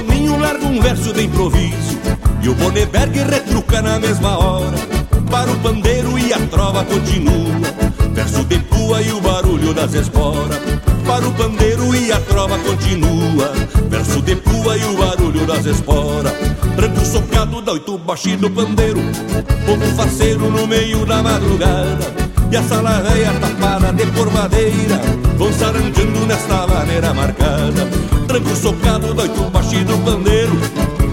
Toninho larga um verso de improviso. E o Boneberg retruca na mesma hora. Para o pandeiro e a trova continua. Verso de pua e o barulho das esporas Para o pandeiro e a trova continua. Verso de pua e o barulho das esporas Branco socado da oito baixi do pandeiro. Povo faceiro no meio da madrugada e a sala velha tapada de porvadeira Vão saranjando nesta maneira marcada. Tranco socado, doito baixinho do pandeiro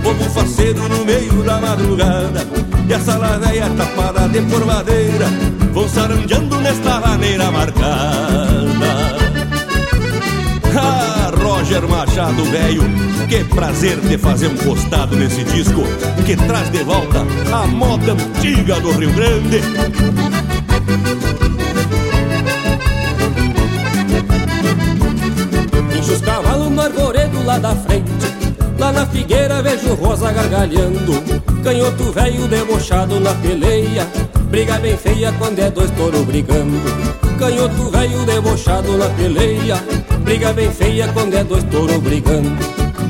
Povo faceiro no meio da madrugada. E a sala velha tapada de porvadeira Vão saranjando nesta maneira marcada. Ah, Roger Machado, velho, que prazer de fazer um costado nesse disco que traz de volta a moda antiga do Rio Grande. Enche os cavalos no arvoredo lá da frente. Lá na figueira vejo rosa gargalhando. Canhoto velho debochado na peleia. Briga bem feia quando é dois touro brigando. Canhoto velho debochado na peleia. Briga bem feia quando é dois touro brigando.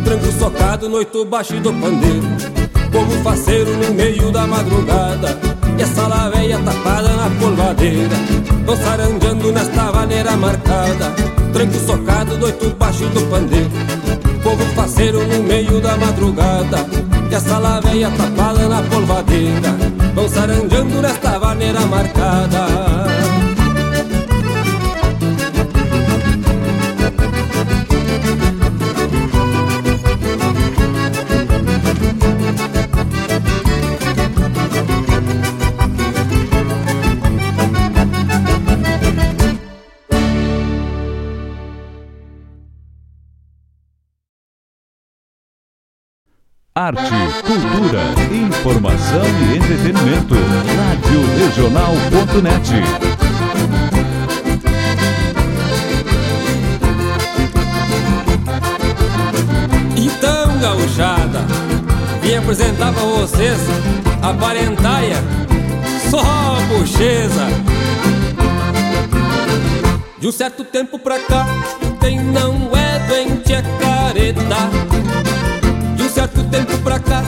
Tranco socado, noito baixo do pandeiro. Povo faceiro no meio da madrugada E essa lá velha tapada na polvadeira Vão saranjando nesta vaneira marcada Tranco socado, doito baixo do pandeiro Povo faceiro no meio da madrugada E essa lá velha tapada na polvadeira Vão saranjando nesta vaneira marcada Arte, cultura, informação e entretenimento. Rádio Regional.net. Então, gauchada, vim apresentar pra vocês a parentaia, só bocheza. De um certo tempo pra cá, quem não é doente é careta. Certo tempo pra cá,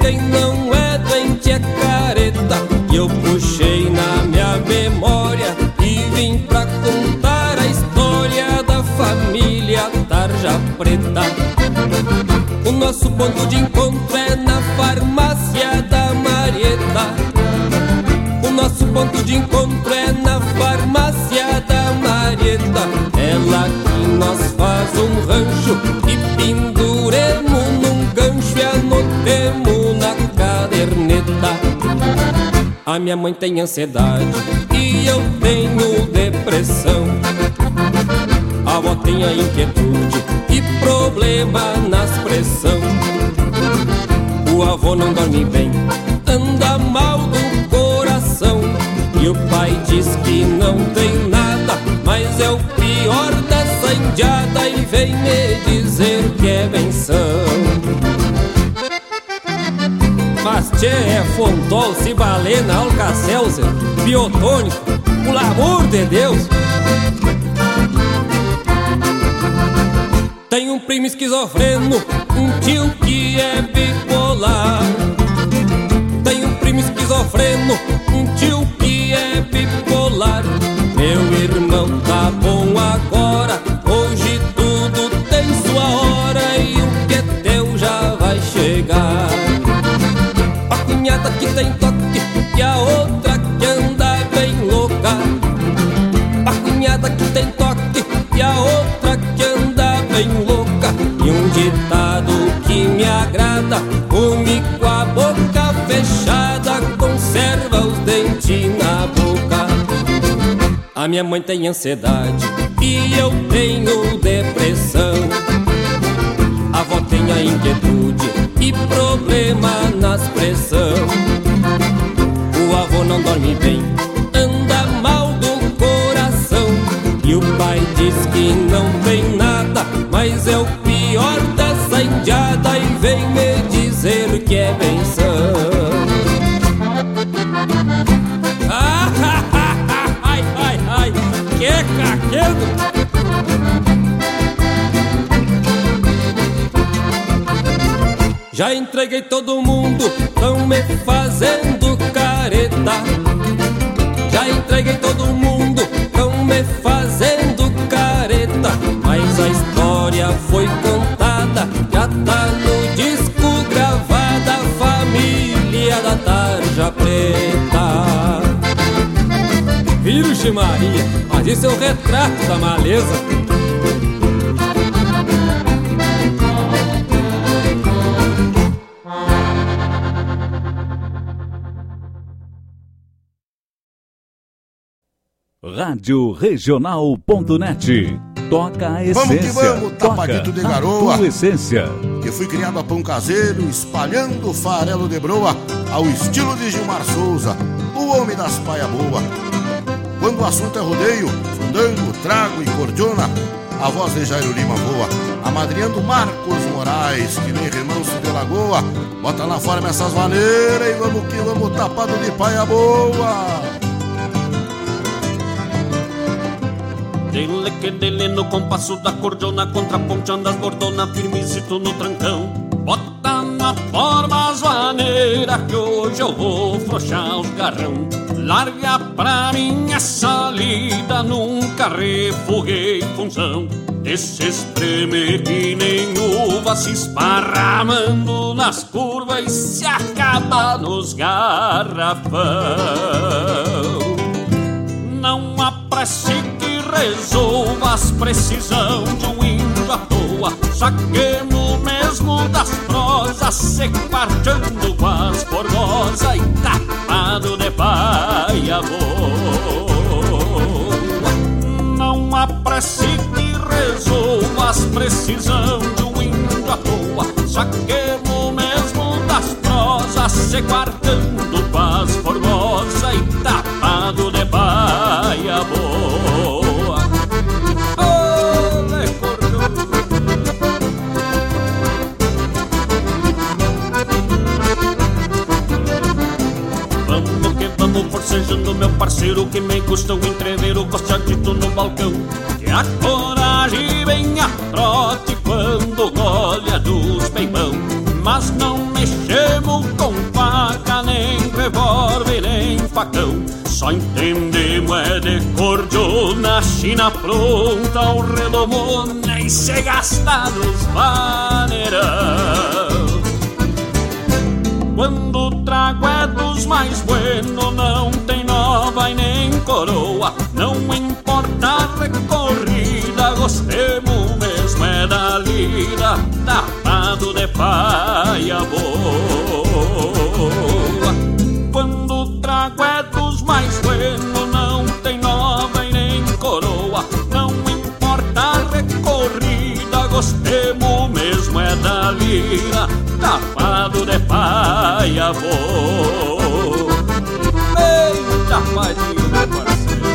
quem não é doente é careta. E eu puxei na minha memória e vim pra contar a história da família Tarja Preta. O nosso ponto de encontro é na farmácia da Marieta. O nosso ponto de encontro é na farmácia da Marieta. Lá que nós faz um rancho A minha mãe tem ansiedade e eu tenho depressão. A avó tem a inquietude e problema na expressão. O avô não dorme bem, anda mal do coração. E o pai diz que não tem nada, mas é o pior dessa indiada e vem me dizer que é benção. Mas tchê, é Fontol, Cibalena, Alcacelser, Biotônico, pelo amor de Deus! Tem um primo esquizofreno, um tio que é bipolar. Tem um primo esquizofreno, um tio que é bipolar. Meu irmão tá bom agora, Minha mãe tem ansiedade e eu tenho depressão. A avó tem a inquietude e problema na expressão. O avô não dorme bem, anda mal do coração. E o pai diz que não tem nada, mas é o pior dessa indiada e vem me dizer que é benção. Já entreguei todo mundo, tão me fazendo careta. Já entreguei todo mundo, tão me fazendo careta. Mas a história foi contada, já tá no disco gravada. Família da Tarja Preta. Virgem Maria, mas isso é o retrato da maleza. Rádio Regional.net. Toca a essência. Vamos que vamos, tapadito de garoa. A tua essência. Que fui criado a pão caseiro, espalhando farelo de broa, ao estilo de Gilmar Souza, o homem das paia boa. Quando o assunto é rodeio, fandango, trago e cordiona, a voz de Jairo Lima voa, amadrinhando Marcos Moraes, que nem remanso de lagoa. Bota na forma essas maneiras e vamos que vamos, tapado de paia boa. Dele que dele no compasso da cordiona Contraponteando as bordona firmezito no trancão Bota na forma as maneiras Que hoje eu vou frouxar os garrão Larga pra mim essa lida Nunca refoguei função Esse espreme que nem uva Se esparramando nas curvas E se acaba nos garrafão Não apresse resolva as precisão de um índio à toa. Saquemos mesmo das prosas, se quarteando com as formosa e tapado de paia boa. Não há prece que resolva as precisão de um índio à toa. Saquemos mesmo das prosas, se quarteando com as formosa e tapado de paia boa. Forcejando meu parceiro que me custa um entrever o costeadito no balcão. Que a coragem vem a trote quando golha dos peimão. Mas não mexemos com faca, nem revólver, nem facão. Só entendemos é de cordiona, china pronta, o redomona e se gasta nos vaneirão. Quando trago é dos mais bueno, não nova e nem coroa. Não importa a recorrida, gostemos mesmo é da lida, tapado de paia boa. Quando o trago é dos mais bueno, não tem nova e nem coroa. Não importa a recorrida, gostemos mesmo é da lida tapado de paia vou. Eita, padinho, meu parceiro.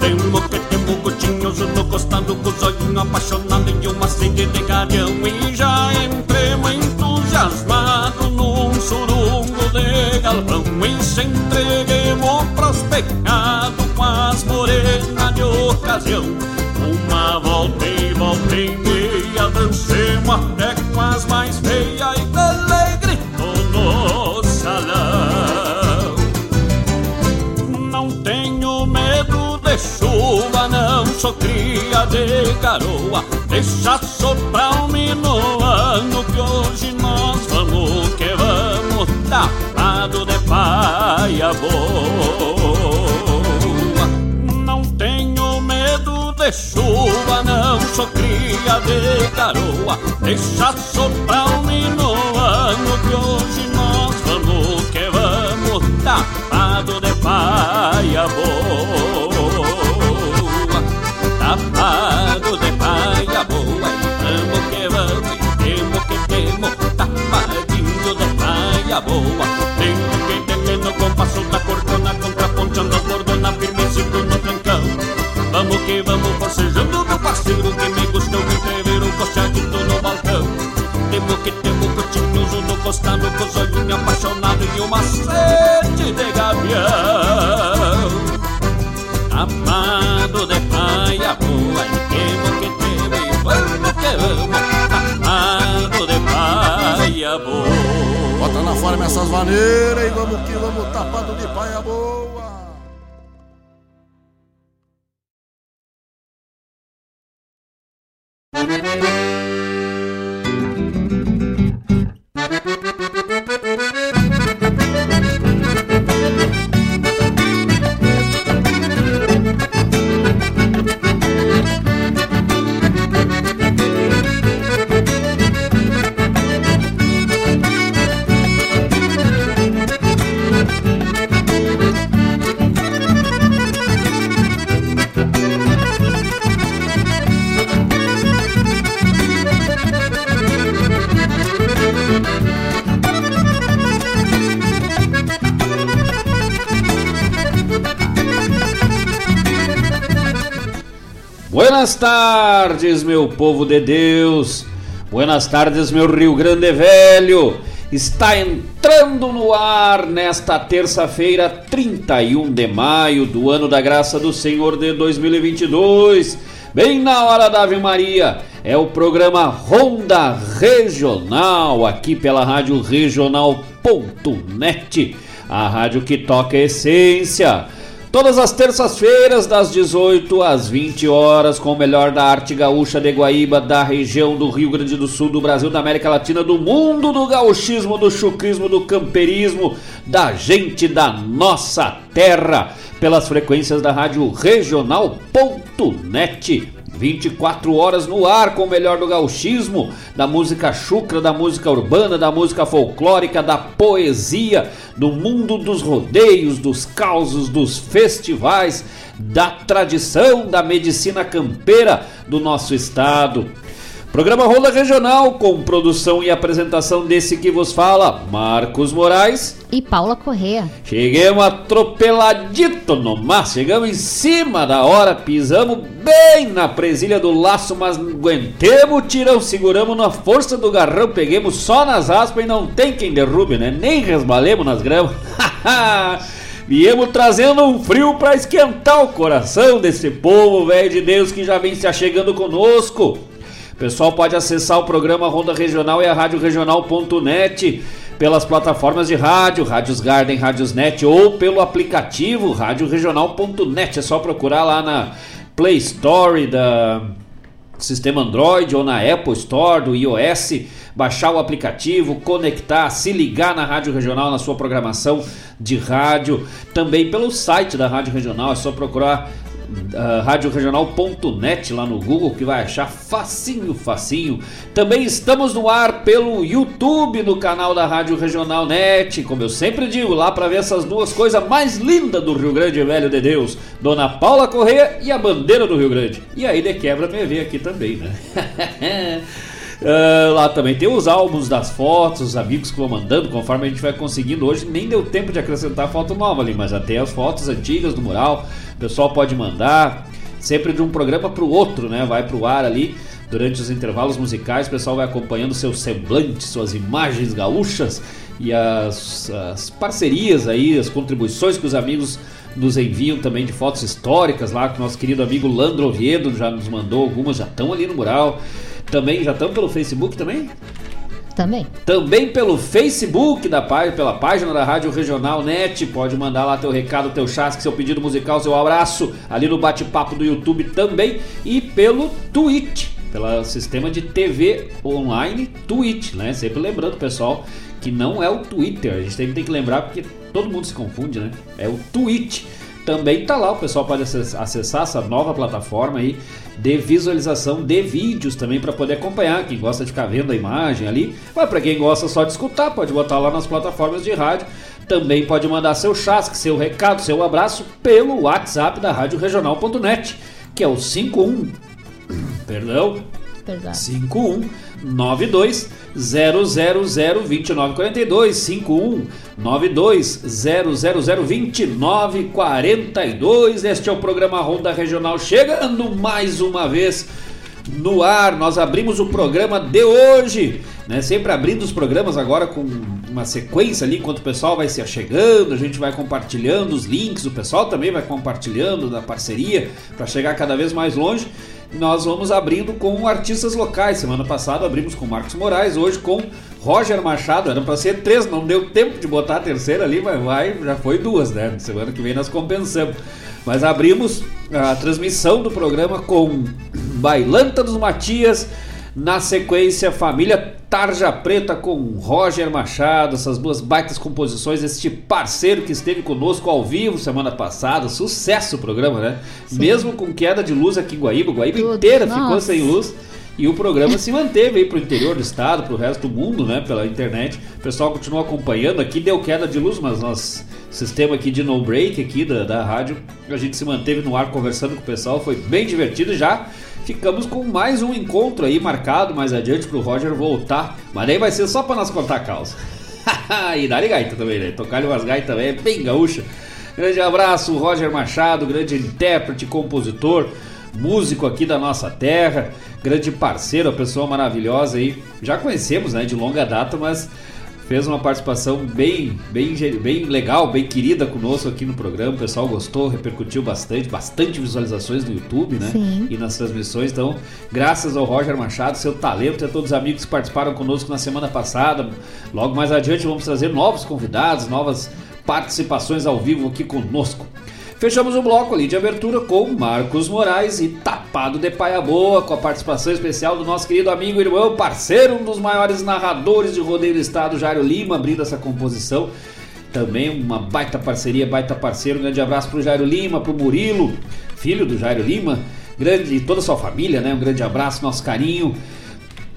Temo que temo gotinhos no costado com os olhinhos apaixonados e uma sede de garião E já entremos entusiasmado num surungo de galpão E se entreguemos pros pecados com as morenas de ocasião Uma volta e volta e meia Dancemos até sou cria de garoa Deixa soprar o minuano Que hoje nós vamos que vamos Tapado de paia boa de chuva, não sou cria de garoa. Deixa soprar o minuano que hoje paia boa. Tem que ter no compasso da corcona, contraponteando as bordona, firme no trancão. Vamos que vamos forcejando meu parceiro Que me gostou de entrever um costeadito no balcão Temos que temos cotinhoso no costado Com os olhinhos apaixonados e uma sede forma essas maneiras e vamos que vamos, tapado de paia boa. Tardes, meu povo de Deus. Buenas tardes, meu Rio Grande Velho. Está entrando no ar nesta terça-feira, 31 de maio do ano da graça do Senhor de 2022. Bem na hora da Ave Maria, é o programa Ronda Regional, aqui pela Rádio Regional.net, a rádio que toca a essência. Todas as terças-feiras, das 18 às 20 horas, com o melhor da arte gaúcha de Guaíba, da região do Rio Grande do Sul, do Brasil, da América Latina, do mundo, do gauchismo, do chucrismo, do camperismo, da gente da nossa terra, pelas frequências da rádio regional.net. 24 horas no ar com o melhor do gauchismo, da música chucra, da música urbana, da música folclórica, da poesia, do mundo dos rodeios, dos causos, dos festivais, da tradição, da medicina campeira do nosso estado. Programa Ronda Regional com produção e apresentação desse que vos fala, Marcos Moraes e Paula Correa. Chegamos atropeladito no mar, chegamos em cima da hora, pisamos bem na presilha do laço, mas aguentemos o tirão, seguramos na força do garrão, peguemos só nas aspas e não tem quem derrube, né? Nem resbalemos nas gramas. Viemos trazendo um frio para esquentar o coração desse povo, velho de Deus, que já vem se achegando conosco. O pessoal pode acessar o programa Ronda Regional e a Rádio Regional.net pelas plataformas de rádio, Rádios Garden, Rádios Net ou pelo aplicativo radioregional.net. É só procurar lá na Play Store da sistema Android ou na Apple Store do iOS, baixar o aplicativo, conectar, se ligar na Rádio Regional na sua programação de rádio, também pelo site da Rádio Regional, é só procurar uh, radioregional.net lá no Google que vai achar facinho, facinho. Também estamos no ar pelo YouTube no canal da Rádio Regional Net, como eu sempre digo, lá para ver essas duas coisas mais lindas do Rio Grande Velho de Deus, Dona Paula Correia e a bandeira do Rio Grande. E aí de quebra vê aqui também, né? Uh, lá também tem os álbuns das fotos, os amigos que vão mandando, conforme a gente vai conseguindo. Hoje nem deu tempo de acrescentar foto nova ali, mas tem as fotos antigas do mural. O pessoal pode mandar, sempre de um programa para o outro, né? Vai para o ar ali durante os intervalos musicais. O pessoal vai acompanhando seus semblantes, suas imagens gaúchas e as, as parcerias aí, as contribuições que os amigos nos enviam também de fotos históricas lá, que o nosso querido amigo Landro Oviedo já nos mandou algumas, já estão ali no mural. Também já estão pelo Facebook também? Também. Também pelo Facebook da pela página da Rádio Regional Net. Pode mandar lá teu recado, teu chasque, seu pedido musical, seu abraço ali no bate-papo do YouTube também e pelo Twitch, pelo sistema de TV online Twitch, né? Sempre lembrando, pessoal, que não é o Twitter. A gente sempre tem que lembrar porque todo mundo se confunde, né? É o Twitch. Também tá lá, o pessoal pode acessar essa nova plataforma aí de visualização de vídeos também para poder acompanhar. Quem gosta de ficar vendo a imagem ali, mas para quem gosta só de escutar, pode botar lá nas plataformas de rádio. Também pode mandar seu chasque, seu recado, seu abraço pelo WhatsApp da Rádio Regional.net, que é o 51 perdão, Perdão. 51 92 0002942 51 92 0002942 Este é o programa Ronda Regional chegando mais uma vez no ar. Nós abrimos o programa de hoje, né? Sempre abrindo os programas agora com uma sequência ali enquanto o pessoal vai se achegando, a gente vai compartilhando os links, o pessoal também vai compartilhando da parceria para chegar cada vez mais longe. Nós vamos abrindo com artistas locais. Semana passada abrimos com Marcos Moraes, hoje com Roger Machado. Era para ser três, não deu tempo de botar a terceira ali, mas vai, já foi duas, né? Semana que vem nós compensamos. Mas abrimos a transmissão do programa com Bailanta dos Matias, na sequência Família Tarja Preta com Roger Machado, essas duas baitas composições, este parceiro que esteve conosco ao vivo semana passada, sucesso o programa, né? Sim. Mesmo com queda de luz aqui em Guaíba, Guaíba Tudo. inteira Nossa. ficou sem luz. E o programa se manteve aí pro interior do estado, pro resto do mundo, né? Pela internet. O pessoal continua acompanhando. Aqui deu queda de luz, mas nosso sistema aqui de no break aqui da, da rádio, a gente se manteve no ar conversando com o pessoal. Foi bem divertido já. Ficamos com mais um encontro aí marcado mais adiante pro Roger voltar. Mas aí vai ser só para nós contar a causa. e dá gaita também, né? Tocar-lhe umas gaitas também é bem gaúcha. Grande abraço, Roger Machado, grande intérprete, compositor, músico aqui da nossa terra grande parceiro, uma pessoa maravilhosa aí. Já conhecemos, né, de longa data, mas fez uma participação bem, bem, bem legal, bem querida conosco aqui no programa. O pessoal gostou, repercutiu bastante, bastante visualizações no YouTube, né? Sim. E nas transmissões. Então, graças ao Roger Machado, seu talento e a todos os amigos que participaram conosco na semana passada. Logo mais adiante vamos trazer novos convidados, novas participações ao vivo aqui conosco. Fechamos o bloco ali de abertura com Marcos Moraes e Tapado de Paia Boa, com a participação especial do nosso querido amigo, irmão, parceiro, um dos maiores narradores de rodeio do estado, Jairo Lima, abrindo essa composição. Também uma baita parceria, baita parceiro. Um grande abraço pro Jairo Lima, pro Murilo, filho do Jairo Lima, grande e toda a sua família, né? Um grande abraço, nosso carinho.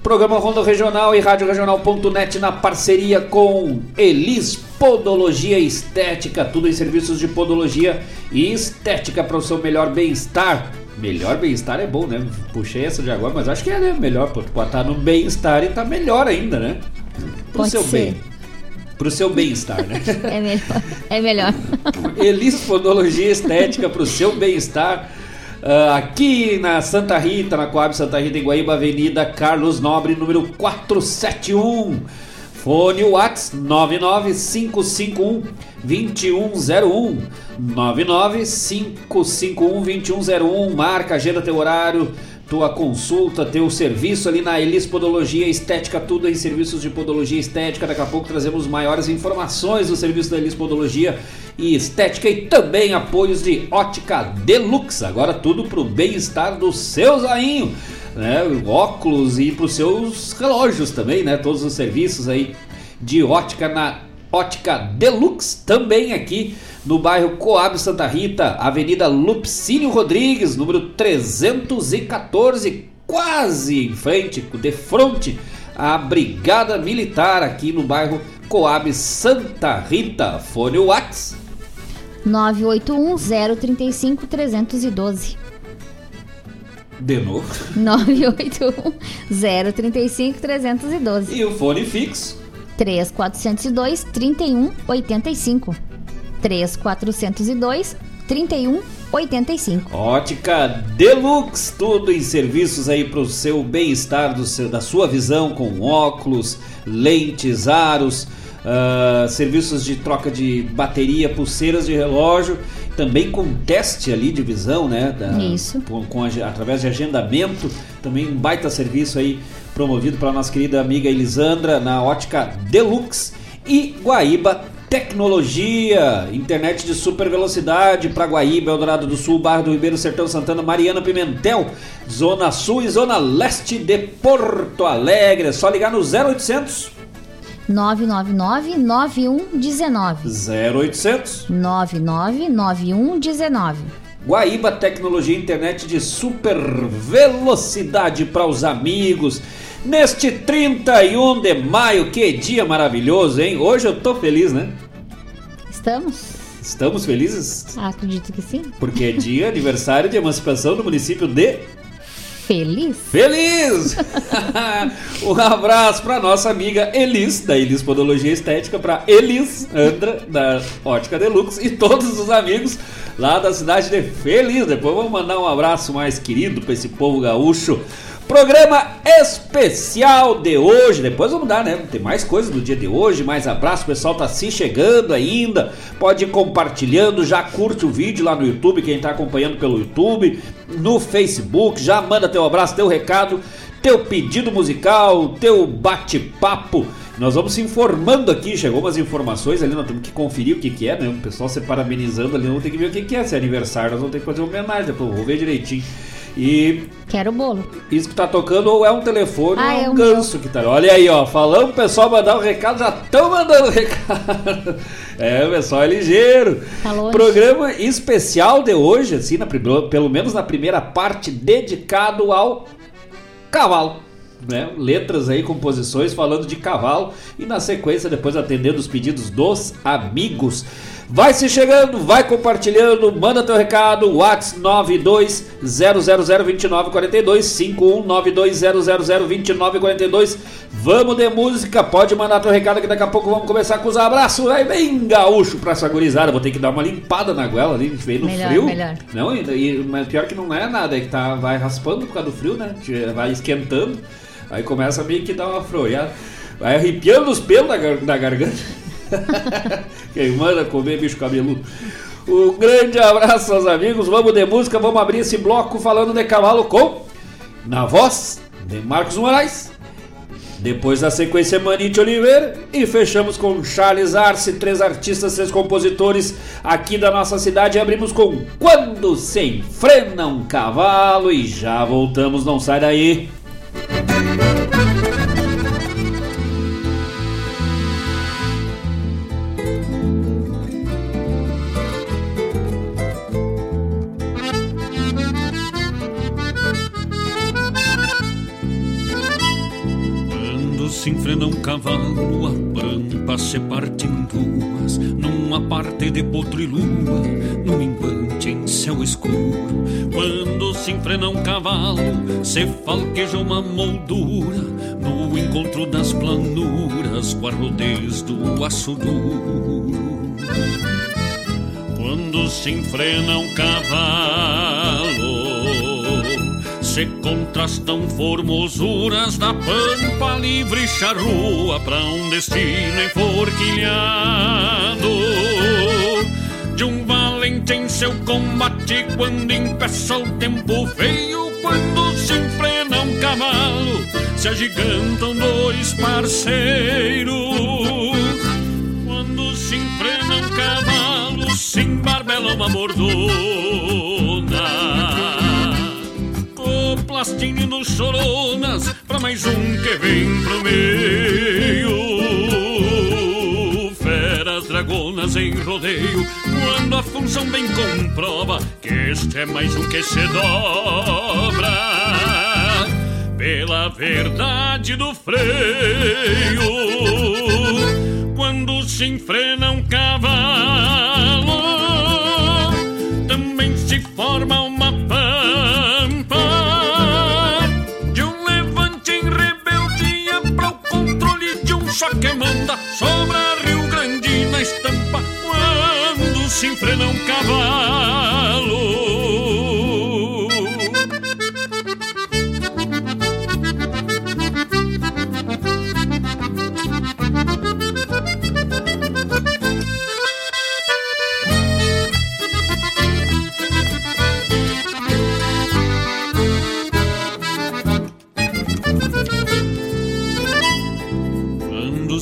Programa Ronda Regional e Rádio Regional.net na parceria com Elis Podologia Estética, tudo em serviços de podologia e estética para o seu melhor bem-estar. Melhor bem-estar é bom, né? Puxei essa de agora, mas acho que é, né? Melhor, pô, estar no bem-estar e tá melhor ainda, né? Pro Pode seu ser. bem. Pro seu bem-estar, né? É melhor. É melhor. Elis Podologia Estética para o seu bem-estar. Uh, aqui na Santa Rita, na Coab Santa Rita, em Guaíba, Avenida Carlos Nobre, número 471. Fone Whats 99551 2101 99551 2101 Marca, agenda teu horário tua consulta, teu serviço ali na Elis Podologia Estética, tudo em serviços de podologia estética. Daqui a pouco trazemos maiores informações do serviço da Elis Podologia e Estética e também apoios de Ótica Deluxe. Agora tudo para o bem-estar do seu zainho, né? Óculos e para os seus relógios também, né? Todos os serviços aí de ótica na Ótica Deluxe, também aqui no bairro Coab Santa Rita, Avenida Lupcínio Rodrigues, número 314, quase em frente, de frente à Brigada Militar, aqui no bairro Coab Santa Rita. Fone Whats 981 035 312. De novo. 981 035 312. E o fone fixo 3402 3185. 3402 3185. Ótica Deluxe, tudo em serviços aí para o seu bem-estar, da sua visão, com óculos, lentes, aros, uh, serviços de troca de bateria, pulseiras de relógio, também com teste ali de visão, né? Da, Isso. Com, com, através de agendamento, também um baita serviço aí promovido pela nossa querida amiga Elisandra na Ótica Deluxe e Guaíba Tecnologia, internet de super velocidade para Guaíba, Eldorado do Sul, Barra do Ribeiro, Sertão Santana, Mariana Pimentel, Zona Sul e Zona Leste de Porto Alegre. É só ligar no 0800 999 9119 0800 99 9119 Guaíba Tecnologia Internet de super velocidade para os amigos neste 31 de maio. Que dia maravilhoso, hein? Hoje eu tô feliz, né? Estamos? Estamos felizes? Ah, acredito que sim. Porque é dia aniversário de emancipação do município de Feliz. Feliz! um abraço para nossa amiga Elis, da Elis Podologia Estética, para Elis Andra, da Ótica Deluxe, e todos os amigos lá da cidade de Feliz. Depois vamos mandar um abraço mais querido para esse povo gaúcho Programa especial de hoje. Depois vamos dar, né? Tem mais coisas do dia de hoje, mais abraço. O pessoal tá se chegando ainda. Pode ir compartilhando, já curte o vídeo lá no YouTube, quem tá acompanhando pelo YouTube, no Facebook, já manda teu abraço, teu recado, teu pedido musical, teu bate-papo. Nós vamos se informando aqui, chegou umas informações ali, nós temos que conferir o que, que é, né? O pessoal se parabenizando ali, vamos ter que ver o que, que é. Se é aniversário, nós vamos ter que fazer homenagem, depois vou ver direitinho. E Quero bolo. isso que tá tocando ou é um telefone Ah, ou é um ganso que tá. Olha aí, ó. Falando o pessoal mandar o recado, já estão mandando o recado. É, o pessoal é ligeiro. Tá longe. Programa especial de hoje, assim, na, pelo menos na primeira parte, dedicado ao cavalo. Né? Letras aí, composições falando de cavalo e na sequência depois atendendo os pedidos dos amigos. Vai se chegando, vai compartilhando, manda teu recado, WhatsApp 920002942, 51920002942. Vamos de música, pode mandar teu recado que daqui a pouco vamos começar com os abraços. Vai bem gaúcho pra essa gurizada, vou ter que dar uma limpada na goela ali, a gente veio no Melhor, frio. melhor. Não, e, e- mas pior que não é nada, é que tá, vai raspando por causa do frio, né? Vai esquentando, aí começa meio que dar uma froiada. Vai arrepiando os pelos da, da garganta. Quem manda comer bicho cabeludo. Um grande abraço aos amigos, vamos de música, vamos abrir esse bloco falando de cavalo com na voz de Marcos Moraes. Depois da sequência Manite Oliveira e fechamos com Charles Arce, três artistas, três compositores aqui da nossa cidade. E abrimos com Quando se enfrena um cavalo e já voltamos, não sai daí. Quando se enfrena um cavalo, a pampa se parte em duas, numa parte de potro e lua, num embate em céu escuro. Quando se enfrena um cavalo, se falqueja uma moldura, no encontro das planuras, com a rodez do aço duro. Quando se enfrena um cavalo, se contrastam formosuras da pampa livre charrua para um destino enforquilhado. De um valente em seu combate, quando impeça o tempo feio, quando se enfrena um cavalo, se agigantam dois parceiros. Quando se enfrena um cavalo, se embarbela uma mordona. Coplastinho nos choronas, pra mais um que vem pro meio. Feras dragonas em rodeio, quando a função bem comprova que este é mais um que se dobra pela verdade do freio. Quando se enfrena um cavalo, também se forma uma manda sobra Rio Grande na estampa. Quando se enfrena um cavalo.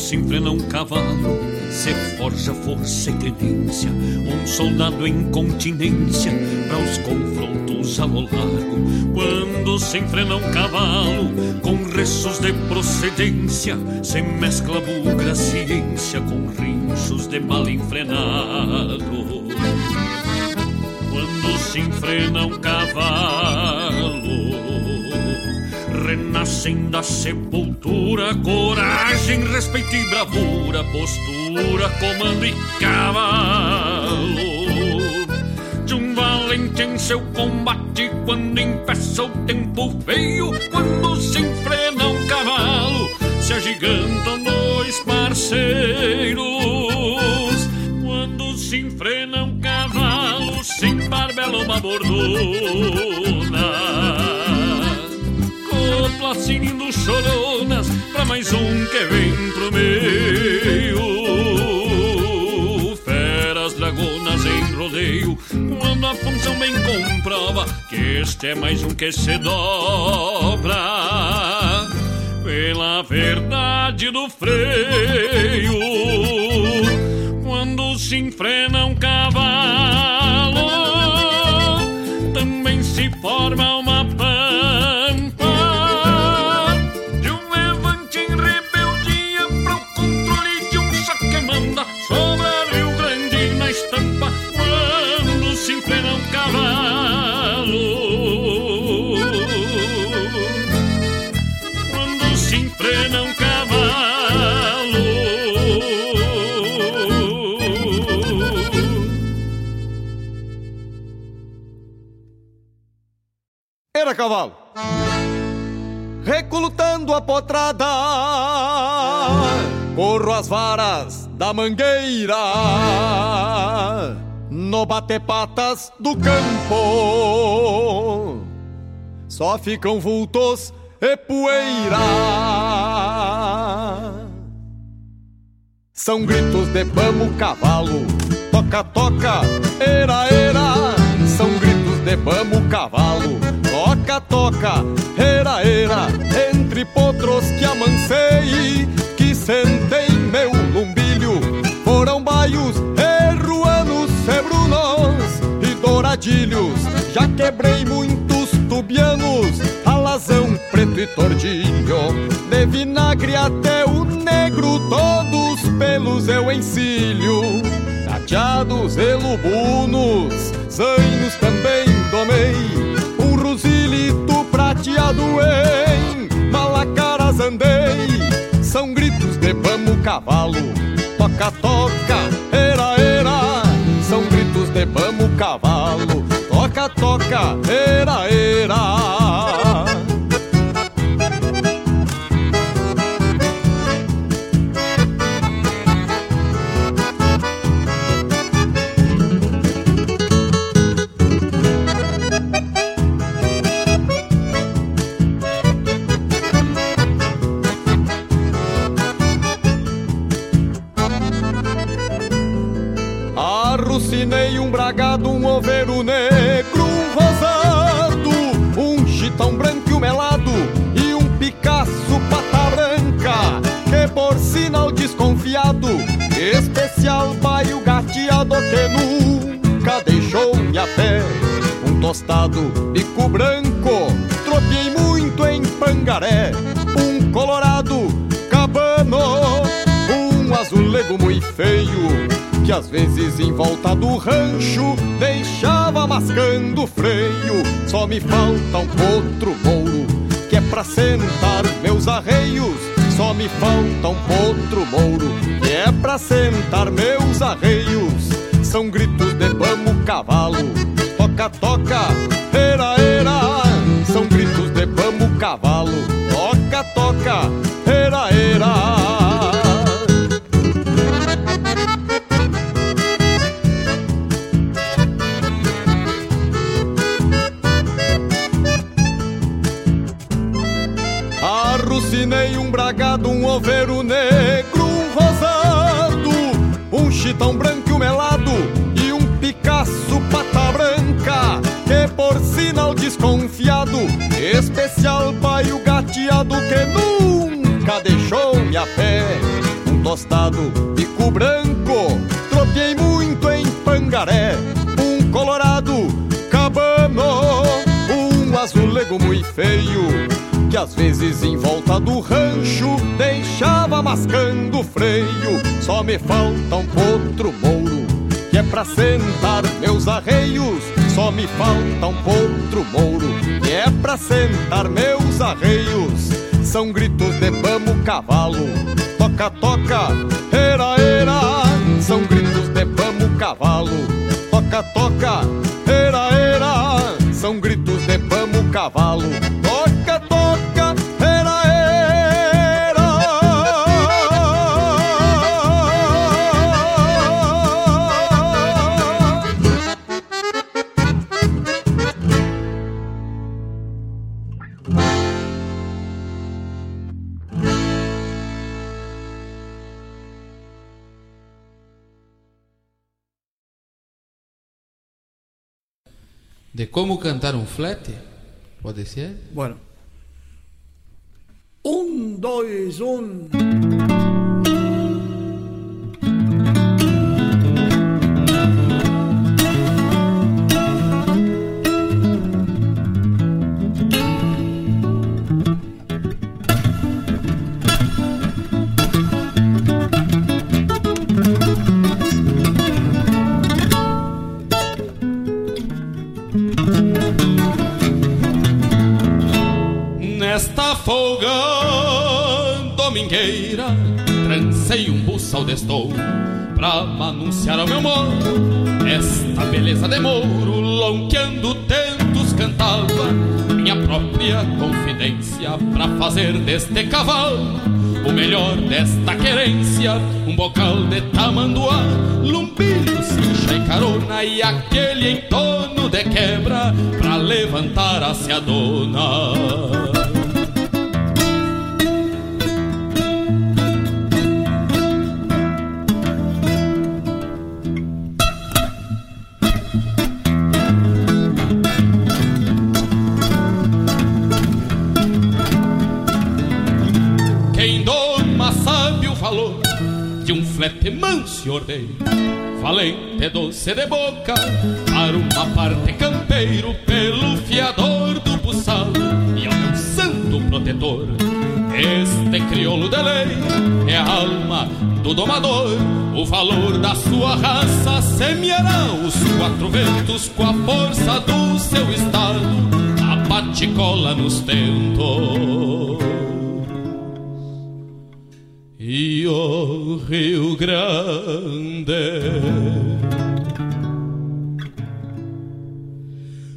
Se enfrena um cavalo, se forja força e credência, um soldado em continência para os confrontos ao largo. Quando se enfrena um cavalo, com restos de procedência, se mescla bugra ciência com rinchos de mal enfrenado. Quando se enfrena um cavalo, renascem da sepultura coragem, respeito e bravura, postura, comando e cavalo. De um valente em seu combate, quando impeça o tempo feio, quando se enfrena um cavalo, se agigantam dois parceiros. Quando se enfrena um cavalo, se embarbela uma bordona assim indo choronas pra mais um que vem pro meio. Feras dragonas em rodeio, quando a função bem comprova que este é mais um que se dobra pela verdade do freio. Quando se enfrena um cavalo, também se forma uma potrada, corro as varas da mangueira, no bate-patas do campo. Só ficam vultos e poeira. São gritos de vamos cavalo, toca, toca, era, era. São gritos de vamos cavalo, toca, toca, era, era, entre potros que amancei, que sentei meu lumbilho, foram baios, erruanos, cebrunos e douradilhos, já quebrei muitos tubianos, alazão, preto e tordilho, de vinagre até o negro, todos pelos eu encilho, tateados e lubunos, zainos também domei, Rosilito prateado em Malacaras andei São gritos de vamos cavalo. Toca, toca, era, era. São gritos de vamos cavalo. Toca, toca, era bragado, um oveiro negro, um rosado, um chitão branco e um melado e um Picasso pata branca, que por sinal desconfiado, especial baio gateado que nunca deixou-me a pé. Um tostado, bico branco, tropiei muito em pangaré, um colorado, cabano, um azulego muito feio que às vezes em volta do rancho deixava mascando o freio. Só me falta um potro mouro que é pra sentar meus arreios. Só me falta um potro mouro que é pra sentar meus arreios. São gritos de vamos cavalo, toca, toca, era, era. São gritos de vamos cavalo, toca, toca, era, era. Bragado, um oveiro negro, um rosado, um chitão branco e um melado e um Picasso pata branca, que por sinal desconfiado, especial paio gateado que nunca deixou-me a pé. Um tostado, bico branco, tropiei muito em pangaré, um colorado, cabano, um azulego muito feio que às vezes em volta do rancho deixava mascando o freio. Só me falta um potro mouro que é pra sentar meus arreios. Só me falta um potro mouro que é pra sentar meus arreios. São gritos de vamos cavalo, toca, toca, era, era. São gritos de vamos cavalo, toca, toca, era, era. São gritos de vamos cavalo, De como cantar um flete? Pode ser? Bueno. Un, dois, un. Domingueira Trancei um buçal de estouro Pra anunciar ao meu modo Esta beleza de mouro Lonqueando tentos cantava Minha própria confidência Pra fazer deste cavalo O melhor desta querência. Um bocal de tamanduá Lumbilho, cincha e carona E aquele em torno de quebra Pra levantar a se dona flete manso e ordeiro. Valente doce de boca, para uma parte campeiro, pelo fiador do buçal e ao meu santo protetor. Este crioulo de lei é a alma do domador, o valor da sua raça semeará os quatro ventos com a força do seu estado, a bate-cola nos tentos. E o Rio Grande.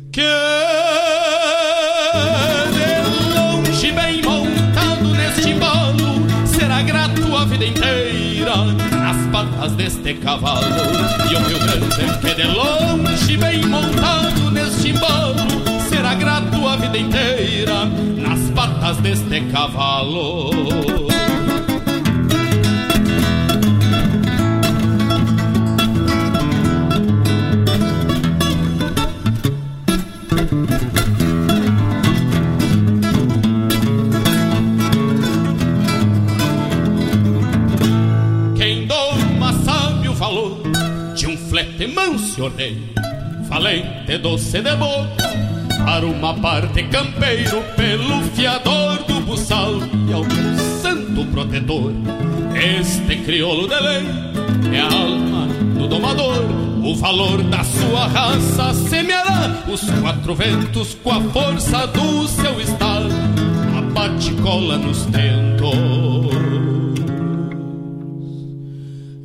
Que de longe bem montado neste embalo Será grato a vida inteira Nas patas deste cavalo. E o Rio Grande que de longe bem montado neste embalo Será grato a vida inteira Nas patas deste cavalo e ordeiro, valente doce de boca, para uma parte campeiro, pelo fiador do buçal e ao meu santo protetor. Este crioulo de lei é a alma do domador, o valor da sua raça semeará os quatro ventos com a força do seu estado, a bate-cola nos tentos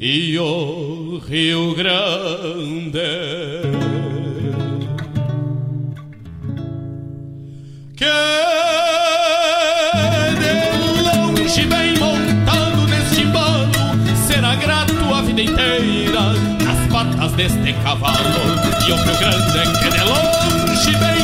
e o Rio Grande. Que de longe bem montado neste embalo será grato a vida inteira nas patas deste cavalo. E o Rio Grande que de longe bem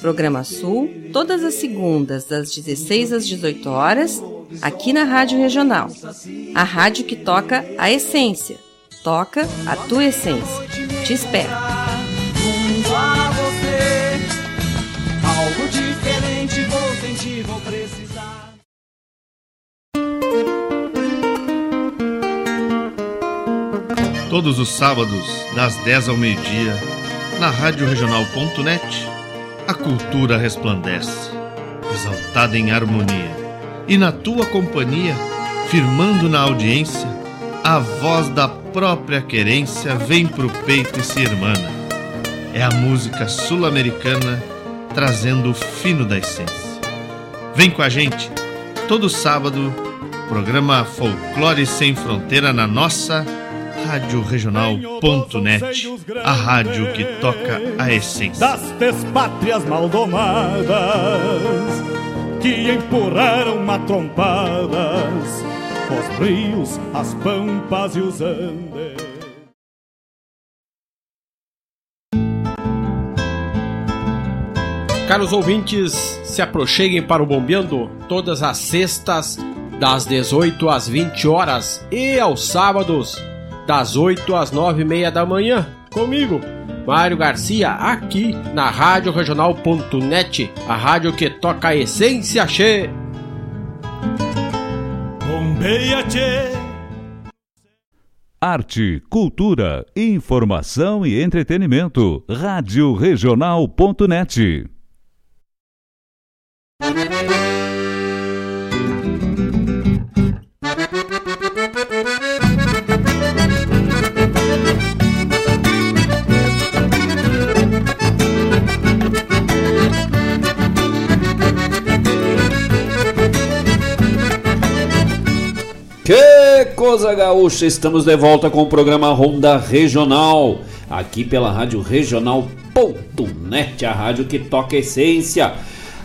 Programa Sul, todas as segundas, das 16 às 18 horas, aqui na Rádio Regional. A rádio que toca a essência. Toca a tua essência. Te espero. Todos os sábados, das 10 ao meio-dia, na Rádio Regional.net, a cultura resplandece, exaltada em harmonia, e na tua companhia, firmando na audiência, a voz da própria querência vem pro peito e se irmana. É a música sul-americana trazendo o fino da essência. Vem com a gente, todo sábado, programa Folclore Sem Fronteira na nossa Rádio Regional.net, a rádio que toca a essência. das despátrias maldomadas que empurraram matrompadas os rios, as pampas e os andes. Caros ouvintes, se aproxeguem para o Bombeando todas as sextas, das 18 às 20 horas e aos sábados, das 8 às 9 e meia da manhã, comigo, Mário Garcia, aqui na Rádio Regional.net, a rádio que toca a essência che. Bombeia, tchê. Arte, cultura, informação e entretenimento. Rádio Regional.net. Coisa gaúcha! Estamos de volta com o programa Ronda Regional, aqui pela Rádio Regional.net, a rádio que toca a essência.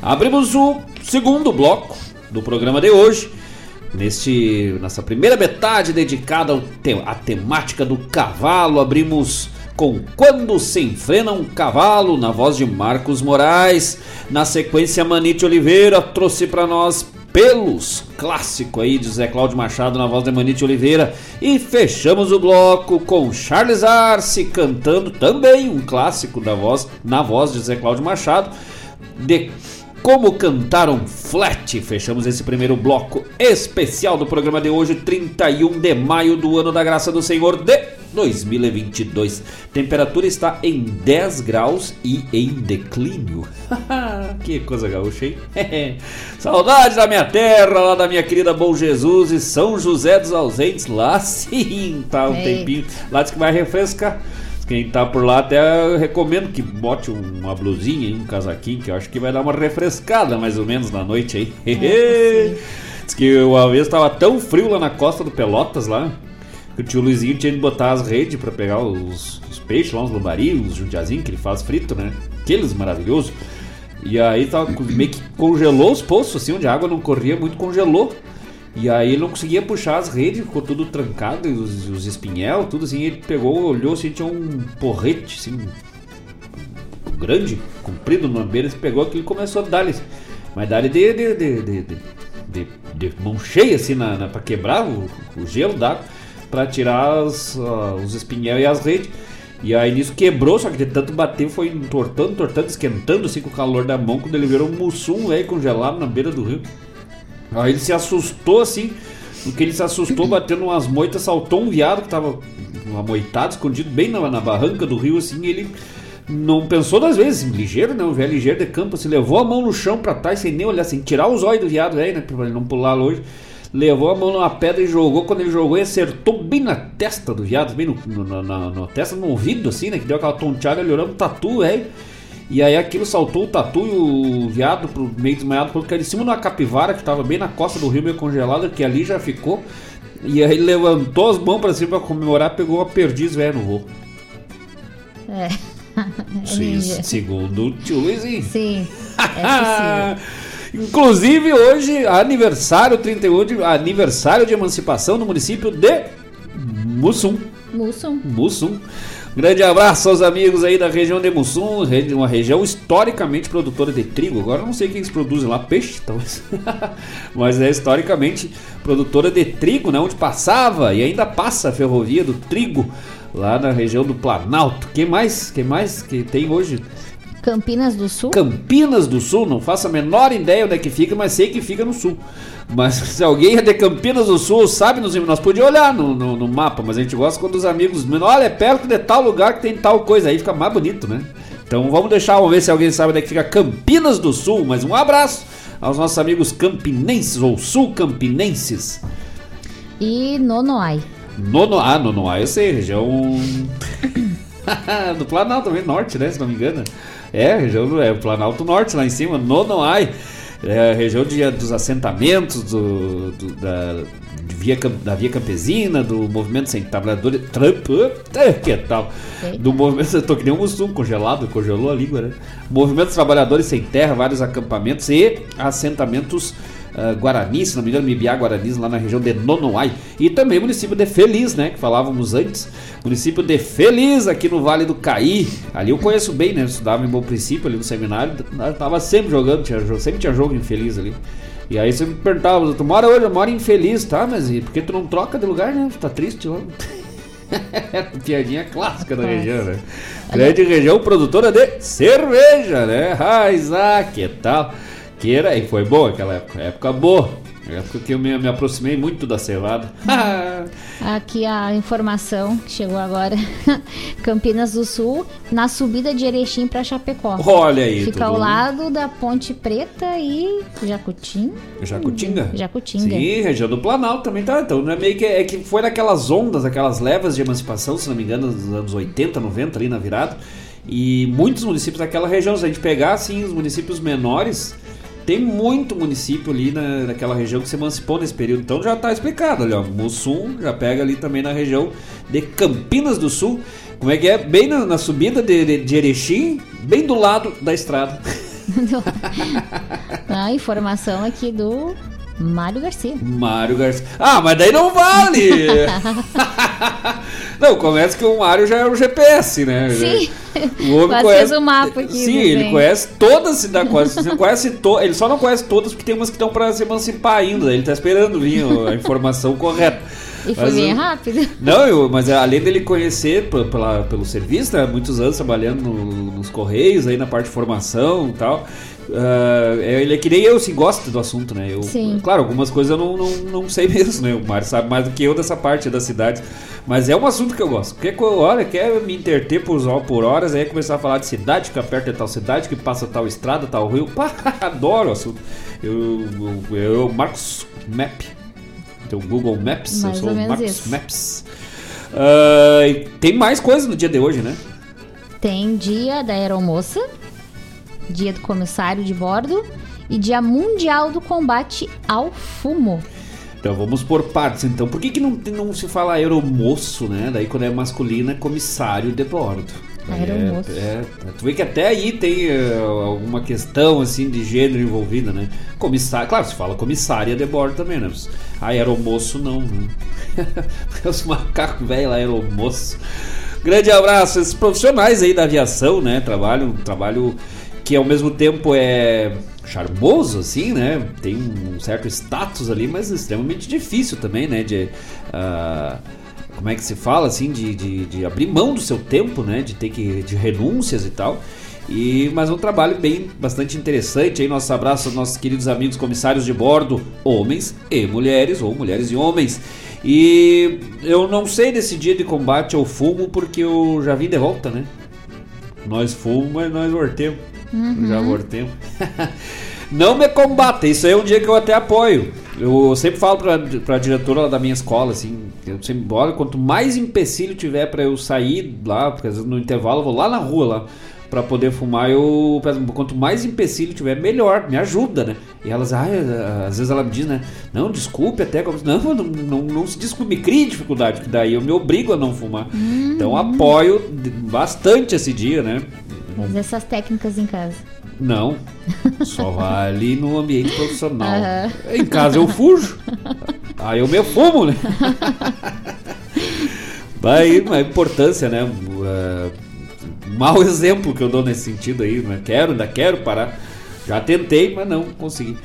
Abrimos o segundo bloco do programa de hoje, neste, nessa primeira metade dedicada à temática do cavalo. Abrimos com Quando se enfrena um cavalo, na voz de Marcos Moraes. Na sequência, Manite Oliveira trouxe para nós Pelos, clássico aí de Zé Cláudio Machado na voz de Manite Oliveira. E fechamos o bloco com Charles Arce cantando também um clássico da voz, na voz de Zé Cláudio Machado, de Como Cantar um Flat. Fechamos esse primeiro bloco especial do programa de hoje, 31 de maio do ano da graça do Senhor de 2022. Temperatura está em 10 graus e em declínio. que coisa gaúcha, hein? Saudade da minha terra, lá da minha querida Bom Jesus e São José dos Ausentes. Lá sim, tá um Ei. tempinho. Lá diz que vai refrescar. Quem tá por lá até eu recomendo que bote um- uma blusinha e um casaquinho, que eu acho que vai dar uma refrescada mais ou menos na noite aí. Diz que uma vez tava tão frio lá na costa do Pelotas lá, o tio Luizinho tinha de botar as redes pra pegar os, os peixes lá, os lambari, os jundiazinhos que ele faz frito, né? Aqueles maravilhosos. E aí tava, meio que congelou os poços, assim, onde a água não corria muito, congelou. E aí ele não conseguia puxar as redes, ficou tudo trancado, os, os espinhel, tudo assim. Ele pegou, olhou assim, tinha um porrete, assim, grande, comprido na beira, ele pegou aquilo e começou a dar-lhe. Mas dar-lhe de, de, de- de mão cheia, assim, na, na, pra quebrar o, o gelo d'água, pra tirar as, ah, os espinhel e as redes. E aí nisso quebrou, só que de tanto bater foi entortando, entortando, esquentando assim com o calor da mão, quando ele virou um mussum, velho, congelado na beira do rio. Aí ele se assustou assim, no que ele se assustou, batendo umas moitas, saltou um viado que tava amoitado, escondido bem na, na barranca do rio, assim, e ele não pensou duas vezes, ligeiro, né? Um velho ligeiro de campo, assim, levou a mão no chão pra trás, sem nem olhar, sem tirar os olhos do viado, velho, né? Pra ele não pular longe. Levou a mão numa pedra e jogou. Quando ele jogou, ele acertou bem na testa do viado, bem no, no- na, testa, no ouvido, assim, né? Que deu aquela tonteada, ele olhou pro tatu, velho. E aí aquilo saltou o tatu e o viado pro meio desmaiado, porque ele em cima de uma capivara que tava bem na costa do rio, meio congelada, que ali já ficou. E aí ele levantou as mãos pra cima pra comemorar, pegou uma perdiz, velho, no voo. É. Sim, segundo o tio Luizinho. Sim, é. Inclusive hoje, aniversário 31 de aniversário de emancipação no município de Mussum. Mussum. Mussum. Grande abraço aos amigos aí da região de Mussum, uma região historicamente produtora de trigo. Agora eu não sei o que eles produzem lá, peixe, talvez. Mas é historicamente produtora de trigo, né? Onde passava e ainda passa a ferrovia do trigo lá na região do Planalto. Quem mais? Quem mais que tem hoje? Campinas do Sul? Campinas do Sul, não faço a menor ideia onde é que fica, mas sei que fica no sul. Mas se alguém é de Campinas do Sul, sabe, nos, nós podíamos olhar no, no, no mapa, mas a gente gosta quando os amigos. Olha, é perto de tal lugar que tem tal coisa, aí fica mais bonito, né? Então vamos deixar, vamos ver se alguém sabe onde é que fica Campinas do Sul. Mas um abraço aos nossos amigos campinenses ou sul-campinenses. E Nonoai. Nono, ah, Nonoai, eu sei, região do Planalto também, norte, né, se não me engano. É, região do é, o Planalto Norte, lá em cima, Nonoai. É a região de, dos assentamentos, do, do- da, via, da Via Campesina, do movimento sem trabalhadores. Trump, eh, que tal? Do movimento. Eu tô que nem um mussum congelado, congelou a língua, né? Movimento dos Trabalhadores Sem Terra, vários acampamentos e assentamentos ah, Guaranis, se não me engano, Mibiá Guaranis, lá na região de Nonoai. E também o município de Feliz, né? Que falávamos antes. Município de Feliz, aqui no Vale do Caí. Ali eu conheço bem, né? Eu estudava em Bom Princípio, ali no seminário. Tava sempre jogando, tinha, sempre tinha jogo em Feliz ali. E aí você me perguntava, tu mora hoje, eu moro em Feliz, tá? Mas e por que tu não troca de lugar, né? Tu tá triste lá? Piadinha clássica da região, né? Grande região produtora de cerveja, né? Raiza, que tal? Que era, e foi boa aquela época, época boa. Época que eu me, me aproximei muito da cevada. Aqui a informação que chegou agora. Campinas do Sul, na subida de Erechim para Chapecó. Olha aí, Fica ao lado da Ponte Preta e Jacutim. Jacutinga? Jacutinga. Sim, região do Planalto também tá. Então, não é meio que é que foi naquelas ondas, aquelas levas de emancipação, se não me engano, dos anos 80, 90 ali na virada. E muitos municípios daquela região, se a gente pegar assim os municípios menores, tem muito município ali na, naquela região que se emancipou nesse período. Então já tá explicado ali, ó. Mussum já pega ali também na região de Campinas do Sul. Como é que é? Bem na, na subida de, de, de Erechim, bem do lado da estrada. A informação aqui do Mário Garcia. Mário Garcia. Ah, mas daí não vale! não, começa que o Mário já é o GPS, né? Sim. O homem Mas conhece. o mapa aqui Sim, ele bem. conhece todas as cidades. Quase, ele conhece to, ele só não conhece todas porque tem umas que estão para se emancipar ainda. Ele tá esperando vir a informação correta. E foi Mas bem rápido. Não, eu- mas além dele conhecer pela, pelo serviço, né, muitos anos trabalhando no- nos Correios, aí na parte de formação e tal. Ah, ele é que nem eu, se gosta do assunto, né? Eu, Sim. Claro, algumas coisas eu não, não, não sei mesmo, né? O Mário sabe mais do que eu dessa parte da cidade. Mas é um assunto que eu gosto. Porque, olha, quer me interter por, por horas, aí começar a falar de cidade, que perto de tal cidade, que passa tal estrada, tal rio. Pá, adoro o assunto. Eu, eu, eu Marcos Map. Tem o Google Maps, Mais eu sou ou o Marcos isso. Maps. E tem mais coisa no dia de hoje, né? Tem dia da aeromoça, dia do comissário de bordo e dia mundial do combate ao fumo. Então vamos por partes. Então, por que, que não, não se fala aeromoço, né? Daí quando é masculino é comissário de bordo. Aeromoço. É, é, tu vê que até aí tem eh, alguma questão assim de gênero envolvida, né? Comissário, claro, se fala comissária de bordo também, né? Mas aeromoço não, né? Os macacos velhos lá, aeromoço. Grande abraço, esses profissionais aí da aviação, né? Trabalho, trabalho que ao mesmo tempo é charmoso, assim, né? Tem um certo status ali, mas extremamente difícil também, né? De, ah, como é que se fala, assim, de, de, de abrir mão do seu tempo, né? De ter que. de renúncias e tal. E, mas um trabalho bem bastante interessante aí. Nosso abraço aos nossos queridos amigos comissários de bordo, homens e mulheres, ou mulheres e homens. E eu não sei desse dia de combate ao fumo, porque eu já vim de volta, né? Nós fumamos, mas nós voltemos. Uhum. Já voltemos. Não me combata, isso aí é um dia que eu até apoio. Eu sempre falo pra, pra diretora da minha escola, assim, eu sempre, olha, quanto mais empecilho tiver pra eu sair lá, porque às vezes no intervalo eu vou lá na rua lá, pra poder fumar, eu peço, quanto mais empecilho tiver, melhor, me ajuda, né? E elas, ah, às vezes ela me diz, né? Não, desculpe até, não, não, não, não se desculpe, me crie dificuldade, que daí eu me obrigo a não fumar. Então apoio bastante esse dia, né? Mas essas técnicas em casa. Não, só vai ali no ambiente profissional. Aham. Em casa eu fujo. Aí eu me fumo, né? Vai uma importância, né? Uh, mau exemplo que eu dou nesse sentido aí, né? Quero, ainda quero parar. Já tentei, mas não consegui.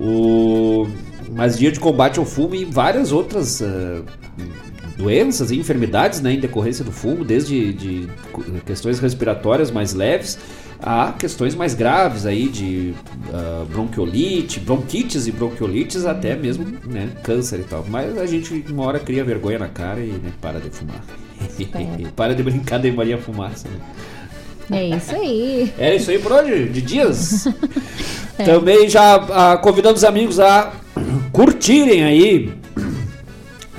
O... Mas dia de combate ao fumo e várias outras uh, doenças e enfermidades né, em decorrência do fumo, desde de questões respiratórias mais leves a questões mais graves aí de uh, bronquiolite, bronquites e bronquiolites, até mesmo né, câncer e tal. Mas a gente uma hora cria vergonha na cara e né, para de fumar. para de brincar de Maria Fumaça. Né? É isso aí. Era isso aí por hoje? De dias? É. Também já ah, convidando os amigos a curtirem aí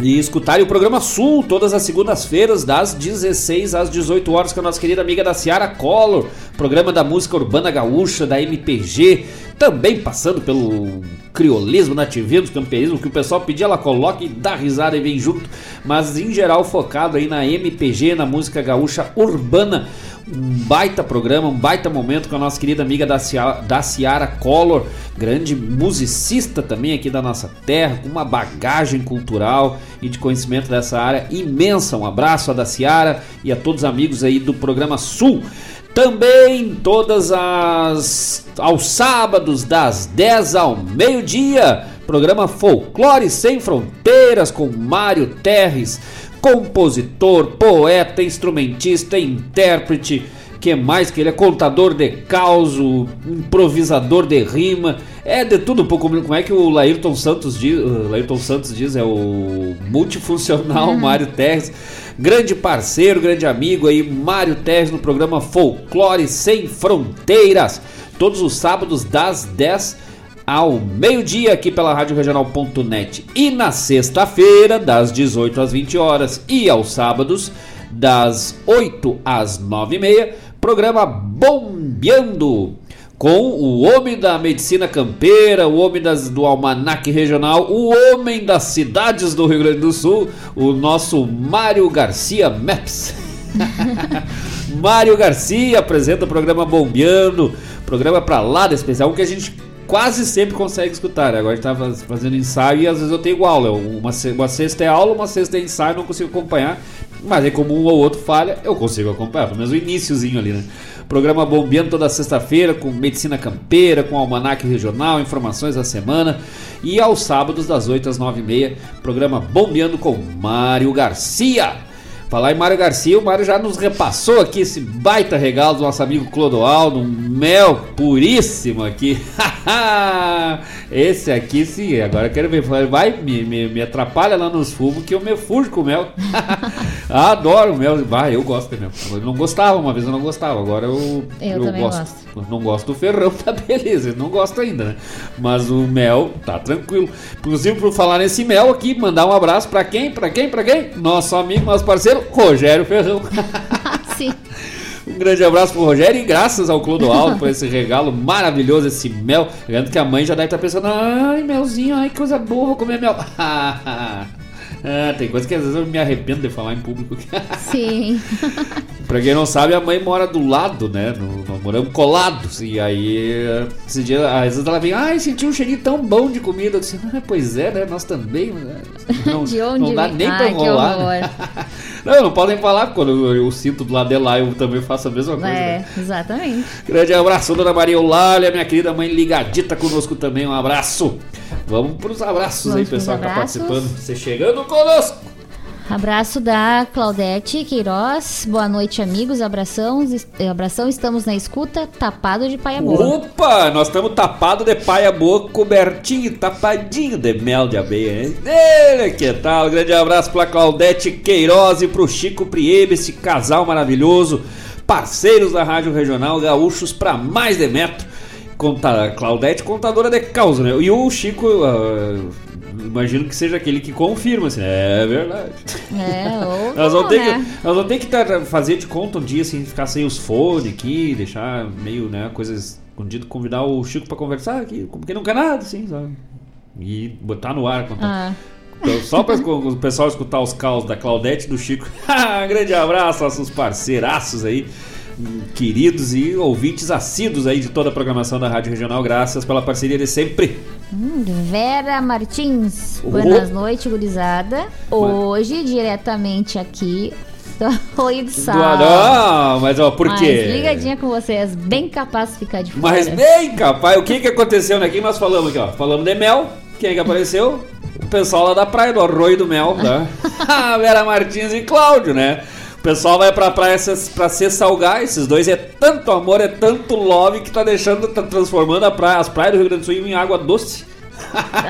e escutarem o programa Sul todas as segundas-feiras, das 16 às 18 horas, com a nossa querida amiga da Ciara Collor, programa da música urbana gaúcha, da MPG, também passando pelo criolismo, nativismo, camperismo, que o pessoal pedia, ela coloca e dá risada e vem junto, mas em geral focado aí na MPG, na música gaúcha urbana. Um baita programa, um baita momento com a nossa querida amiga da, Cia, da Ciara Collor, grande musicista também aqui da nossa terra, com uma bagagem cultural e de conhecimento dessa área imensa. Um abraço a da Ciara e a todos os amigos aí do programa Sul. Também todas as aos sábados das 10 ao meio-dia, programa Folclore Sem Fronteiras com Mário Terres, compositor, poeta, instrumentista, intérprete, que mais que ele é contador de causo, improvisador de rima, é de tudo um pouco, como é que o Laírton Santos diz, o Laírton Santos diz, é o multifuncional Uhum. Mário Terres, grande parceiro, grande amigo aí, Mário Terres no programa Folclore Sem Fronteiras, todos os sábados das 10 ao meio-dia aqui pela Rádio Regional.net e na sexta-feira das 18 às 20 horas e aos sábados das 8 às 9 e meia, programa Bombeando com o homem da medicina campeira, o homem das, do almanac regional, o homem das cidades do Rio Grande do Sul, o nosso Mário Garcia Maps. Mário Garcia apresenta o programa Bombeando, programa pra lá de especial, que a gente quase sempre consegue escutar. né? Agora a gente tá faz- fazendo ensaio e às vezes eu tenho aula. Uma, uma sexta é aula, uma sexta é ensaio, não consigo acompanhar. Mas aí como um ou outro falha, eu consigo acompanhar, pelo menos o iníciozinho ali, né? Programa Bombeando toda sexta-feira com medicina campeira, com almanac regional, informações da semana. E aos sábados das 8 às 9 e meia, programa Bombeando com Mário Garcia. Falar em Mário Garcia, o Mário já nos repassou aqui esse baita regalo do nosso amigo Clodoaldo, um mel puríssimo aqui. esse aqui sim, agora eu quero ver. Vai, me, me, me atrapalha lá nos fumos que eu me fujo com mel. Adoro mel. Vai, eu gosto de mel. Eu não gostava, uma vez eu não gostava, agora eu, Eu também gosto. gosto. Eu Não gosto do ferrão, tá beleza, eu não gosto ainda, né? Mas o mel tá tranquilo. Inclusive, por falar nesse mel aqui, mandar um abraço pra quem? Pra quem? Pra quem? Nosso amigo, nosso parceiro, Rogério Ferrão. Sim. Um grande abraço pro Rogério e graças ao Clodoaldo por esse regalo maravilhoso, esse mel. Lembrando que a mãe já deve estar pensando, ai, melzinho, ai, que coisa boa, vou comer mel. Ah, tem coisa que às vezes eu me arrependo de falar em público. Sim. Pra quem não sabe, a mãe mora do lado, né? No, nós moramos colados. E aí, esse dia, às vezes ela vem, ai, senti um cheirinho tão bom de comida. Eu disse, ah, pois é, né? Nós também. né? Não, De onde não dá nem pra Ai, que enrolar. né? Não, não podem falar, quando eu, eu sinto do lado de lá, eu também faço a mesma coisa. né? É, exatamente. Grande abraço, dona Maria Eulália, minha querida mãe ligadita conosco também. Um abraço. Vamos pros abraços Vamos aí, pessoal que tá participando. Você chegando conosco. Abraço da Claudete Queiroz. Boa noite, amigos. Abração, abração. Estamos na escuta. Tapado de paia boa. Opa, nós estamos tapados de paia boa, cobertinho, tapadinho de mel de abelha, hein? Ele, que tal? Grande abraço pra Claudete Queiroz e pro Chico Priebe, esse casal maravilhoso, parceiros da Rádio Regional Gaúchos pra mais de metro. Conta, Claudete, contadora de causa, né? E o Chico, ah, imagino que seja aquele que confirma, assim, é verdade. É, ou Nós não, vamos ter né? que, nós vamos ter que tá- fazer de conta um dia, assim, ficar sem os fones aqui, deixar meio, né, coisas escondidas, convidar o Chico pra conversar aqui, como quem não quer nada, assim, sabe? E botar no ar, contar. Ah. Então, só para o pessoal escutar os caos da Claudete e do Chico. Grande abraço, nossos parceiraços aí, queridos e ouvintes assíduos aí de toda a programação da Rádio Regional. Graças pela parceria de sempre. Hum, Vera Martins. Oh. Boas noites, gurizada. Hoje, diretamente aqui do Oi do Sal. Não, mas ó, por Mas quê? ligadinha com vocês, bem capaz de ficar de fora. Mas bem, capaz, o que que aconteceu né? Quem nós falamos aqui, ó? Falamos de mel. Quem que apareceu? O pessoal lá da praia, do Arroio do Mel, né? Vera Martins e Cláudio, né? O pessoal vai pra praia pra se salgar. Esses dois é tanto amor, é tanto love que tá deixando, tá transformando a praia, as praias do Rio Grande do Sul em água doce.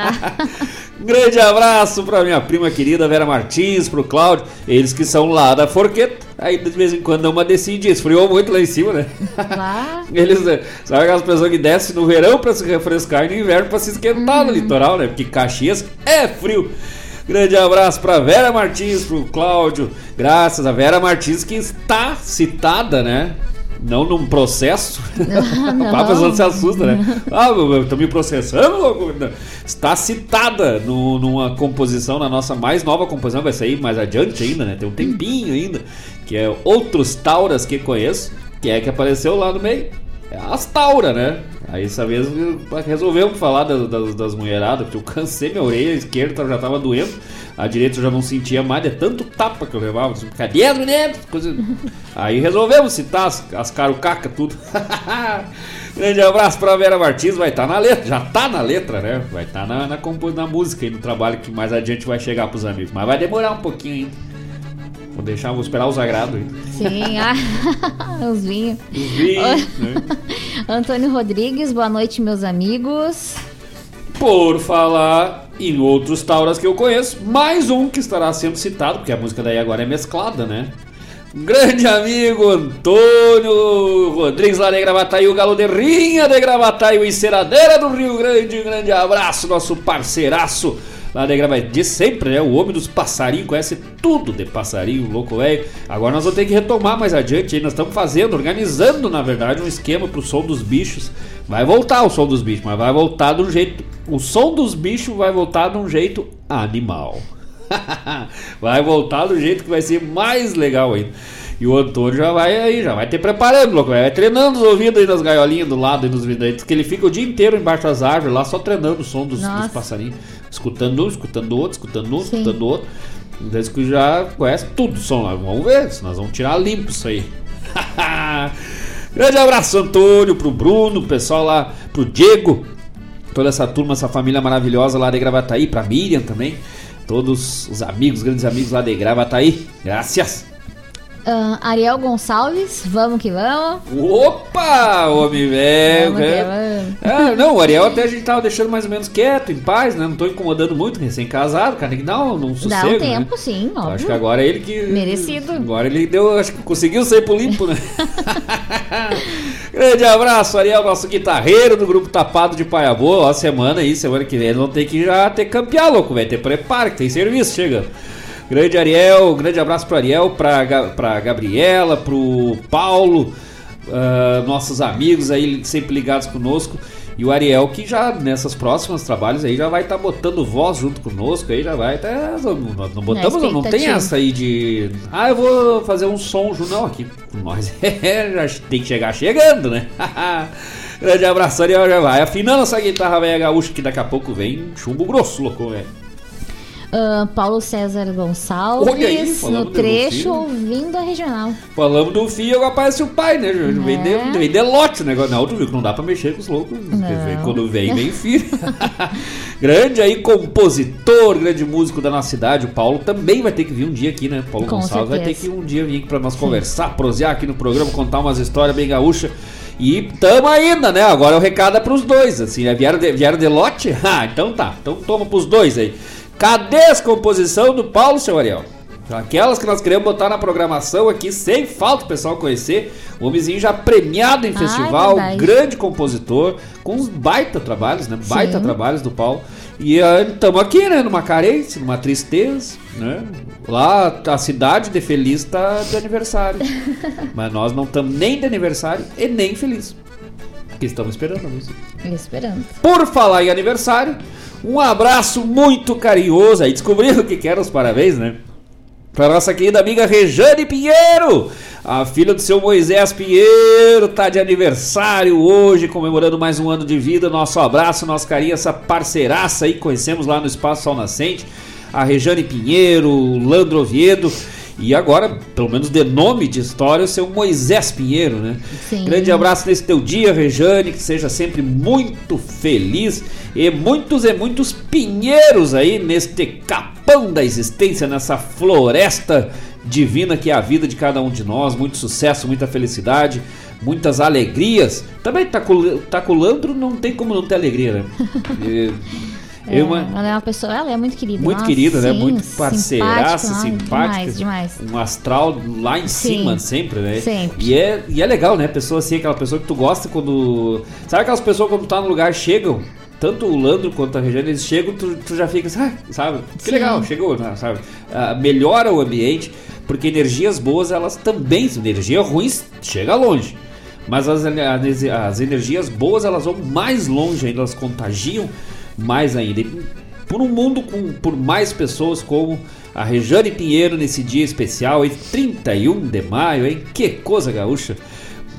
Grande abraço pra minha prima querida Vera Martins, pro Cláudio, eles que são lá da Forqueta. Aí de vez em quando dá uma descidinha, esfriou muito lá em cima, né? Lá. Eles, né, sabe aquelas pessoas que descem no verão pra se refrescar e no inverno pra se esquentar no litoral, né? Porque Caxias é frio. Grande abraço pra Vera Martins, pro Cláudio. Graças a Vera Martins que está citada, né? Não num processo. não. a pessoa se assusta, né? Ah, eu tô me processando. louco. Está citada no- numa composição, na nossa mais nova composição, vai sair mais adiante ainda, né? Tem um tempinho ainda. Que é Outros Tauras que conheço, que é que apareceu lá no meio. É as Taura, né? Aí essa vez resolvemos falar das, das, das mulheradas, porque eu cansei minha orelha esquerda, já tava doendo, a direita eu já não sentia mais, de tanto tapa que eu levava. Assim, Cadê as mulheres? Coisa... Aí resolvemos citar as, as carucacas, tudo. Grande abraço pra Vera Martins, vai estar na letra, já tá na letra, né? Vai estar na, na, compo- na música aí, no trabalho que mais adiante vai chegar pros amigos. Mas vai demorar um pouquinho ainda. Vou deixar, vou esperar os agrados. Sim, ah, os vinhos. Os vinhos, né? Antônio Rodrigues, boa noite, meus amigos. Por falar em outros Tauras que eu conheço, mais um que estará sendo citado, porque a música daí agora é mesclada, né? Grande amigo Antônio Rodrigues lá de Gravataí, o Galo de Rinha de Gravataí, o Enceradeira do Rio Grande. Um grande abraço, nosso parceiraço lá de Gravataí. De sempre, né? O homem dos passarinhos, conhece tudo de passarinho, louco velho. Agora nós vamos ter que retomar mais adiante, aí nós estamos fazendo, organizando, na verdade, um esquema pro som dos bichos. Vai voltar o som dos bichos, mas vai voltar de um jeito. O som dos bichos vai voltar de um jeito animal. vai voltar do jeito que vai ser mais legal ainda. E o Antônio já vai aí, já vai ter preparando, louco. Vai treinando os ouvidos aí nas gaiolinhas do lado e nos vidros. Que ele fica o dia inteiro embaixo das árvores lá, só treinando o som dos, dos passarinhos. Escutando um, escutando outro, escutando um, Sim. escutando outro. Desde que já conhece tudo o som lá. Vamos ver se nós vamos tirar limpo isso aí. Grande abraço, Antônio, pro Bruno, pro pessoal lá, pro Diego, toda essa turma, essa família maravilhosa lá de Gravataí, pra Miriam também, todos os amigos, grandes amigos lá de Gravataí, graças. Ah, Ariel Gonçalves, vamos que vamos. Opa, homem velho. Né? vamos. Ah, não, o Ariel até a gente tava deixando mais ou menos quieto, em paz, né? Não tô incomodando muito, recém-casado, cara, tem que dar um, um sossego, Dá um né? tempo, sim, Eu óbvio. Acho que agora é ele que. Merecido. Agora ele deu. Acho que conseguiu sair pro limpo, né? Grande abraço, Ariel, nosso guitarreiro do grupo Tapado de Paia Boa. Ó, semana aí, semana que vem, eles vão ter que já ter campear, louco, velho. Ter preparo, que tem serviço, chega. Grande Ariel, grande abraço pro Ariel, pra, pra Gabriela, pro Paulo, ah, nossos amigos aí sempre ligados conosco. E o Ariel, que já nessas próximas trabalhos aí já vai estar botando voz junto conosco aí, já vai até. Nós não botamos, não tem essa aí de. Ah, eu vou fazer um som junto. Não, aqui com nós é, já tem que chegar chegando, né? Grande abraço, Ariel, já vai afinando essa guitarra velha gaúcha que daqui a pouco vem chumbo grosso, louco, velho. Ah, Paulo César Gonçalves, aí, no trecho ouvindo a regional. Falamos do filho, agora aparece o pai, né? Vem, de, É. vem de lote o negócio. Não, tu viu que não dá pra mexer com os loucos. Vem- Quando vem, vem filho. grande aí, compositor, grande músico da nossa cidade. O Paulo também vai ter que vir um dia aqui, né? Paulo Com Gonçalves vai ter certeza. que um dia vir aqui pra nós conversar, prosear aqui no programa, contar umas histórias bem gaúchas. E tamo ainda, né? Agora o recado é pros dois, assim, né? Vieram de, vieram de lote? Ah, então tá. Então toma pros dois aí. Cadê as composição do Paulo, seu Ariel? Aquelas que nós queremos botar na programação aqui, sem falta o pessoal conhecer. O homenzinho já premiado em Ah, festival, verdade. grande compositor, com uns baita trabalhos, né? Baita Sim. trabalhos do Paulo. E estamos aqui, né? Numa carência, numa tristeza, né? Lá a cidade de feliz tá de aniversário. Mas nós não estamos nem de aniversário e nem feliz. Porque estamos esperando a música. Esperando. Por falar em aniversário, um abraço muito carinhoso. Aí descobriram o que que eram os parabéns, né? Pra nossa querida amiga Rejane Pinheiro, a filha do seu Moisés Pinheiro, tá de aniversário hoje, comemorando mais um ano de vida. Nosso abraço, nosso carinho, essa parceiraça aí, conhecemos lá no Espaço Sol Nascente, a Rejane Pinheiro, o Landro Oviedo. E agora, pelo menos de nome de história, o seu Moisés Pinheiro, né? Sim. Grande abraço nesse teu dia, Rejane, que seja sempre muito feliz e muitos e muitos pinheiros aí neste capão da existência, nessa floresta divina que é a vida de cada um de nós. Muito sucesso, muita felicidade, muitas alegrias. Também tá com, tá não tem como não ter alegria, né? E- É, Eu, uma- Ela é uma pessoa, ela é muito querida. Muito Nossa, querida, né? sim, Muito parceiraça, simpática. Demais, demais. Um astral lá em Sim. cima sempre, né? Sempre. E é, e é legal, né? Pessoa assim, aquela pessoa que tu gosta quando. Sabe aquelas pessoas quando tu tá no lugar chegam? Tanto o Landro quanto a Regiane, eles chegam, tu, tu já fica assim, ah, sabe? Que Sim. legal, chegou, né? sabe? Ah, melhora o ambiente, porque energias boas, elas também, energia ruim chega longe. Mas as, as, as energias boas, elas vão mais longe ainda, elas contagiam mais ainda. E por um mundo com por mais pessoas como a Rejane Pinheiro nesse dia especial, em 31 de maio, hein? Que coisa gaúcha!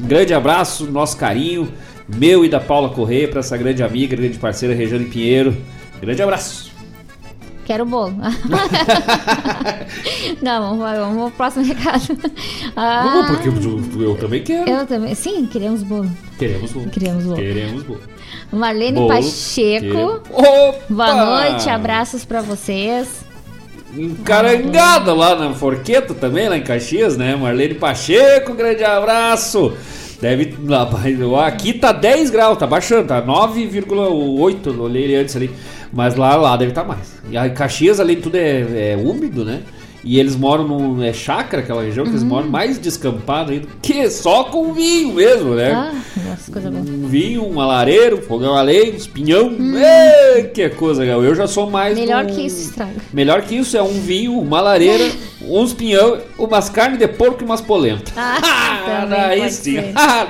Um grande abraço, nosso carinho, meu e da Paula Correia, para essa grande amiga, grande parceira Rejane Pinheiro. Grande abraço! Quero bolo. Não, vamos, vamos pro próximo recado. Ah, Não, porque eu, eu também quero. Eu também. Sim, queremos bolo. Queremos bolo. Queremos bolo. Queremos bolo. Marlene Bolo. Pacheco. Boa noite, abraços pra vocês. Encarangada lá na Forqueta também, lá em Caxias, né? Marlene Pacheco, grande abraço. Deve. Aqui tá 10 graus, tá baixando, tá 9,8. eu Olhei ele antes ali. Mas lá, lá deve estar mais. E a Caxias, além de tudo, é, é úmido, né? E eles moram num. É chácara, aquela região que eles moram mais descampado ainda. Que só com vinho mesmo, né? Ah, nossa, coisa boa. Um vinho, uma lareira, um fogão a lenha, uns pinhão. Ê, que coisa, gal. Eu já sou mais. Melhor do- que isso, estraga. Melhor que isso é um vinho, uma lareira, uns pinhão, umas carnes de porco e umas polentas. Ah, também daí sim. Ah,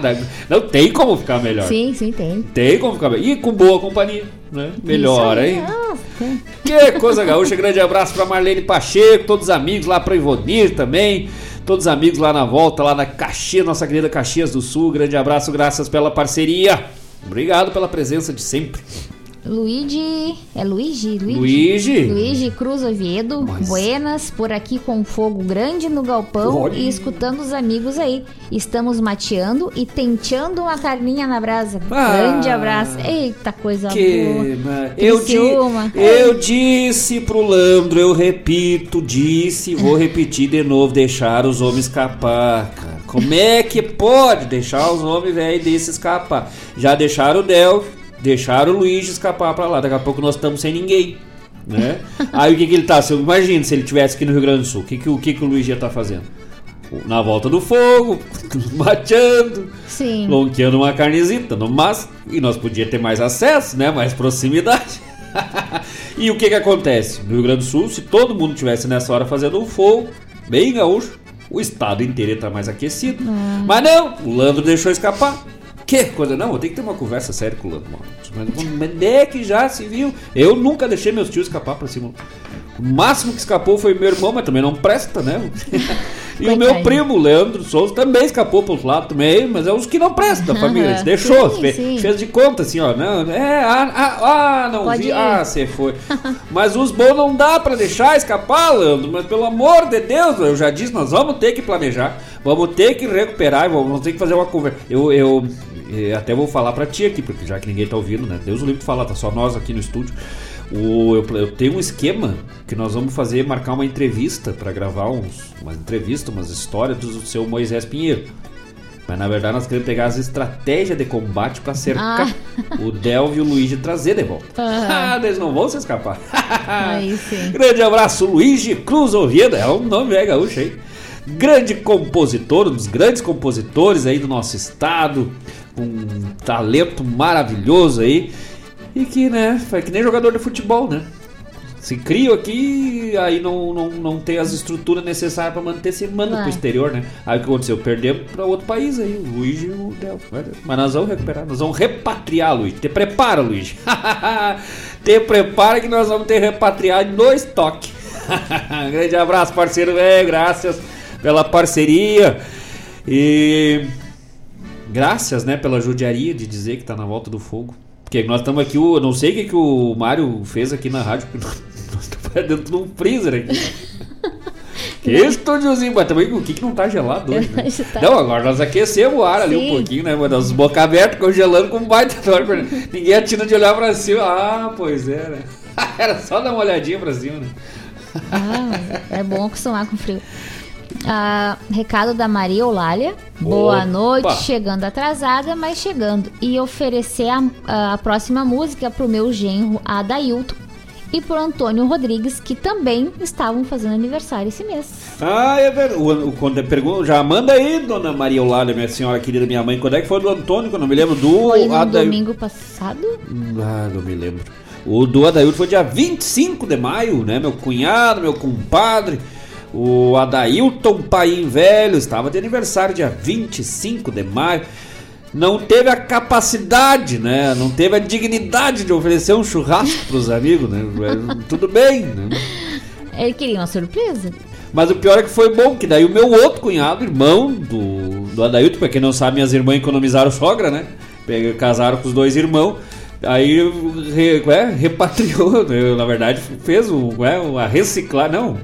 Não tem como ficar melhor. Sim, sim, tem. Tem como ficar melhor. E com boa companhia, né? Melhor, Isso aí, hein? Que coisa gaúcha, grande abraço pra Marlene Pacheco, todos os amigos lá pra Ivonir também, todos os amigos lá na volta, lá na Caxias, nossa querida Caxias do Sul, grande abraço, graças pela parceria, obrigado pela presença de sempre. Luigi. É Luigi? Luigi? Luigi Cruz Oviedo. Buenas, por aqui com fogo grande no galpão Olha. e escutando os amigos aí. Estamos mateando e tenteando uma carninha na brasa. Ah. grande abraço. Eita, coisa Que, boa. eu, di- eu disse pro Landro, eu repito, disse, vou repetir de novo, deixar os homens escapar, cara. Como é que pode deixar os homens velho desse escapar? Já deixaram o Del, deixaram o Luigi escapar pra lá, daqui a pouco nós estamos sem ninguém. Né? Aí o que, que ele tá? Imagino se ele tivesse aqui no Rio Grande do Sul, o que, que, o que, que o Luigi ia estar fazendo? Na volta do fogo, mateando, Sim. lonqueando uma carnezita, no máximo. E nós podíamos ter mais acesso, né? Mais proximidade. e o que que acontece? No Rio Grande do Sul, se todo mundo tivesse nessa hora fazendo um fogo, bem gaúcho, o estado inteiro ia estar mais aquecido. Mas não, o Landro deixou escapar. Que coisa, não, eu tenho que ter uma conversa séria com o Landro. mano. Mas onde é que já se viu? Eu nunca deixei meus tios escapar pra cima. O máximo que escapou foi meu irmão, mas também não presta, né? E o meu primo, Leandro Souza, também escapou pro outro lado também, mas é os que não prestam família. Deixou, Sim, fez, sim. fez de conta assim, ó. Não, é, ah, ah, ah, não Pode vi. ir. Ah, você foi. mas os bons não dá pra deixar escapar, Leandro. Mas pelo amor de Deus, eu já disse, nós vamos ter que planejar, vamos ter que recuperar, vamos ter que fazer uma conversa. Eu, eu, eh, até vou falar pra ti aqui, porque já que ninguém tá ouvindo, né? Deus o livre de falar, tá só nós aqui no estúdio. O, eu, eu tenho um esquema que nós vamos fazer, marcar uma entrevista pra gravar uns, uma entrevista, umas histórias do seu Moisés Pinheiro. Mas na verdade nós queremos pegar as estratégias de combate pra cercar o Delvio e o Luigi e trazer de volta. Aham. Ah, eles não vão se escapar. Aí sim. Grande abraço, Luigi Cruz Oviedo. É um nome é gaúcho aí. Grande compositor, um dos grandes compositores aí do nosso estado. Um talento maravilhoso aí. E que, né, foi que nem jogador de futebol, né? Se cria aqui, aí não, não, não tem as estruturas necessárias para manter, se manda Vai. pro exterior, né? Aí o que aconteceu? Perdemos para outro país aí, o Luigi e o Del. Mas nós vamos recuperar, nós vamos repatriar, Luigi. Te prepara, Luigi. Te prepara que nós vamos ter repatriado no estoque. Grande abraço, parceiro. É, graças pela parceria. E graças, né, pela judiaria de dizer que tá na volta do fogo. Porque nós estamos aqui, o- eu não sei o que, que o Mário fez aqui na rádio, porque nós estamos dentro de um freezer aqui. Que estúdiozinho, mas também o que, que não tá gelado hoje, né? Tá. Não, agora nós aquecemos o ar ali Sim. um pouquinho, né? Mas nós boca aberta, congelando com um baita do ar. Ninguém atina de olhar pra cima. Ah, pois é, né? Era só dar uma olhadinha pra cima, né? Ah, é bom acostumar com frio. Ah, recado da Maria Eulália. Boa Opa. noite, chegando atrasada, mas chegando. E oferecer a, a próxima música pro meu genro Adailton, e pro Antônio Rodrigues, que também estavam fazendo aniversário esse mês. Ah, é verdade. Quando eu pergunto, já manda aí, dona Maria Eulália, minha senhora querida, minha mãe, quando é que foi do Antônio, que eu não me lembro, do Foi no Adail- domingo passado? Ah, não me lembro. O do Adailton foi dia 25 de maio, né? Meu cunhado, meu compadre. O Adailton Paim Velho estava de aniversário dia 25 de maio. Não teve a capacidade, né? Não teve a dignidade de oferecer um churrasco pros amigos, né? Tudo bem, né? Ele queria uma surpresa? Mas o pior é que foi bom, que daí o meu outro cunhado, irmão do, do Adailton, pra quem não sabe, minhas irmãs economizaram sogra, né? Casaram com os dois irmãos. Aí re, é, repatriou, né? na verdade, fez um, é, uma reciclar, não.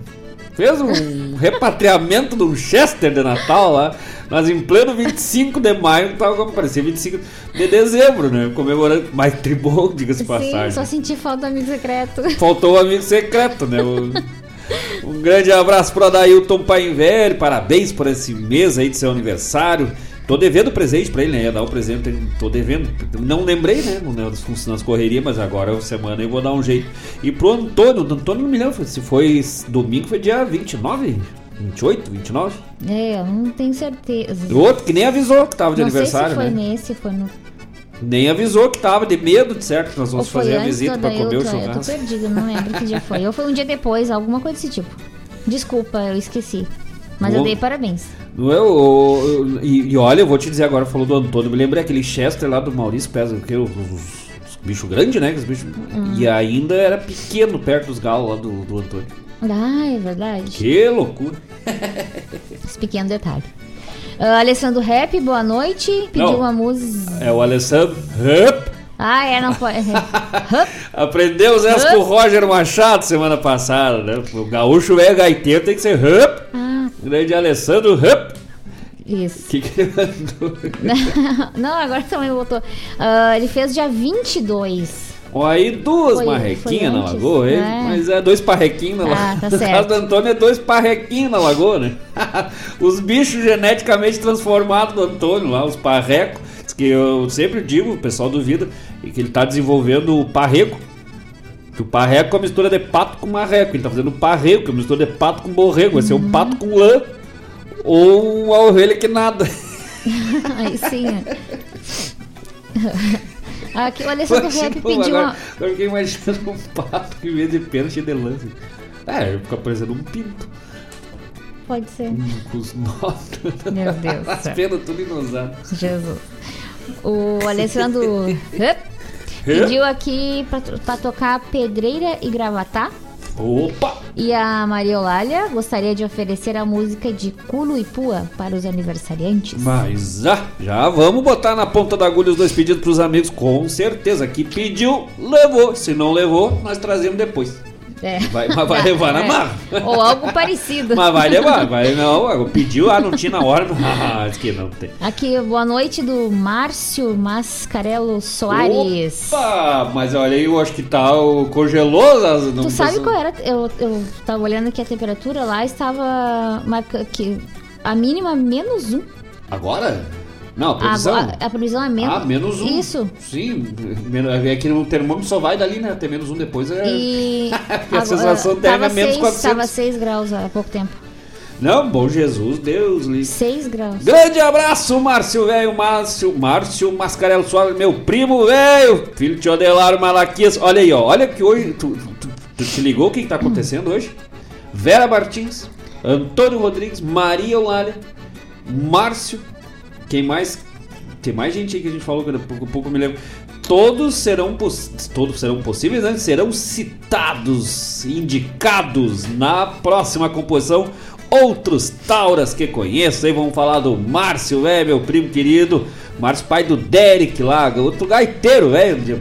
Fez um repatriamento de um Chester de Natal lá, mas em pleno 25 de maio, tava como parecia 25 de dezembro, né? Comemorando, mais tribom, diga-se Sim, passagem. só senti falta do amigo secreto. Faltou o amigo secreto, né? O- um grande abraço pro Adailton Pai Velho, parabéns por esse mês aí de seu aniversário. Tô devendo presente pra ele, né? Ia dar o presente, tô devendo. Não lembrei, né? Nas correrias, mas agora é semana eu vou dar um jeito. E pro Antônio, do Antônio não me lembro se foi domingo, foi dia 29, 28, 29. É, eu não tenho certeza. O outro que nem avisou que tava de não aniversário, sei se foi né? nesse, foi no. Nem avisou que tava de medo de certo que nós vamos fazer a visita pra comer o Adailton, Eu tô churrasco. perdida, não lembro que dia foi. Ou foi um dia depois, alguma coisa desse tipo. Desculpa, eu esqueci. Mas eu dei parabéns. Não é o. o- E, e olha, eu vou te dizer agora, falou do Antônio. Me lembrei aquele Chester lá do Maurício, pesa o quê? Os, os- os bichos grandes, né? Os bichos. E ainda era pequeno perto dos galos lá do, do Antônio. Ah, é verdade. Que loucura. Esse pequeno detalhe. Ah, Alessandro Rap, boa noite. Pediu Não. uma música. É o Alessandro. Hup, Ah, é, não pode. Aprendemos essa Hup. com o Roger Machado semana passada, né? O gaúcho velho gaiteiro tem que ser Hup. Ah, Grande Alessandro Hup. isso. Que que ele mandou? não, agora também voltou. Ah, ele fez dia 22. Ó, aí duas Foi- marrequinhas na lagoa, hein? é. Mas é dois parrequinhos na Ah, lagoa. tá no certo. caso do Antônio é dois parrequinhos na lagoa, né? os bichos geneticamente transformados do Antônio lá, os parrecos, que eu sempre digo, o pessoal duvida, que ele tá desenvolvendo o parreco. Que o parreco é uma mistura de pato com marreco. Ele tá fazendo parreco, que é uma mistura de pato com borrego. Vai ser um pato com lã ou uma ovelha que nada. Aí sim. Aqui, o Alessandro Rap pediu agora, uma. eu fiquei imaginando um pato que em vez de pena cheio de lance. É, fica parecendo um pinto. Pode ser. Com os nós. Meu Deus As penas tudo inosado. Jesus. O Alessandro pediu aqui pra, pra tocar Pedreira e Gravatá. Opa! E a Maria Eulália gostaria de oferecer a música de Culo e Pua para os aniversariantes. Mas ah, já vamos botar na ponta da agulha os dois pedidos pros amigos, com certeza. Que pediu, levou. Se não levou, nós trazemos depois. É. Vai, mas vai levar na É. marra. Ou algo parecido. Mas vai levar, vai não. Pediu, ah, não tinha na hora. Ah, acho que não tem. Aqui, boa noite do Márcio Mascarello Soares. Opa! Mas olha aí, eu acho que tá congelou as. Tu sabe passou- qual era? Eu, eu tava olhando aqui a temperatura lá, estava marcando que a mínima menos um. Agora? Não, a previsão. A, a, previsão é menos. Ah, menos um. Isso. Sim, é que o termômetro só vai dali, né? Até menos um depois é. E a sensação térmica é menos seis, 400. Tava 6 graus há pouco tempo. Não, bom Jesus, Deus livre. 6 graus. Grande abraço, Márcio velho, Márcio, Márcio Mascarello Soares, meu primo velho, filho de Odelaro Malaquias. Olha aí, ó, olha que hoje, tu, tu- tu te ligou o que, que tá acontecendo hoje? Vera Martins, Antônio Rodrigues, Maria Eulália, Márcio, quem mais? Tem mais gente aí que a gente falou que a pouco, pouco eu me lembro. Todos serão, todos serão possíveis, né? serão citados, indicados na próxima composição. Outros Tauras que conheço, aí vamos falar do Márcio, velho, meu primo querido. Márcio, pai do Derek lá, outro gaiteiro, velho, de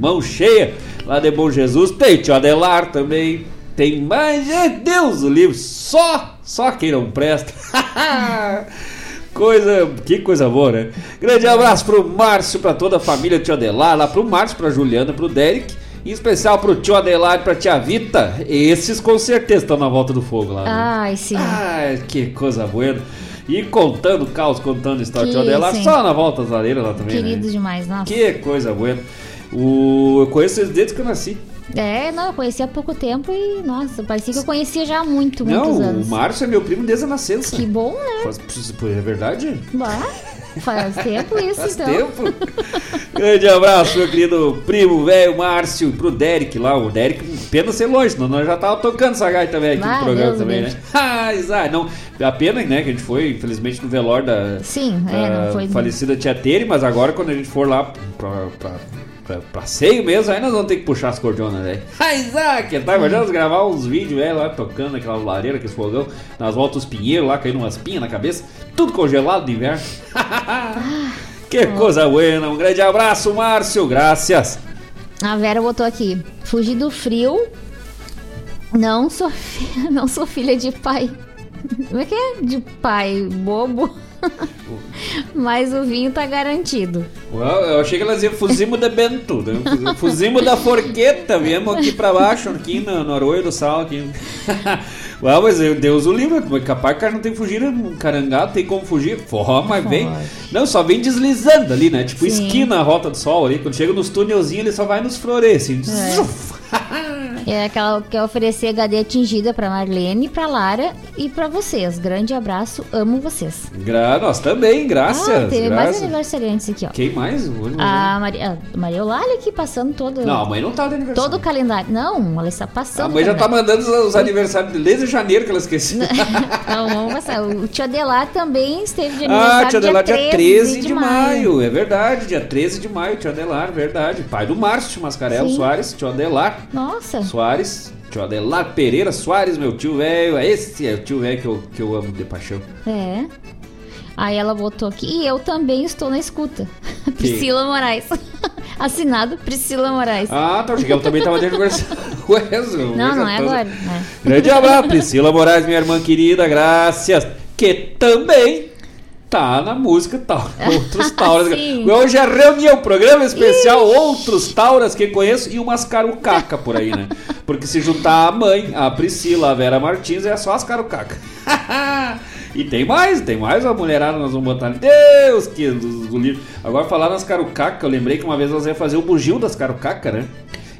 mão cheia, lá de Bom Jesus. Tem tio Adelar também. Tem mais, é Deus o livre, só, só quem não presta. Coisa, que coisa boa, né? Grande abraço pro Márcio, pra toda a família Tio Adelar, lá pro Márcio, pra Juliana, pro Derek, em especial pro Tio Adelar e pra Tia Vita. Esses com certeza estão na volta do fogo lá. Né? Ai, sim. Ai, que coisa boa. E contando caos, contando história, Que Tio Adelar, sim. só na volta das lareiras lá também, Querido né? demais, nossa. Que coisa boa. O, eu conheço eles desde que eu nasci. É, não, eu conheci há pouco tempo e, nossa, parecia que eu conhecia já há muito, muitos Não, anos. o Márcio é meu primo desde a nascença. Que bom, né? Faz, é verdade? Bah, faz tempo isso, Faz então. tempo. Grande abraço, meu querido primo velho Márcio, pro Derek lá. O Derek, pena ser longe, senão nós já tava tocando essa gaita também aqui Ah, no programa Deus também, me né? Ah, não. A pena, né, que a gente foi, infelizmente, no velório da, Sim, é, não foi. falecida Tia Tere, mas agora quando a gente for lá pra, pra, pra, pra seio mesmo, aí nós vamos ter que puxar as cordonas, velho. Ah, Isaac, tá imaginando gravar uns vídeos, velho, lá tocando aquela lareira, aquele fogão, nas voltas dos pinheiros lá, caindo umas pinhas na cabeça, tudo congelado de inverno. que coisa buena, um grande abraço, Márcio, graças. A Vera botou aqui: fugir do frio. Não sou, não sou filha de pai. Como é que é? De pai bobo. Mas o vinho tá garantido. Uau, eu achei que ela dizia fuzimo de Bento, né? fuzimo da forqueta, viemos aqui pra baixo, aqui no, no Arroio do Sal, aqui. Uau, mas eu- Deus o livre, capaz que o cara não tem fugir, um carangado tem como fugir. Forró, mas vem. Não, só vem deslizando ali, né? Tipo Sim. esquina a rota do sol ali. Quando chega nos túnelzinhos, ele só vai nos flores, assim. É aquela que quer oferecer HD atingida pra Marlene, pra Lara e pra vocês. Grande abraço, amo vocês. Gra nós também, graças. ah, teve mais graças. aniversariantes aqui, ó. Quem mais? A Maria, a Maria Eulália aqui passando todo. Não, a mãe não tá de aniversário. Todo o calendário. Não, ela está A passando. mãe já tá mandando os, os aniversários desde janeiro que ela esqueceu. Não, vamos passar. O tio Adelar também esteve de Ah, aniversário tio Adelar, dia 13 de, de maio. é verdade, dia 13 de maio, tio Adelar, verdade. Pai do Márcio Mascarelo Sim. Soares, tio Adelar Nossa. Soares, tio Adelar Pereira Soares, meu tio velho. Esse é o tio velho que eu, que eu amo de paixão. É. Aí ela botou aqui. E eu também estou na escuta. Priscila Moraes. Assinado Priscila Moraes. Ah, tá, achei que ela também tava de aniversário. Ué, eu não, já não é agora. né? Grande abraço, Priscila Moraes, minha irmã querida, graças. Que também tá na música tal. Outros Tauras. Hoje é reunião, programa especial Outros Tauras que conheço e umas carucaca por aí, né? Porque se juntar a mãe, a Priscila, a Vera Martins, é só as carucaca. E tem mais, tem mais uma mulherada, nós vamos botar. Deus que do, livro. Agora falar nas carucaca, eu lembrei que uma vez nós ia fazer o bugio das carucaca, né?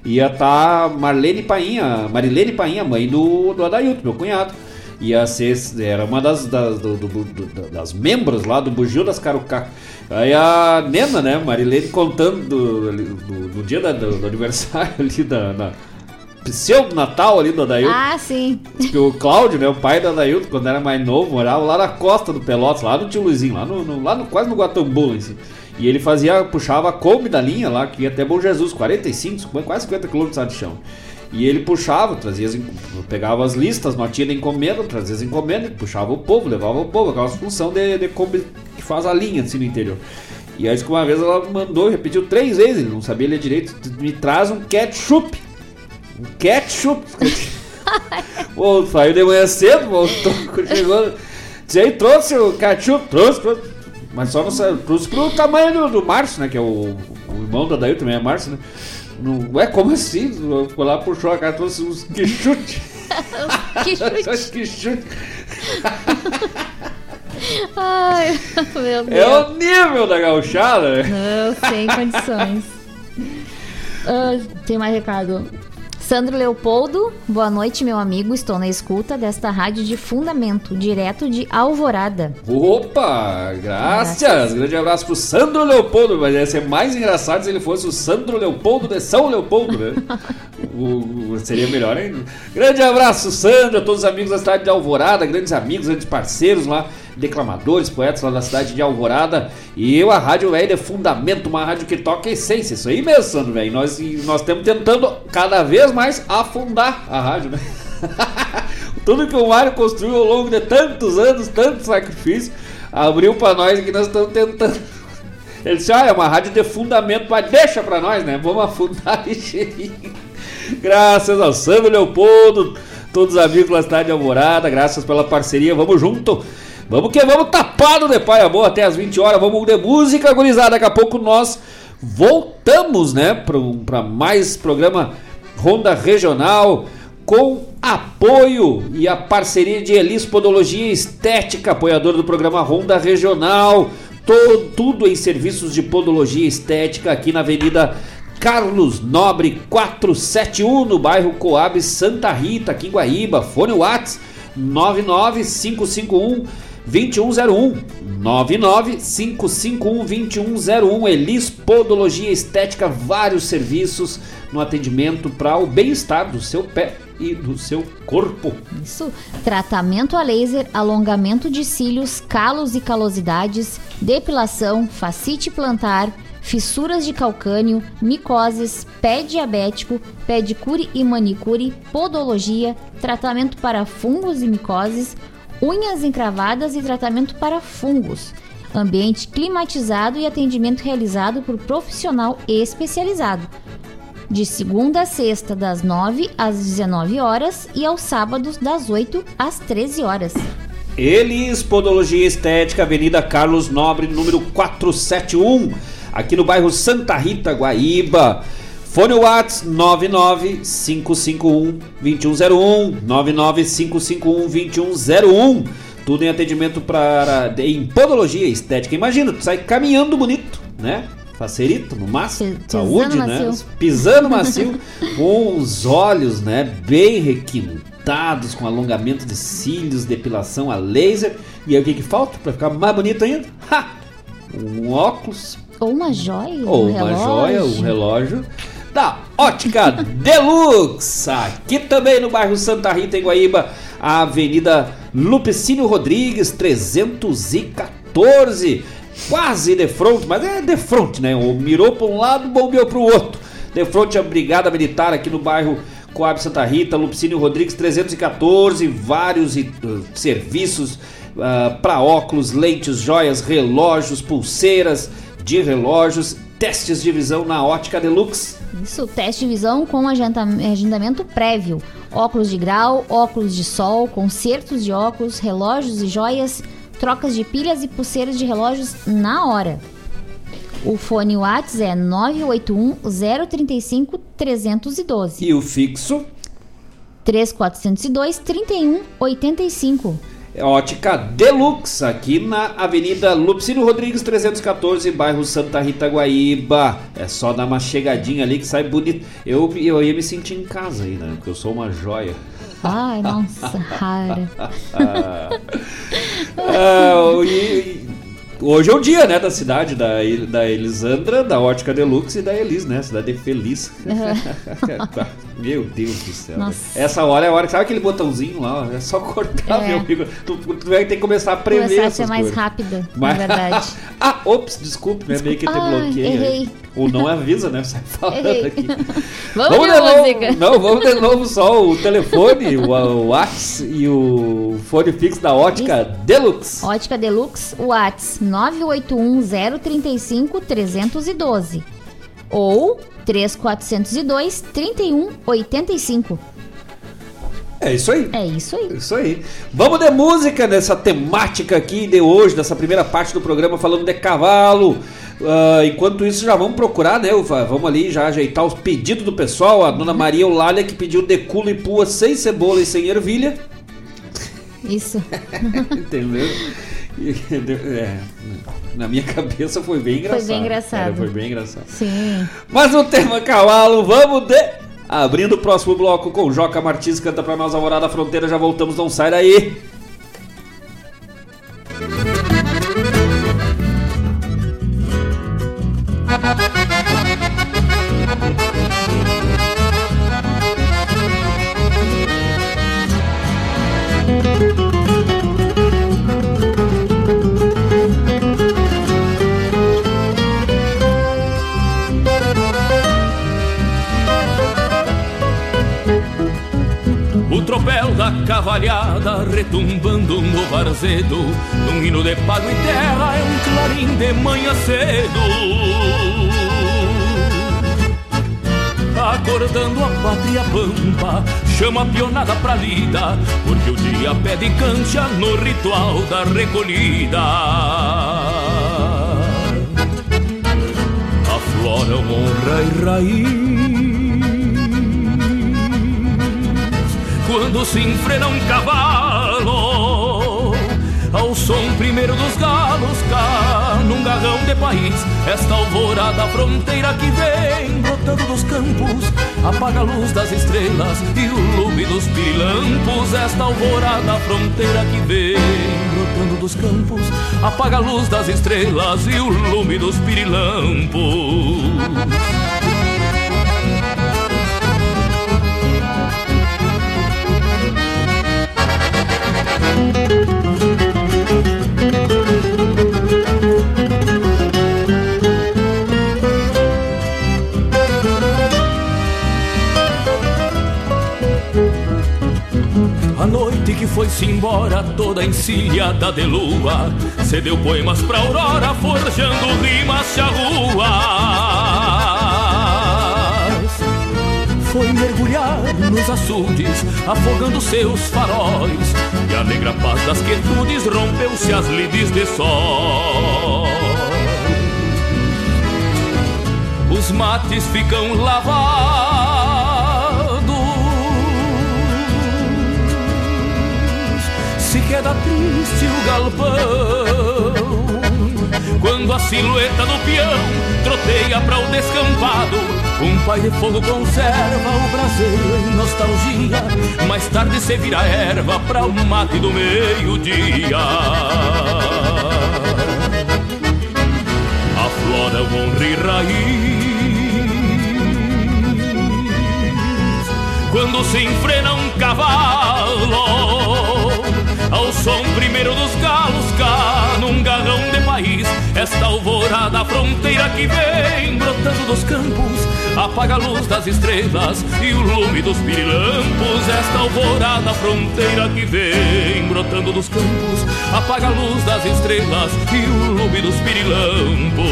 Ia tá Marlene Painha, Marilene Painha, mãe do, do Adailto, meu cunhado. Ia ser, era uma das, das, do- do- do- das membros lá do Bugio das Carucá. Aí a Nena, né, Marilene contando do, do, do dia da- do, aniversário ali da, da pseudo Natal ali do Adailto. Ah, sim. Que o Cláudio, né, o pai do Adailto, quando era mais novo, morava lá na costa do Pelotas, lá no Tio Luizinho, lá, no, no- lá no, quase no Guatambu, assim. E ele fazia, puxava a Kombi da linha lá, que ia até Bom Jesus, 45, 50, quase 50 quilômetros de chão. E ele puxava, trazia pegava as listas, notinha da encomenda, trazia as encomendas, puxava o povo, levava o povo, aquela função de, de que faz a linha assim no interior. E aí que uma vez ela mandou, repetiu três vezes, ele não sabia ler direito, me traz um ketchup. Um ketchup. Pô, saiu de manhã cedo, voltou, chegou. Disse aí, trouxe o ketchup, trouxe, trouxe. Mas só não trouxe pro tamanho do, do Márcio, né? Que é o, o irmão da Daí também é Márcio, né? Não, ué, como assim? Ficou lá, puxou a cara, trouxe uns que chute. Que chute. que chute. Ai, meu Deus. É o nível da gauchada? Não, sem condições. Ah, tem mais recado. Sandro Leopoldo, boa noite, meu amigo. Estou na escuta desta rádio de fundamento, direto de Alvorada. Opa, graças. Grande abraço pro Sandro Leopoldo, mas ia ser mais engraçado se ele fosse o Sandro Leopoldo de São Leopoldo, né? O- o- seria melhor ainda. Grande abraço, Sandro, a todos os amigos da cidade de Alvorada, grandes amigos, grandes parceiros lá, declamadores, poetas lá da cidade de Alvorada. E eu, a Rádio Velho é fundamento, uma rádio que toca essência. Isso aí mesmo, Sandro, velho. Nós nós estamos tentando cada vez mais afundar a rádio, né? Tudo que o Mário construiu ao longo de tantos anos, tanto sacrifício, abriu pra nós que nós estamos tentando. Ele disse: Ah, é uma rádio de fundamento, mas deixa pra nós, né? Vamos afundar ligeirinho. Graças ao Sandro Leopoldo, todos os amigos da cidade de Alvorada, graças pela parceria, vamos junto. Vamos que vamos tapado de pai amor até as 20 horas, vamos de música, gurizada. Daqui a pouco nós voltamos, né, para mais programa Ronda Regional com apoio e a parceria de Elis Podologia Estética, apoiador do programa Ronda Regional. To- tudo em serviços de podologia estética aqui na Avenida Carlos Nobre 471 no bairro Coab Santa Rita, aqui em Guaíba. Fone Whats 99551 2101 99551 2101 Elis Podologia Estética, vários serviços no atendimento para o bem-estar do seu pé e do seu corpo. Isso. Tratamento a laser, alongamento de cílios, calos e calosidades, depilação, facite plantar, fissuras de calcânio, micoses, pé diabético, pedicure e manicure, podologia, tratamento para fungos e micoses, unhas encravadas e tratamento para fungos. Ambiente climatizado e atendimento realizado por profissional especializado. De segunda a sexta, das 9 às 19 horas e aos sábados, das 8 às 13 horas. Elis Podologia Estética, Avenida Carlos Nobre, número 471, aqui no bairro Santa Rita, Guaíba. Fone Whats 99551-2101, 99551-2101. Tudo em atendimento para em podologia estética. Imagina, tu sai caminhando bonito, né? Facerito, no máximo, saúde, né? macio. Pisando macio, com os olhos, né? Bem requintados, com alongamento de cílios, depilação a laser. E aí o que, que falta para ficar mais bonito ainda? Ha! Um óculos, Ou uma joia, ou um uma relógio. joia, um relógio da Ótica Deluxe, aqui também no bairro Santa Rita, em Guaíba, a Avenida Lupicínio Rodrigues, 314, quase de frente, mas é de frente, né? O mirou para um lado, bombeou para o outro. De frente a Brigada Militar aqui no bairro Coab Santa Rita, Lupicínio Rodrigues 314, vários uh, serviços para óculos, lentes, joias, relógios, pulseiras de relógios, testes de visão na Ótica Deluxe. Isso, teste de visão com agenda- agendamento prévio. Óculos de grau, óculos de sol, consertos de óculos, relógios e joias, trocas de pilhas e pulseiras de relógios na hora. O fone Whats é 981 035 312 E o fixo 3402 3185. Ótica Deluxe, aqui na Avenida Lupicínio Rodrigues 314, bairro Santa Rita Guaíba. É só dar uma chegadinha ali que sai bonito. Eu, eu ia me sentir em casa aí, né? Porque eu sou uma joia. Ai, nossa, rara. Ah, e hoje é o dia, né, da cidade da, da Elisandra, da Ótica Deluxe e da Elis, né? Cidade feliz. Meu Deus do céu. Nossa. Essa hora é a hora que sabe aquele botãozinho lá, ó, é só cortar, É. meu amigo. Tu, tu vai ter que começar a prever Começar a ser mais coisas. rápida, Mas- na verdade. ah, ops, desculpe, né? Meio que te Ai, bloqueei. aí. errei. Ou não avisa, né? Sai falando Errei. aqui. Vamos, de de novo, música. Não, vamos de novo só o telefone, o, o WhatsApp e o fone fixo da ótica Deluxe. Ótica Deluxe, Whats 981 035 312 ou 3402 3185. É isso aí. É isso aí. Isso aí. Vamos de música nessa temática aqui de hoje, dessa primeira parte do programa falando de cavalo. Ah, enquanto isso, já vamos procurar, né? Va- Vamos ali já ajeitar os pedidos do pessoal. A dona Maria Eulália que pediu de culo e pua sem cebola e sem ervilha. Isso. Entendeu? É, na minha cabeça foi bem engraçado. bem engraçado. É, foi bem engraçado. Sim. Mas no tema cavalo, vamos de. Abrindo o próximo bloco com Joca Martins, canta pra nós Alvorada Fronteira, já voltamos, não sai daí. Da cavalhada retumbando no varzedo Num hino de pago e terra é um clarim de manhã cedo. Acordando a pátria pampa Chama a pionada pra lida Porque o dia pede cancha no ritual da recolhida. Afloram honra e raiz quando se enfrena um cavalo Ao som primeiro dos galos cá num garrão de país. Esta alvorada fronteira que vem brotando dos campos, apaga a luz das estrelas e o lume dos pirilampos. Esta alvorada fronteira que vem brotando dos campos, apaga a luz das estrelas e o lume dos pirilampos. Que foi-se embora, toda encilhada de lua, cedeu poemas pra aurora, forjando rimas charruas. Foi mergulhar nos açudes, afogando seus faróis, e a negra paz das quietudes rompeu-se as lides de sol. Os mates ficam lavados queda triste o galpão. Quando a silhueta do peão troteia para o descampado, um pai de fogo conserva o braseiro em nostalgia. Mais tarde se vira erva para o mate do meio-dia. Aflora o honra e raiz quando se enfrena um cavalo ao som primeiro dos galos cá num garrão de país. Esta alvorada fronteira que vem brotando dos campos apaga a luz das estrelas e o lume dos pirilampos. Esta alvorada fronteira que vem brotando dos campos apaga a luz das estrelas e o lume dos pirilampos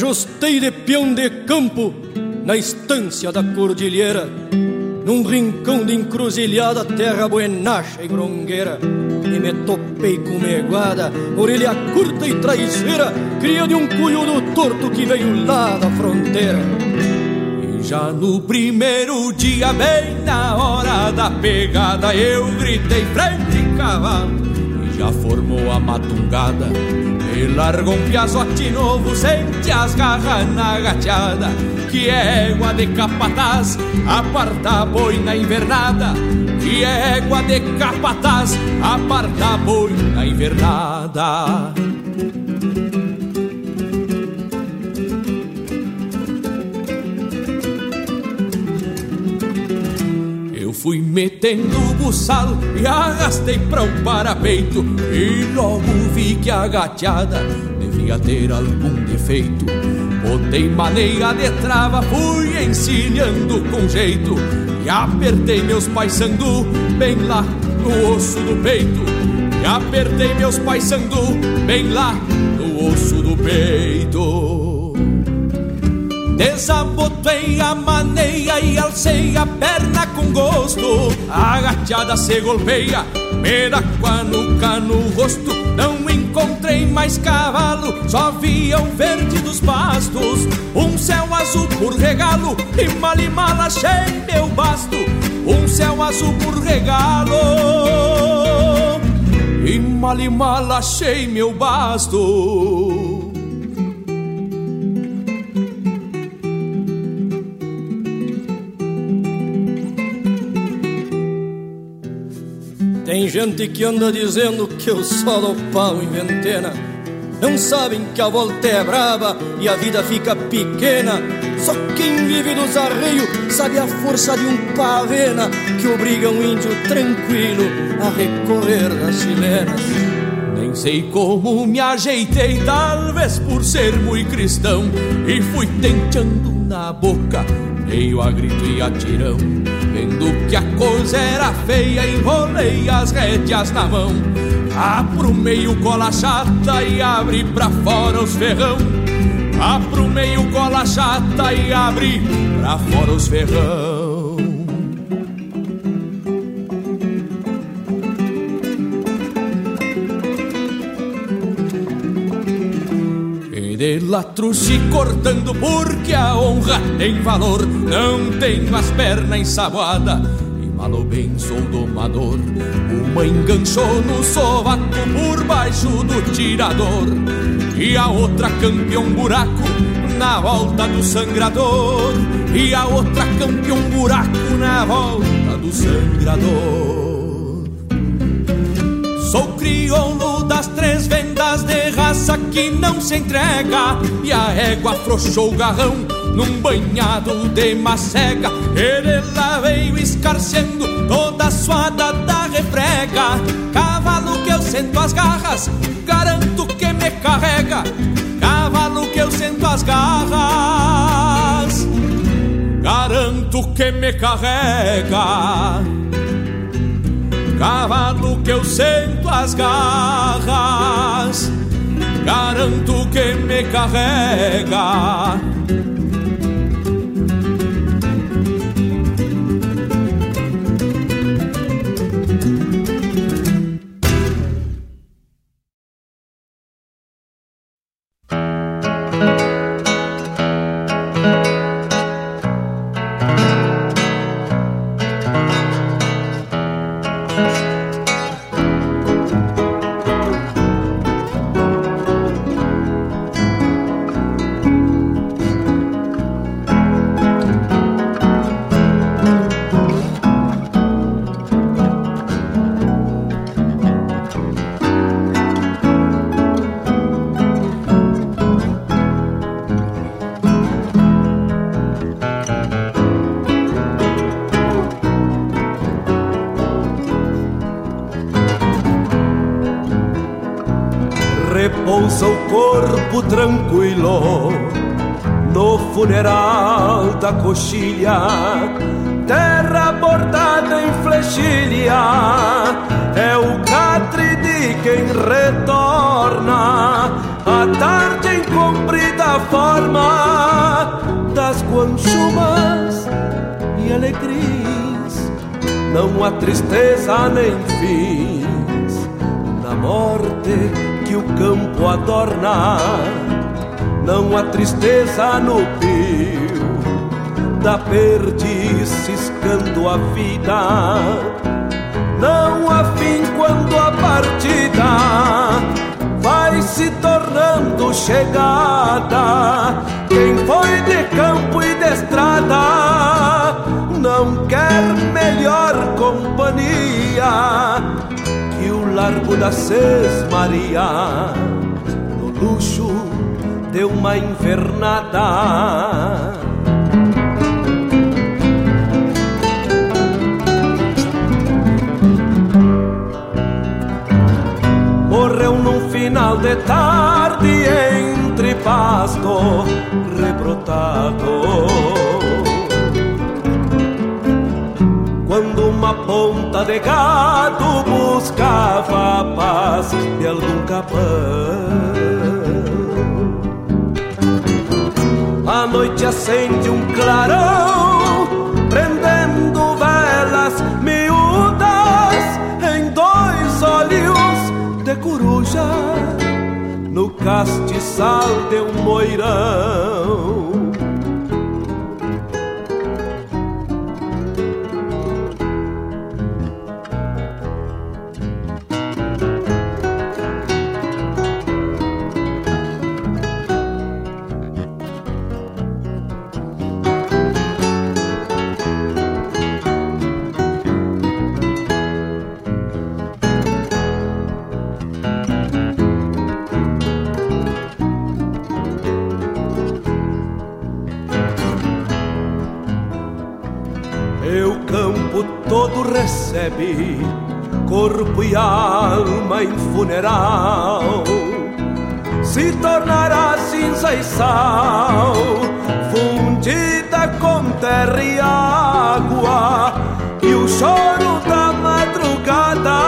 ajustei de peão de campo na estância da cordilheira, num rincão de encruzilhada, terra buenacha e grongueira. E me topei com meguada, orelha curta e traiçoeira, cria de um cunhudo torto que veio lá da fronteira. E já no primeiro dia, bem na hora da pegada, eu gritei frente cavalo, e já formou a matungada. E largou um piazote novo, sente as garras na gateada Que é égua de capataz, aparta boi na invernada Que é égua de capataz, aparta boi na invernada fui metendo buçal e arrastei pra o parapeito. E logo vi que a gateada devia ter algum defeito. Botei maneira de trava, fui encilhando com jeito. E apertei meus paisandu bem lá no osso do peito. E apertei meus paisandu bem lá no osso do peito. Desabotei a maneia e alcei a perna com gosto. Agachada se golpeia, me dá com a nuca no rosto. Não encontrei mais cavalo, só via o verde dos pastos. Um céu azul por regalo e mal e mal achei meu basto. Um céu azul por regalo e mal e mal achei meu basto gente que anda dizendo que eu só dou pau em ventena não sabem que a volta é brava e a vida fica pequena. Só quem vive dos arreios sabe a força de um pavena que obriga um índio tranquilo a recorrer das chilenas. Nem sei como me ajeitei, talvez por ser muito cristão, e fui tenteando na boca, meio a grito e a tirão. Vendo que a coisa era feia, enrolei as rédeas na mão. Abro meio cola chata e abri pra fora os ferrão. Abro meio cola chata e abri pra fora os ferrão. De lá trouxe cortando porque a honra tem valor. Não tenho as pernas ensaboadas malo bem sou domador. Uma enganchou no sovaco por baixo do tirador e a outra campeão buraco na volta do sangrador e a outra campeão buraco na volta do sangrador. Sou crioulo das três vendas de raça que não se entrega E a égua afrouxou o garrão num banhado de macega Ele lá veio escarceando toda a suada da refrega. Cavalo que eu sento as garras, garanto que me carrega. Cavalo que eu sento as garras Garanto que me carrega. Cavalo que eu sento as garras, garanto que me carrega. Coxilha, terra bordada em flechilha, é o catre de quem retorna a tarde em comprida forma das guanchumas e alegrias. Não há tristeza nem fins na morte que o campo adorna. Não há tristeza no pio da perdiz ciscando a vida. Não há fim quando a partida vai se tornando chegada. Quem foi de campo e de estrada não quer melhor companhia que o largo da Sesmaria, no luxo de uma invernada. Final de tarde entre pasto rebrotado. Quando uma ponta de gado buscava a paz de algum capão. A noite acende um clarão, prendendo velas miúdas em dois olhos de coruja no castiçal de um moirão. Recebe corpo e alma em funeral, se tornará cinza e sal, fundida com terra e água, e o choro da madrugada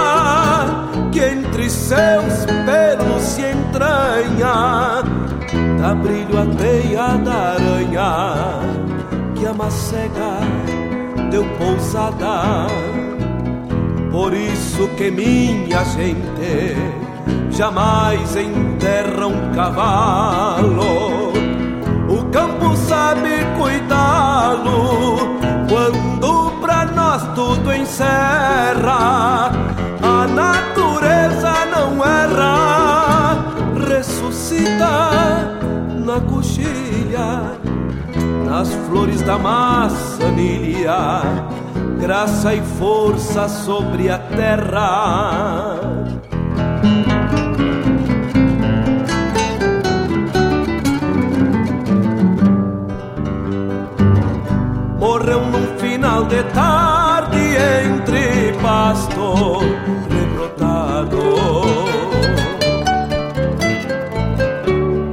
que entre seus pelos se entranha, dá brilho a teia da aranha que a macega deu pousada. Por isso que minha gente jamais enterra um cavalo. O campo sabe cuidá-lo quando pra nós tudo encerra. A natureza não erra, ressuscita na coxilha, nas flores da maçanilha graça e força sobre a terra. Morreu num final de tarde entre pasto rebrotado.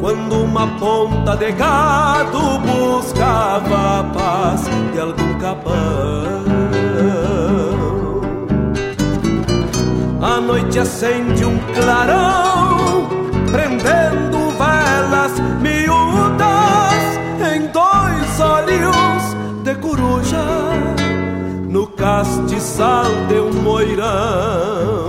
Quando uma ponta de gado buscava a paz de algum capão. Noite acende um clarão, prendendo velas miúdas em dois olhos de coruja no castiçal de um moirão.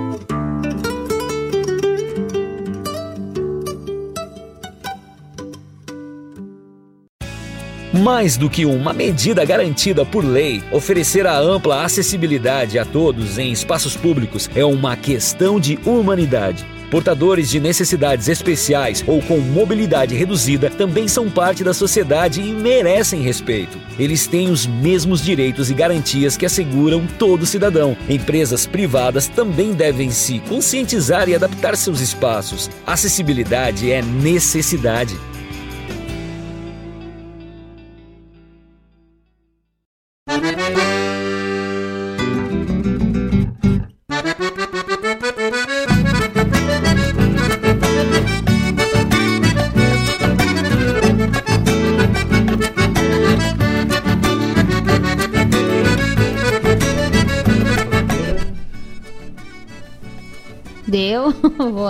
Mais do que uma medida garantida por lei, oferecer a ampla acessibilidade a todos em espaços públicos é uma questão de humanidade. Portadores de necessidades especiais ou com mobilidade reduzida também são parte da sociedade e merecem respeito. Eles têm os mesmos direitos e garantias que asseguram todo cidadão. Empresas privadas também devem se conscientizar e adaptar seus espaços. Acessibilidade é necessidade.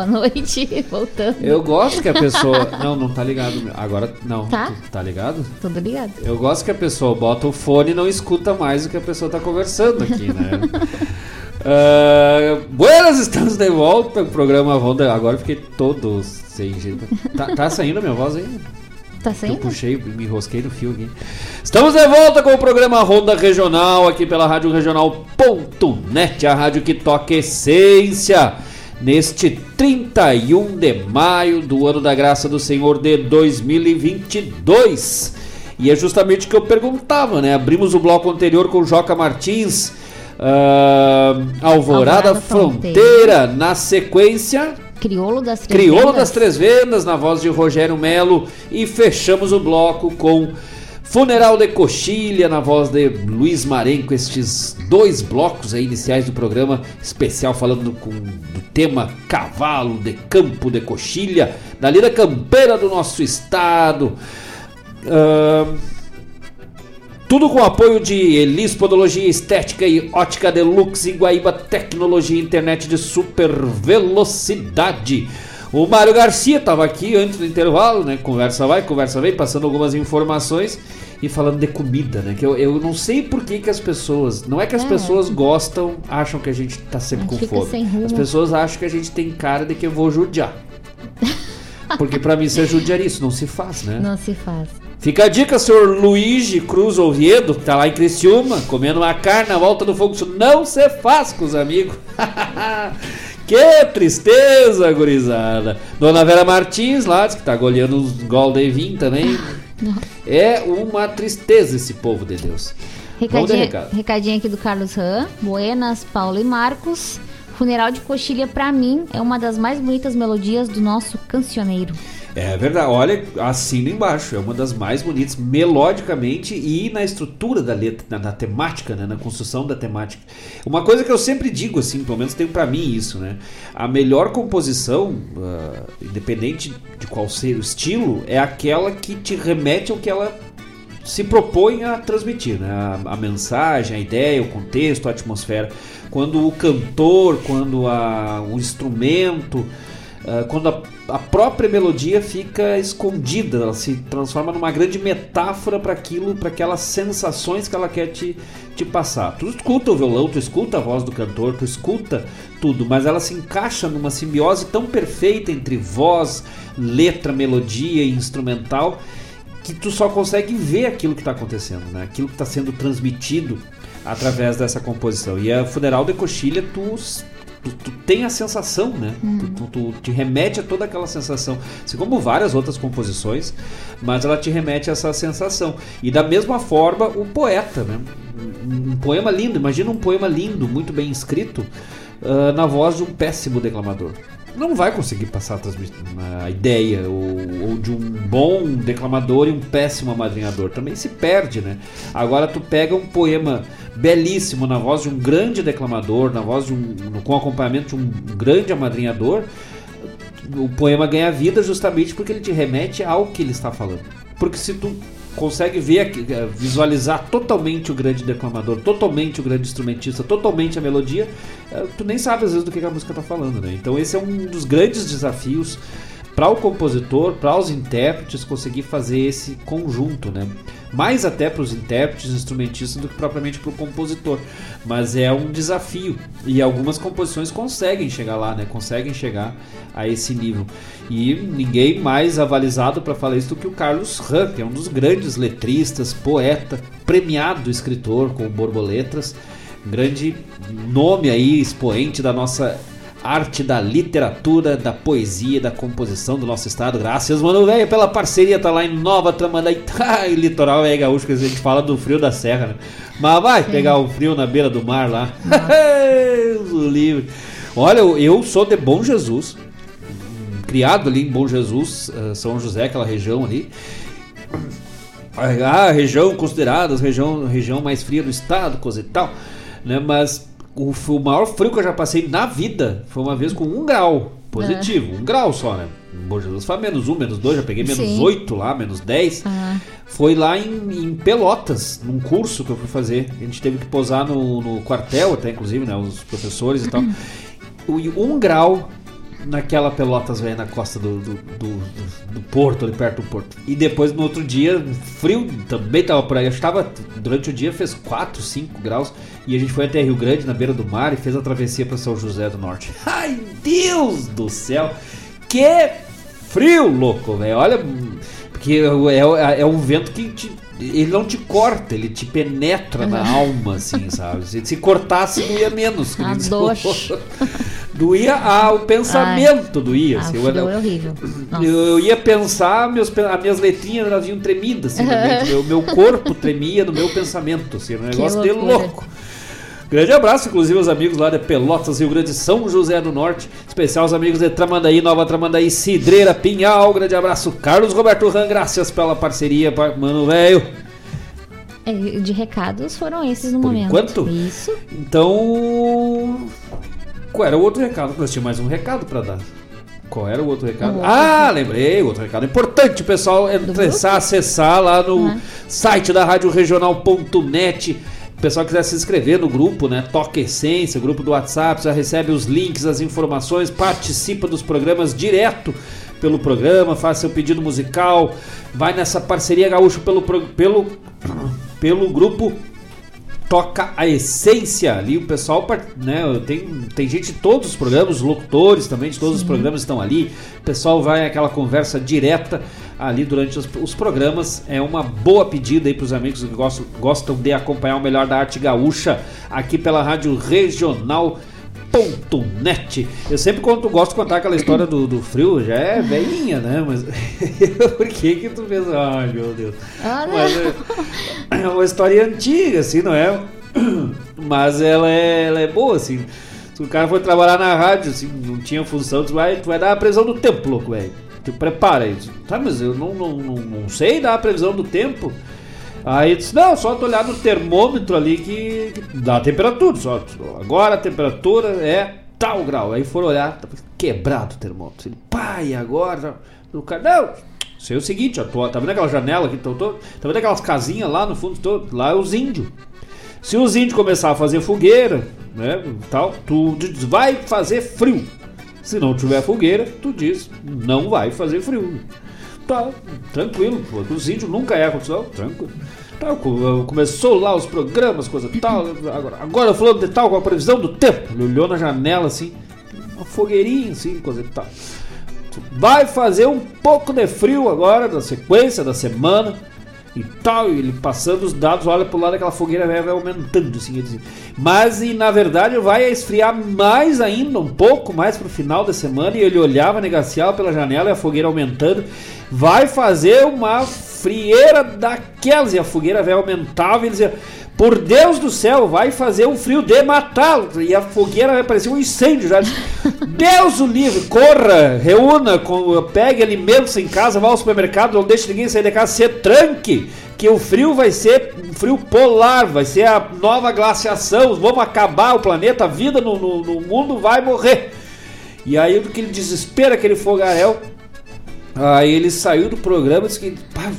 Boa noite. Voltando. Eu gosto que a pessoa. Não, não tá ligado. Agora, não. Tá. Tá ligado? Tudo ligado. Eu gosto que a pessoa bota o fone e não escuta mais o que a pessoa tá conversando aqui, né? Ah, buenas, estamos de volta. O programa Ronda. Agora eu fiquei todo sem jeito. Tá, tá saindo a minha voz ainda? Tá Eu saindo? puxei, me enrosquei no fio aqui. Estamos de volta com o programa Ronda Regional aqui pela Rádio Regional.net, a rádio que toca essência. Neste 31 de maio do ano da graça do Senhor de 2022. E é justamente o que eu perguntava, né? Abrimos o bloco anterior com Joca Martins, ah, Alvorada, Alvorada Fronteira. Fronteira. Na sequência, Crioulo das Três Vendas. das Três Vendas, na voz de Rogério Melo. E fechamos o bloco com Funeral de Coxilha, na voz de Luiz Marenco. Estes dois blocos aí iniciais do programa especial, falando com, do tema Cavalo de Campo de Coxilha, da lida campeira do nosso estado. Ahn, tudo com apoio de Elis Podologia Estética e Ótica Deluxe Guaíba Tecnologia Internet de Super Velocidade. O Mário Garcia estava aqui antes do intervalo, né? Conversa vai, conversa vem, passando algumas informações e falando de comida, né? Que eu, eu não sei por que, que as pessoas. Não é que as É. pessoas gostam, acham que a gente tá sempre com fome. As pessoas acham que a gente tem cara de que eu vou judiar. Porque pra mim isso é judiar isso, não se faz, né? Não se faz. Fica a dica, senhor Luigi Cruz Oviedo, que tá lá em Criciúma, comendo uma carne na volta do fogo. Isso não se faz com os amigos. que tristeza, gurizada. Dona Vera Martins, lá, diz que tá goleando os gol de vinho também. É uma tristeza esse povo de Deus. Recadinho, recado. recadinho aqui do Carlos Ram. Buenas, Paulo e Marcos. Funeral de Coxilha, pra mim, é uma das mais bonitas melodias do nosso cancioneiro. É verdade, olha, assina embaixo, é uma das mais bonitas melodicamente e na estrutura da letra, na, na temática, né, na construção da temática. Uma coisa que eu sempre digo, assim, pelo menos tem pra mim isso, né? A melhor composição, ah, independente de qual ser o estilo, é aquela que te remete ao que ela se propõe a transmitir, né? A, a mensagem, a ideia, o contexto, a atmosfera. Quando o cantor, quando a, o instrumento, ah, quando a, a própria melodia fica escondida, ela se transforma numa grande metáfora para aquilo, para aquelas sensações que ela quer te, te passar. Tu escuta o violão, tu escuta a voz do cantor, tu escuta tudo, mas ela se encaixa numa simbiose tão perfeita entre voz, letra, melodia e instrumental que tu só consegue ver aquilo que está acontecendo, né? Aquilo que está sendo transmitido através dessa composição. E a Funeral de Coxilha, tu, tu, tu tem a sensação, né? Tu, tu- tu te remete a toda aquela sensação. Assim como várias outras composições, mas ela te remete a essa sensação. E da mesma forma, o poeta, né? Um, um poema lindo, imagina um poema lindo, muito bem escrito, ah, na voz de um péssimo declamador não vai conseguir passar a ideia ou, ou de um bom declamador e um péssimo amadrinhador. Também se perde, né? Agora tu pega um poema belíssimo na voz de um grande declamador, na voz de um com acompanhamento de um grande amadrinhador, o poema ganha vida justamente porque ele te remete ao que ele está falando. Porque se tu consegue ver, eh, visualizar totalmente o grande declamador, totalmente o grande instrumentista, totalmente a melodia, eh, tu nem sabe às vezes do que a música está falando, né? Então esse é um dos grandes desafios para o compositor, para os intérpretes conseguir fazer esse conjunto, né? Mais até para os intérpretes, instrumentistas do que propriamente para o compositor, mas é um desafio e algumas composições conseguem chegar lá, né? Conseguem chegar a esse nível. E ninguém mais avalizado para falar isso do que o Carlos que é um dos grandes letristas, poeta, premiado escritor com borboletas, grande nome aí, expoente da nossa arte da literatura, da poesia, da composição do nosso estado. Graças, mano, velho, pela parceria, tá lá em Nova Tramandaí, Ai, litoral é gaúcho, que a gente fala do frio da serra, né? Mas vai pegar o frio na beira do mar lá. O livre. Olha, eu- sou de Bom Jesus, criado ali em Bom Jesus, eh, São José, aquela região ali. Ah, a região considerada a região, região mais fria do estado, coisa e tal, né? Mas o, o maior frio que eu já passei na vida foi uma vez com um grau positivo, um grau só, né? Em Bom Jesus foi menos um, menos dois, já peguei menos Sim. oito lá, menos dez. Ah, Foi lá em, em Pelotas, num curso que eu fui fazer. A gente teve que posar no, no quartel, até inclusive, né? Os professores e tal. o- um grau naquela Pelotas velha na costa do, do, do, do- do porto, ali perto do porto. E depois no outro dia, frio também tava por aí. Eu estava durante o dia fez 4, 5 graus e a gente foi até Rio Grande, na beira do mar, e fez a travessia para São José do Norte. Ai, Deus do céu! Que frio, louco, velho. Olha, porque é, é um vento que te- ele não te corta, ele te penetra na alma, assim, sabe? Se, se cortasse, doía menos. A dor. Doía ah, o pensamento, doía. Ah, assim, eu, é horrível. Nossa. eu, eu ia pensar, meus, as minhas letrinhas elas vinham tremidas, assim, meu, meu corpo tremia no meu pensamento, assim, um negócio de louco. Grande abraço, inclusive, aos amigos lá de Pelotas, Rio Grande, São José do Norte. Especial aos amigos de Tramandaí, Nova Tramandaí, Cidreira, Pinhal. Grande abraço, Carlos Roberto Ran, graças pela parceria, pa- mano velho. É, de recados foram esses no momento. enquanto? Isso. Então. Qual era o outro recado? Nós tínhamos mais um recado pra dar. Qual era o outro recado? Outro ah, lembrei, outro recado importante, pessoal. Entrar, acessar lá no Uhum. site da Rádio Regional.net. O pessoal quiser se inscrever no grupo, né? Toca Essência, grupo do WhatsApp, já recebe os links, as informações, participa dos programas direto pelo programa, faz seu pedido musical, vai nessa parceria gaúcho pelo, pelo, pelo grupo toca a essência ali, o pessoal, né, tem, tem gente de todos os programas, os locutores também de todos os programas estão ali, o pessoal vai aquela conversa direta ali durante os, os programas, é uma boa pedida aí para os amigos que gostam, gostam de acompanhar o melhor da arte gaúcha aqui pela rádio regional net. Eu sempre conto, gosto de contar aquela história do, do frio, já é velhinha, né? Mas por que que tu pensa? Ai, meu Deus. Ah. Mas é, é uma história antiga, assim, não é? Mas ela é, ela é boa, assim. Se o cara for trabalhar na rádio, assim, não tinha função, tu vai, tu vai dar a previsão do tempo, louco, velho. Tu prepara isso. Tá, mas eu não, não, não, não sei dar a previsão do tempo. Aí disse, não, só tu olhar no termômetro ali que, que dá a temperatura. Só, agora a temperatura é tal grau. Aí foram olhar, tava quebrado o termômetro. Ele, pai, agora. O cara, não, é o seguinte, ó, tô, tá vendo aquela janela aqui? Tô, tô, tá vendo aquelas casinhas lá no fundo? Tô, lá é os índios. Se os índios começar a fazer fogueira, né, tal, tu diz, vai fazer frio. Se não tiver fogueira, tu diz, não vai fazer frio. Tá, tranquilo, os índios nunca é condição, tranquilo. Tá, co- começou lá os programas, coisa tal. Agora, agora falando de tal com a previsão do tempo. Ele olhou na janela assim, uma fogueirinha assim, coisa tal. Vai fazer um pouco de frio agora, na sequência da semana e tal. E ele passando os dados, olha pro lado daquela fogueira vai, vai aumentando, assim. Mas e na verdade vai esfriar mais ainda, um pouco mais pro final da semana. E ele olhava, negaciava pela janela e a fogueira aumentando. Vai fazer uma frieira daquelas. E a fogueira vai aumentava e ele dizia. Por Deus do céu, vai fazer um frio de matá-lo. E a fogueira vai parecer um incêndio já. Deus o livre, corra, reúna, pegue alimentos em casa, vá ao supermercado, não deixe ninguém sair de casa, se tranque, que o frio vai ser um frio polar, vai ser a nova glaciação, vamos acabar o planeta, a vida no, no- no mundo vai morrer. E aí, aquele desespero, aquele fogaréu, aí ele saiu do programa e disse que, pá,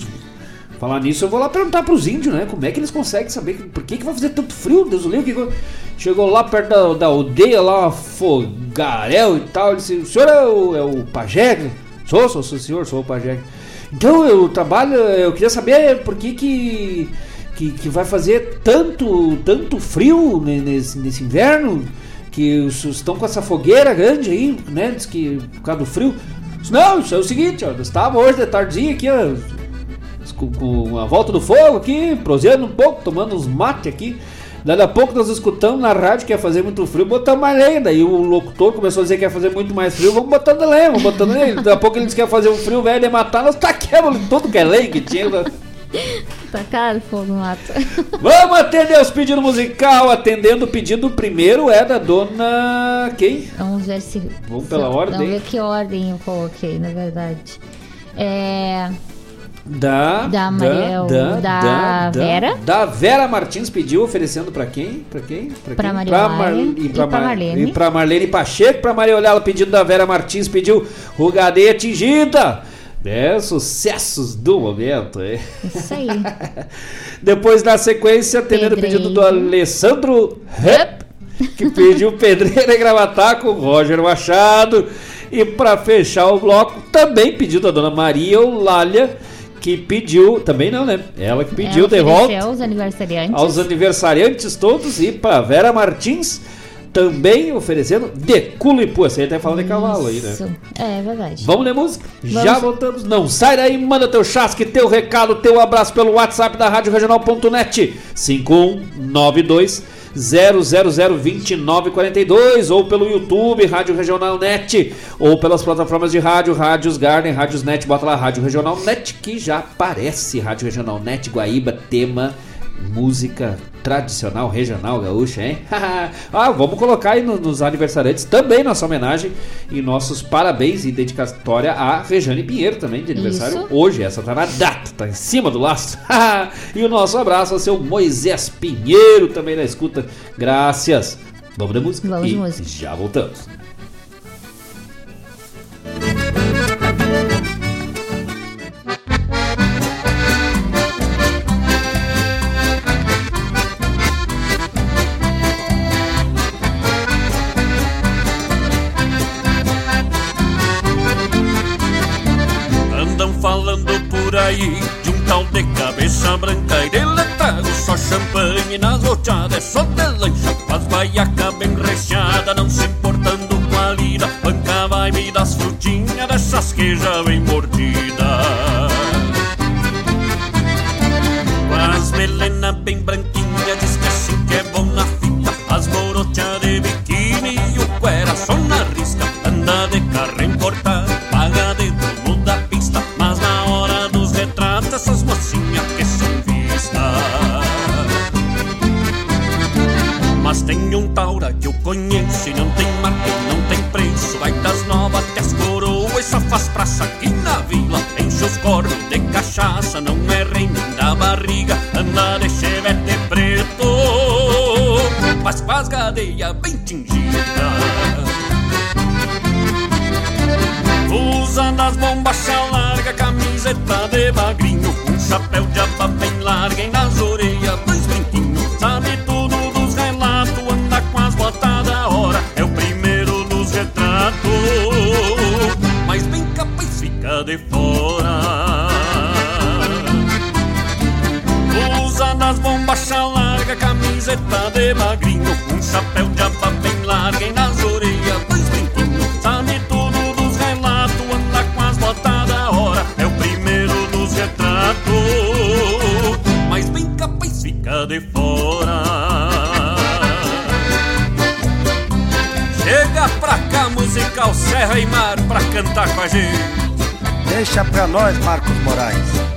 Falar nisso, eu vou lá perguntar pros índios, né? Como é que eles conseguem saber por que, que vai fazer tanto frio? Deus livre. que- Chegou lá perto da, da aldeia, lá, uma fogaréu e tal. Ele disse: O senhor é o, é o pajé? Sou, sou, sou o senhor, sou o pajé. Então eu trabalho, eu queria saber por que que, que, que vai fazer tanto, tanto frio ne- nesse, nesse inverno. Que os estão com essa fogueira grande aí, né? Diz que por causa do frio. Disse, Não, isso é o seguinte, ó, eu estava hoje de tardezinha aqui, ó, com, com a volta do fogo aqui, proseando um pouco, tomando uns mate aqui. Daí a pouco nós escutamos na rádio que ia fazer muito frio, botamos mais lenha. Daí o locutor começou a dizer que ia fazer muito mais frio, vamos botando lenha, vamos botando lenha. Daí a pouco ele disse que ia fazer um frio velho de matar, nós taquemos tudo que é lenha que tinha. Tá caro fogo no mato. Vamos atender os pedidos musical. Atendendo o pedido primeiro é da dona. Quem? Vamos ver se. Vamos pela se- ordem? Vamos ver que ordem eu coloquei, na verdade. É. Da. Da Maria- da Vera. Da Vera Martins pediu, oferecendo pra quem? Pra quem? Pra quem? Maria Pra Laia e pra, pra Mar- Marlene. E pra Marlene Pacheco, pra Maria Olhela, pedido da Vera Martins, pediu Rugadeia Atingida. É, sucessos do momento. É. Isso aí. Depois da sequência, atendendo o pedido do. Alessandro Rep. que pediu pedreira e gravatar com Roger Machado. E para fechar o bloco, também pediu da dona Maria Eulália, que pediu, também não, né? Ela que pediu Ela de volta aos aniversariantes. aos aniversariantes todos e para Vera Martins também oferecendo de culo e pua. Você até fala de cavalo aí, né? Isso. É verdade. Vamos ler música? Vamos. Já voltamos. Não sai daí, manda teu chasque, teu recado, teu abraço pelo WhatsApp da Rádio Regional.net 5192 0002942 ou pelo YouTube Rádio Regional Net ou pelas plataformas de rádio, Rádios Garden, Rádios Net, bota lá Rádio Regional Net que já aparece Rádio Regional Net Guaíba, tema música tradicional regional gaúcha, hein? ah, vamos colocar aí no- nos aniversariantes também nossa homenagem e nossos parabéns e dedicatória a Rejane Pinheiro também de aniversário Isso. hoje. Essa tá na data, tá em cima do laço. e o nosso abraço ao seu Moisés Pinheiro também na escuta. Graças. Vamos de música. Vamos de e música. Já voltamos. Champanhe nas rochadas, é só de lancha Faz baiaca bem recheada, não se importando com a lida. Banca vibe das frutinhas, dessas que já vem mordida. As melena bem branquinha, não é rei nem da barriga Anda de chevette preto, mas faz gadeia bem tingida Usa das bombachas larga, camiseta de magrinho Um chapéu camiseta de magrinho Um chapéu de aba bem larga e nas orelhas dois brinquinhos Sabe tudo dos relatos, anda com as botas da hora É o primeiro dos retratos, mas bem capaz fica de fora. Chega pra cá, musical Serra e Mar, pra cantar com a gente. Deixa pra nós, Marcos Moraes.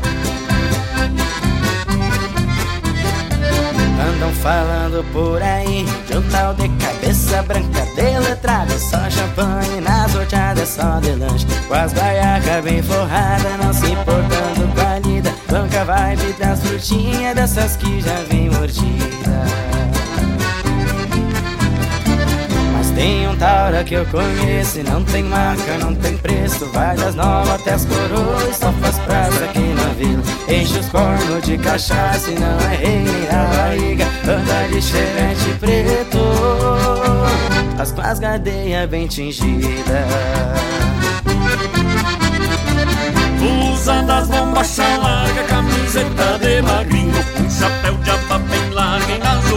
Andam falando por aí. De um tal de cabeça branca deletrado Só champanhe nas roteadas, só de lanche. Com as baiacas bem forradas, não se importando com a lida. Banca vibe das frutinhas, dessas que já vem mordida tem um taura que eu conheço e não tem marca, não tem preço. Vai das novas até as coroas, só faz praça aqui na vila. Enche os cornos de cachaça e não é rei nem a barriga. Anda de xerente preto. As com as bem tingidas Usa das bombachas larga, camiseta de magrinho Um chapéu de aba bem larga e nas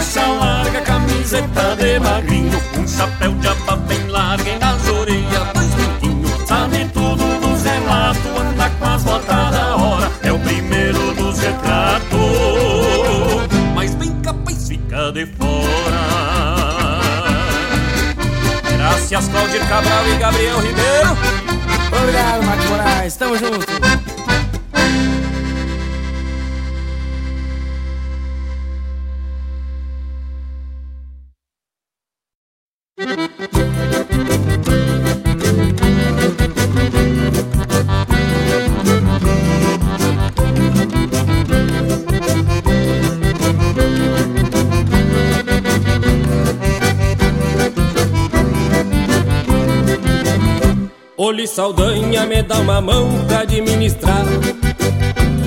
bombachas larga, camiseta de magrinho Um chapéu de aba bem larga e nas orelhas dois brinquinhos Sabe tudo dos relatos, anda com as botas da hora É o primeiro dos retratos, mas bem capaz fica de fora. Graças Claudir Cabral e Gabriel Ribeiro. Obrigado, Marcos Moraes, tamo junto Oli Saldanha me dá uma mão pra administrar.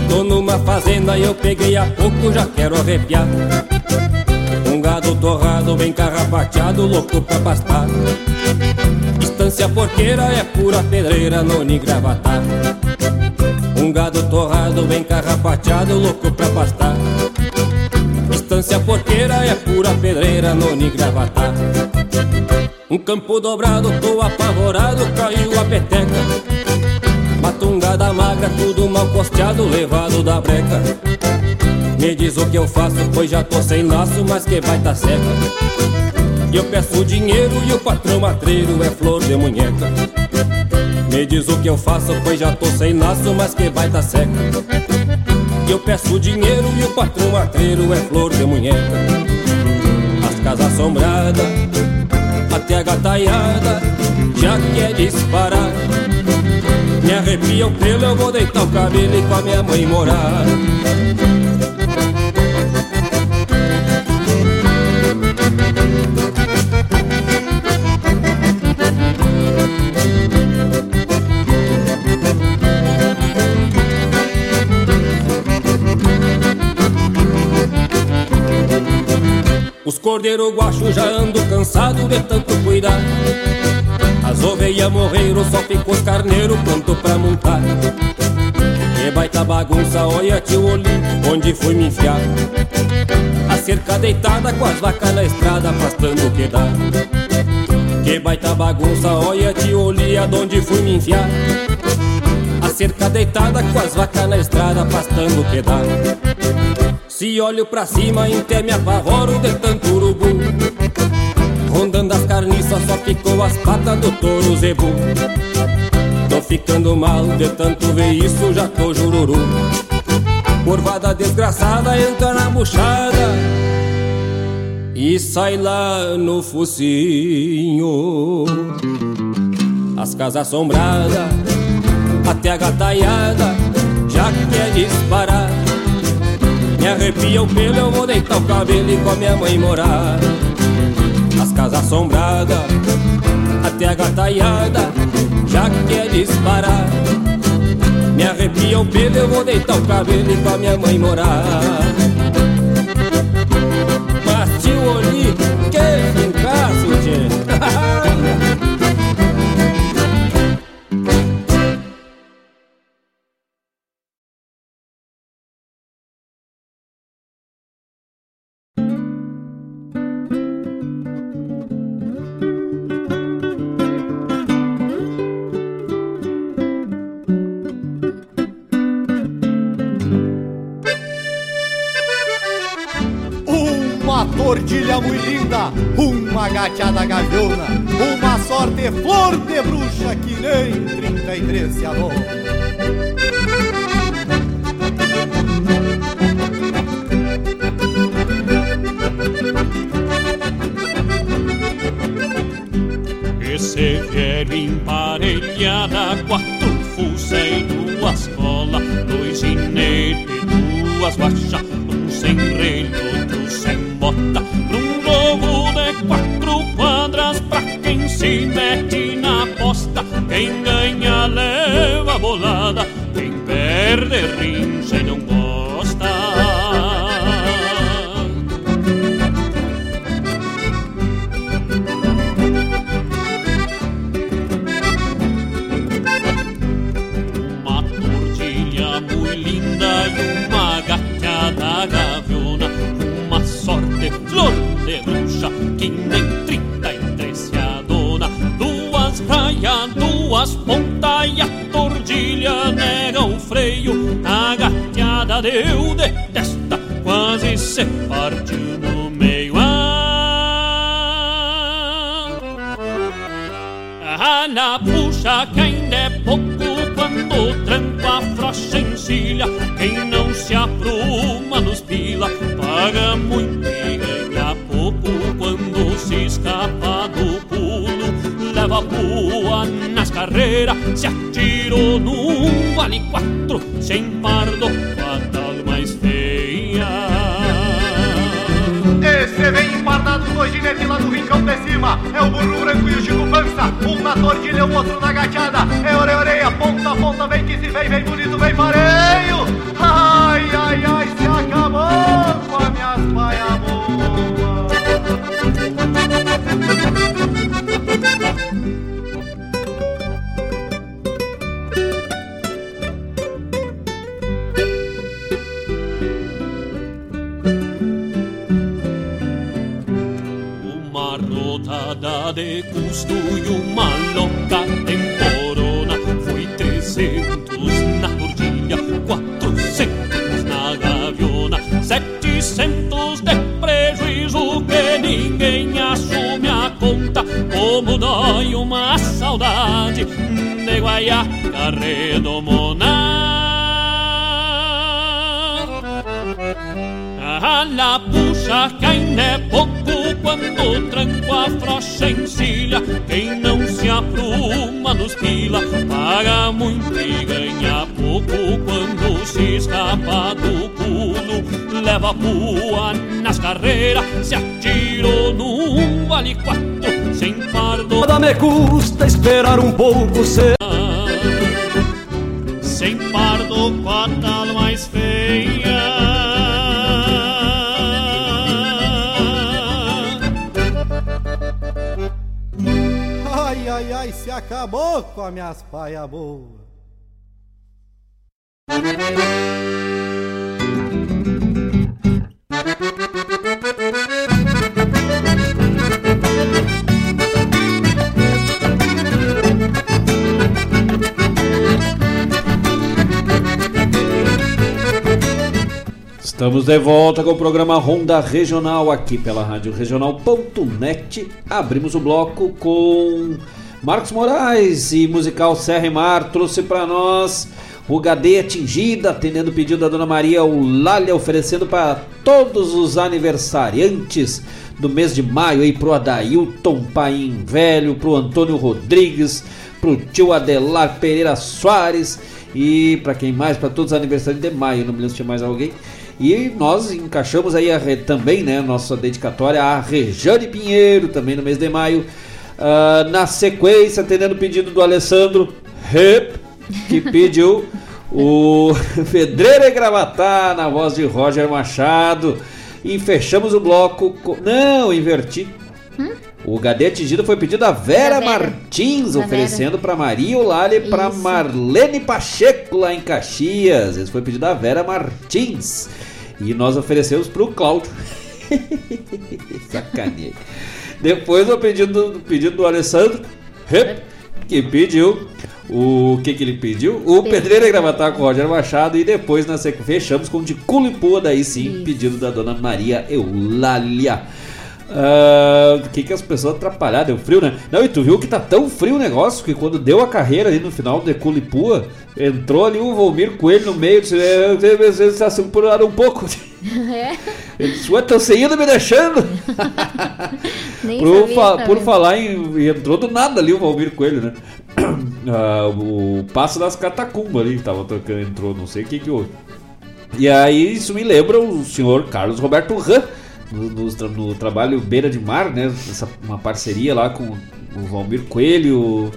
Tô numa fazenda e eu peguei há pouco, já quero arrepiar. Um gado torrado, bem carrapateado, louco pra pastar. Estância porqueira é pura pedreira, no gravatar. Um gado torrado, bem carrapateado, louco pra pastar. Estância porqueira é pura pedreira, no gravatar. Um campo dobrado, tô apavorado, caiu a peteca. Matungada magra, tudo mal costeado, levado da breca. Me diz o que eu faço, pois já tô sem laço, mas que vai tá seca. Eu peço dinheiro e o patrão matreiro é flor de munheca. Me diz o que eu faço, pois já tô sem laço, mas que vai tá seca. Eu peço dinheiro e o patrão matreiro é flor de munheca. As casas assombradas, até a gataiada, já quer disparar. Me arrepia o pelo, eu vou deitar o cabelo e com a minha mãe morar. Os cordeiros guachos já ando cansado de tanto cuidar. As ovelhas morreram, só ficou os carneiros pronto pra montar. Que baita bagunça, olha tio Oli, onde fui me enfiar. A cerca deitada com as vacas na estrada, pastando o que dá. Que baita bagunça, olha tio Oli, aonde fui me enfiar. A cerca deitada com as vacas na estrada, pastando o que dá. Se olho pra cima, até me apavoro de tanto urubu. Rondando as carniças, só ficou as patas do touro zebu. Tô ficando mal de tanto ver isso, já tô jururu. Curvada desgraçada entra na buchada e sai lá no focinho. As casas assombradas, até a gataiada já quer disparar. Me arrepia o pelo, eu vou deitar o cabelo e com a minha mãe morar. As casas assombradas, até a gataiada já quer disparar. Me arrepia o pelo, eu vou deitar o cabelo e com a minha mãe morar. Mas tio Oli, que fincaço, tchê. bruxa que nem 33 se alô. Esse velho emparelhada, quatro fuça e duas cola, dois ginetes, duas baixas, o Se atirou num vale quatro sem pardo Nada me custa esperar um pouco ser Sem pardo com a tal mais feia Ai, ai, ai, se acabou com as minhas paia boa. Estamos de volta com o programa Ronda Regional aqui pela Rádio Regional.net. Abrimos o bloco com Marcos Moraes e musical Serra e Mar trouxe para nós o Gadeia Atingida, atendendo o pedido da Dona Maria Eulália, oferecendo para todos os aniversariantes do mês de maio aí pro Adailton Paim Velho, pro Antônio Rodrigues, pro tio Adelar Pereira Soares e para quem mais, para todos os aniversariantes de maio, não me lembro se tinha mais alguém. E nós encaixamos aí a, também, né, nossa dedicatória a Rejane Pinheiro, também no mês de maio. Ah, na sequência, atendendo o pedido do Alessandro Rep, que pediu o Pedreira e Gravatar na voz de Roger Machado. E fechamos o bloco. Com... Não, inverti. O HD atingido foi pedido a Vera, Vera. Martins, Da oferecendo para Maria Olale e para. Marlene Pacheco lá em Caxias. Esse foi pedido da Vera Martins. E nós oferecemos para o Cláudio. Sacaneei. Depois o pedido, do- pedido do Alessandro, que pediu o que que ele pediu? O Pedreira Gravatar com o Roger Machado e depois na sequência fechamos com o de Culipua, daí sim, pedido da dona Maria Eulália. O que que as pessoas atrapalharam? Deu frio, né? Não, e tu viu que tá tão frio o negócio que quando deu a carreira ali no final de Culipua, entrou ali o Volmir Coelho no meio, disse, "É, você está se um pouco. É? Ele disse, ué, tão você indo me deixando? Por, fa- por falar em. Entrou do nada ali o Valmir Coelho, né? Ah, o Passo das Catacumbas ali, tava tocando, entrou, não sei o que que houve. E aí isso me lembra o senhor Carlos Roberto Ram, no, no tra- no trabalho Beira de Mar, né? Essa, uma parceria lá com o Valmir Coelho, o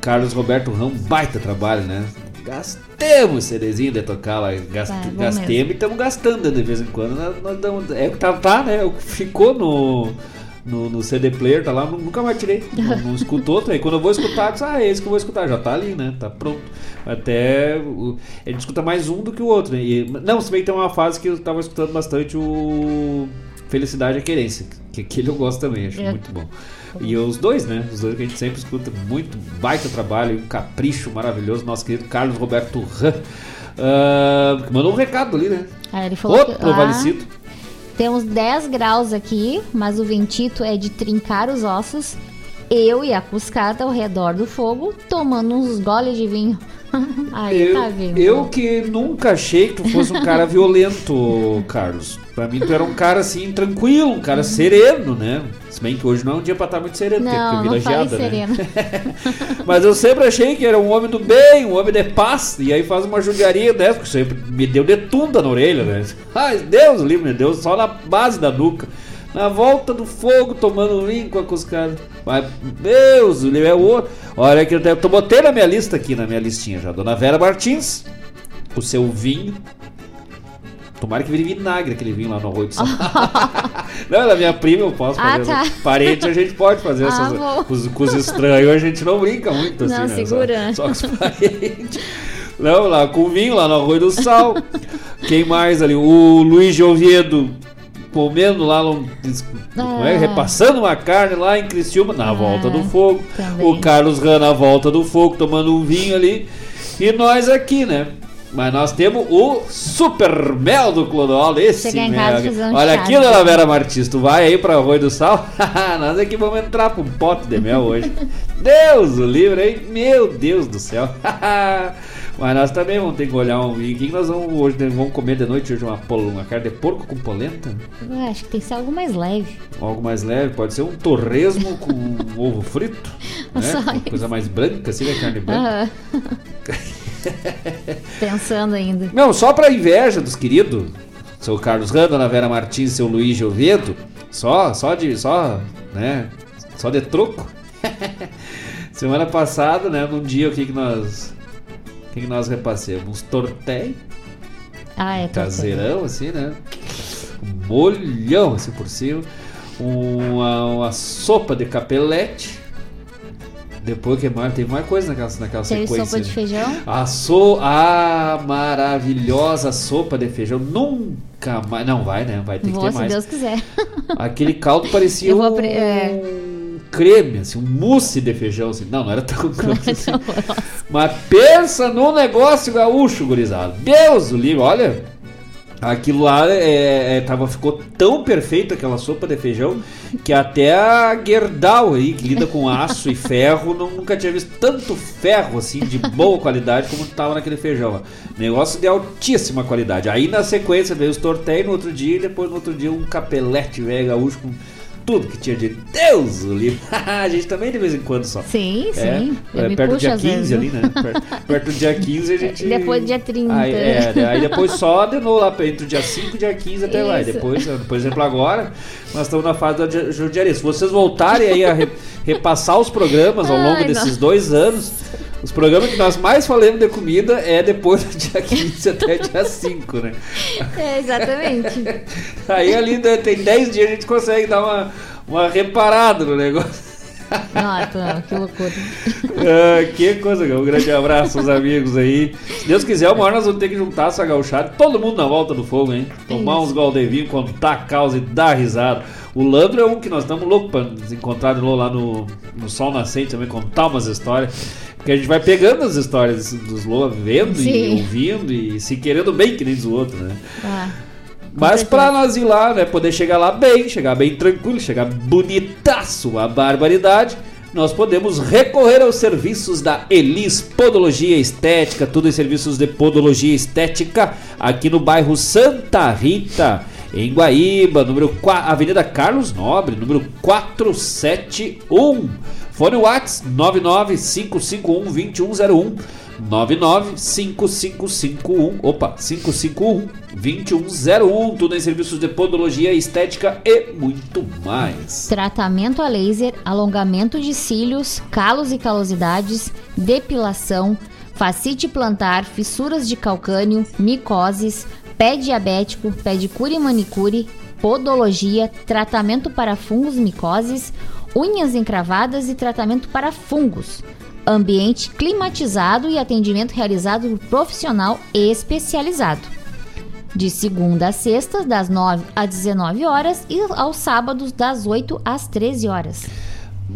Carlos Roberto um baita trabalho, né? Gastemos cerezinho de tocar lá, gast, Tá, bom gastemos mesmo. e estamos gastando de vez em quando. Nós, nós damos- é o que tá, tá, né? O que ficou no, no, no CD player, tá lá, nu- nunca mais tirei. Não, não escuto outro. Aí quando eu vou escutar, digo, ah, é esse que eu vou escutar. Já tá ali, né? Tá pronto. Até. o- a gente escuta mais um do que o outro, né? E- não, se bem que tem uma fase que eu tava escutando bastante o Felicidade e Querência. Que aquele eu gosto também, acho É. muito bom. E os dois, né? Os dois que a gente sempre escuta. Muito baita trabalho, um capricho maravilhoso. Nosso querido Carlos Roberto Ram. Ah, que mandou um recado ali, né? Ah, ele falou Outro que lá falecido. temos 10 graus aqui, mas o ventito é de trincar os ossos. Eu e a Cuscata ao redor do fogo, tomando uns goles de vinho. Aí, tá Eu, vendo? eu que nunca achei que tu fosse um cara violento, Carlos. Pra mim tu era um cara assim, tranquilo, um cara sereno, né? Se bem que hoje não é um dia pra estar muito sereno, Não, porque não vira falei geada, né? sereno. Mas eu sempre achei que era um homem do bem, um homem de paz. E aí faz uma judiaria dessa, porque sempre me deu de tunda na orelha, né? Ai, Deus livre, me deu só na base da nuca. Na volta do fogo, tomando vinho com os caras. Mas, Deus, o livro é outro. Olha que eu, te- eu botei na minha lista aqui, na minha listinha já. Dona Vera Martins, o seu vinho. Tomara que vire vinagre aquele vinho lá no Arroio do Sal. não, ela é minha prima, eu posso Ah, fazer. tá. Parente a gente pode fazer Ah, essas. bom. Com os, com os estranhos a gente não brinca muito assim, Não, né? segura. Só, só com os parentes. Não, lá com o vinho, lá no Arroio do Sal. Quem mais ali? O Luiz de Oviedo comendo lá, é? Ah. repassando uma carne lá em Criciúma, na volta do fogo. também. O Carlos Ran na volta do fogo, tomando um vinho ali. E nós aqui, né? Mas nós temos o Super Mel do Clodoaldo. Esse Chegar em mel. casa fazer um Olha chá aqui, dona Vera Martins, tu vai aí pra Arroio do Sal? nós aqui vamos entrar pra um pote de mel hoje. Deus o livre, hein? Meu Deus do céu. Mas nós também vamos ter que olhar um vinho. O que nós vamos hoje? né? Vamos comer de noite hoje uma, pol- uma carne de porco com polenta? Eu acho que tem que ser algo mais leve. Algo mais leve, pode ser um torresmo com ovo frito, né? Uma coisa mais branca, assim, né? Carne branca. Aham. Pensando ainda. Não, só pra inveja dos queridos, seu Carlos Randa, Dona Vera Martins, seu Luiz Giovedo, só, só de, só, né, só de troco. Semana passada, né, num dia, o que que nós, o que que nós repassemos? Uns tortéis, Ah, é. caseirão, assim, né, um molhão, assim, por cima, uma, uma sopa de capelete, depois que mais, teve mais coisa naquela, naquela Teve sequência. sopa de né? feijão? A, so, a maravilhosa sopa de feijão nunca mais. Não vai, né? Vai ter que Vou, ter se mais. Deus quiser. Aquele caldo parecia um apre- é. creme, assim, um mousse de feijão. Assim. Não, não era tão grosso assim. Mas pensa no negócio gaúcho, gurizada. Deus do livro, olha. Aquilo lá é, é, tava, ficou tão perfeito aquela sopa de feijão que até a Gerdau aí, que lida com aço e ferro, não- nunca tinha visto tanto ferro assim de boa qualidade como tava naquele feijão. Negócio de altíssima qualidade. Aí na sequência veio os tortéis no outro dia e depois no outro dia um capelete velho gaúcho com tudo que tinha de Deus o livro. a gente também de vez em quando só. Sim, É, sim. É, perto do dia às 15 vezes, ali, né? Perto, perto do dia 15 a gente. Depois do dia 30. Aí, é, né? aí depois só de novo lá entre o dia 5 e o dia 15 até lá. E Isso. depois, por exemplo, agora nós estamos na fase da ju- judiaria. Se vocês voltarem aí a re- repassar os programas ao longo Ai, desses não. dois anos, os programas que nós mais falamos de comida é depois do dia 15 até dia 5, né? É, exatamente. Aí ali né, tem 10 dias a gente consegue dar uma, uma reparada no negócio. Nossa, que loucura. Ah, que coisa, um grande abraço aos amigos aí. Se Deus quiser, uma hora nós vamos ter que juntar essa gauchada, todo mundo na volta do fogo, hein? Tomar uns goldevinhos, contar a causa e dar risada. O Landro é um que nós estamos loucos pra nos encontrar de novo lá no, no Sol Nascente também, contar umas histórias. Porque a gente vai pegando as histórias dos Loa, vendo e Sim. ouvindo e se querendo bem que nem dos outros, né? Ah, Mas pra nós ir lá, né, poder chegar lá bem, chegar bem tranquilo, chegar bonitaço a barbaridade, nós podemos recorrer aos serviços da Elis Podologia Estética, tudo em serviços de podologia estética, aqui no bairro Santa Rita, em Guaíba, número 4, Avenida Carlos Nobre, número 471. Fone Whats 995512101. 99551, opa, 551-2101, tudo em serviços de podologia, estética e muito mais. Tratamento a laser, alongamento de cílios, calos e calosidades, depilação, facite plantar, fissuras de calcânio, micoses, pé diabético, pedicure e manicure, podologia, tratamento para fungos micoses, unhas encravadas e tratamento para fungos. Ambiente climatizado e atendimento realizado por profissional especializado. De segunda a sexta, das 9 às 19 horas e aos sábados, das 8 às 13 horas.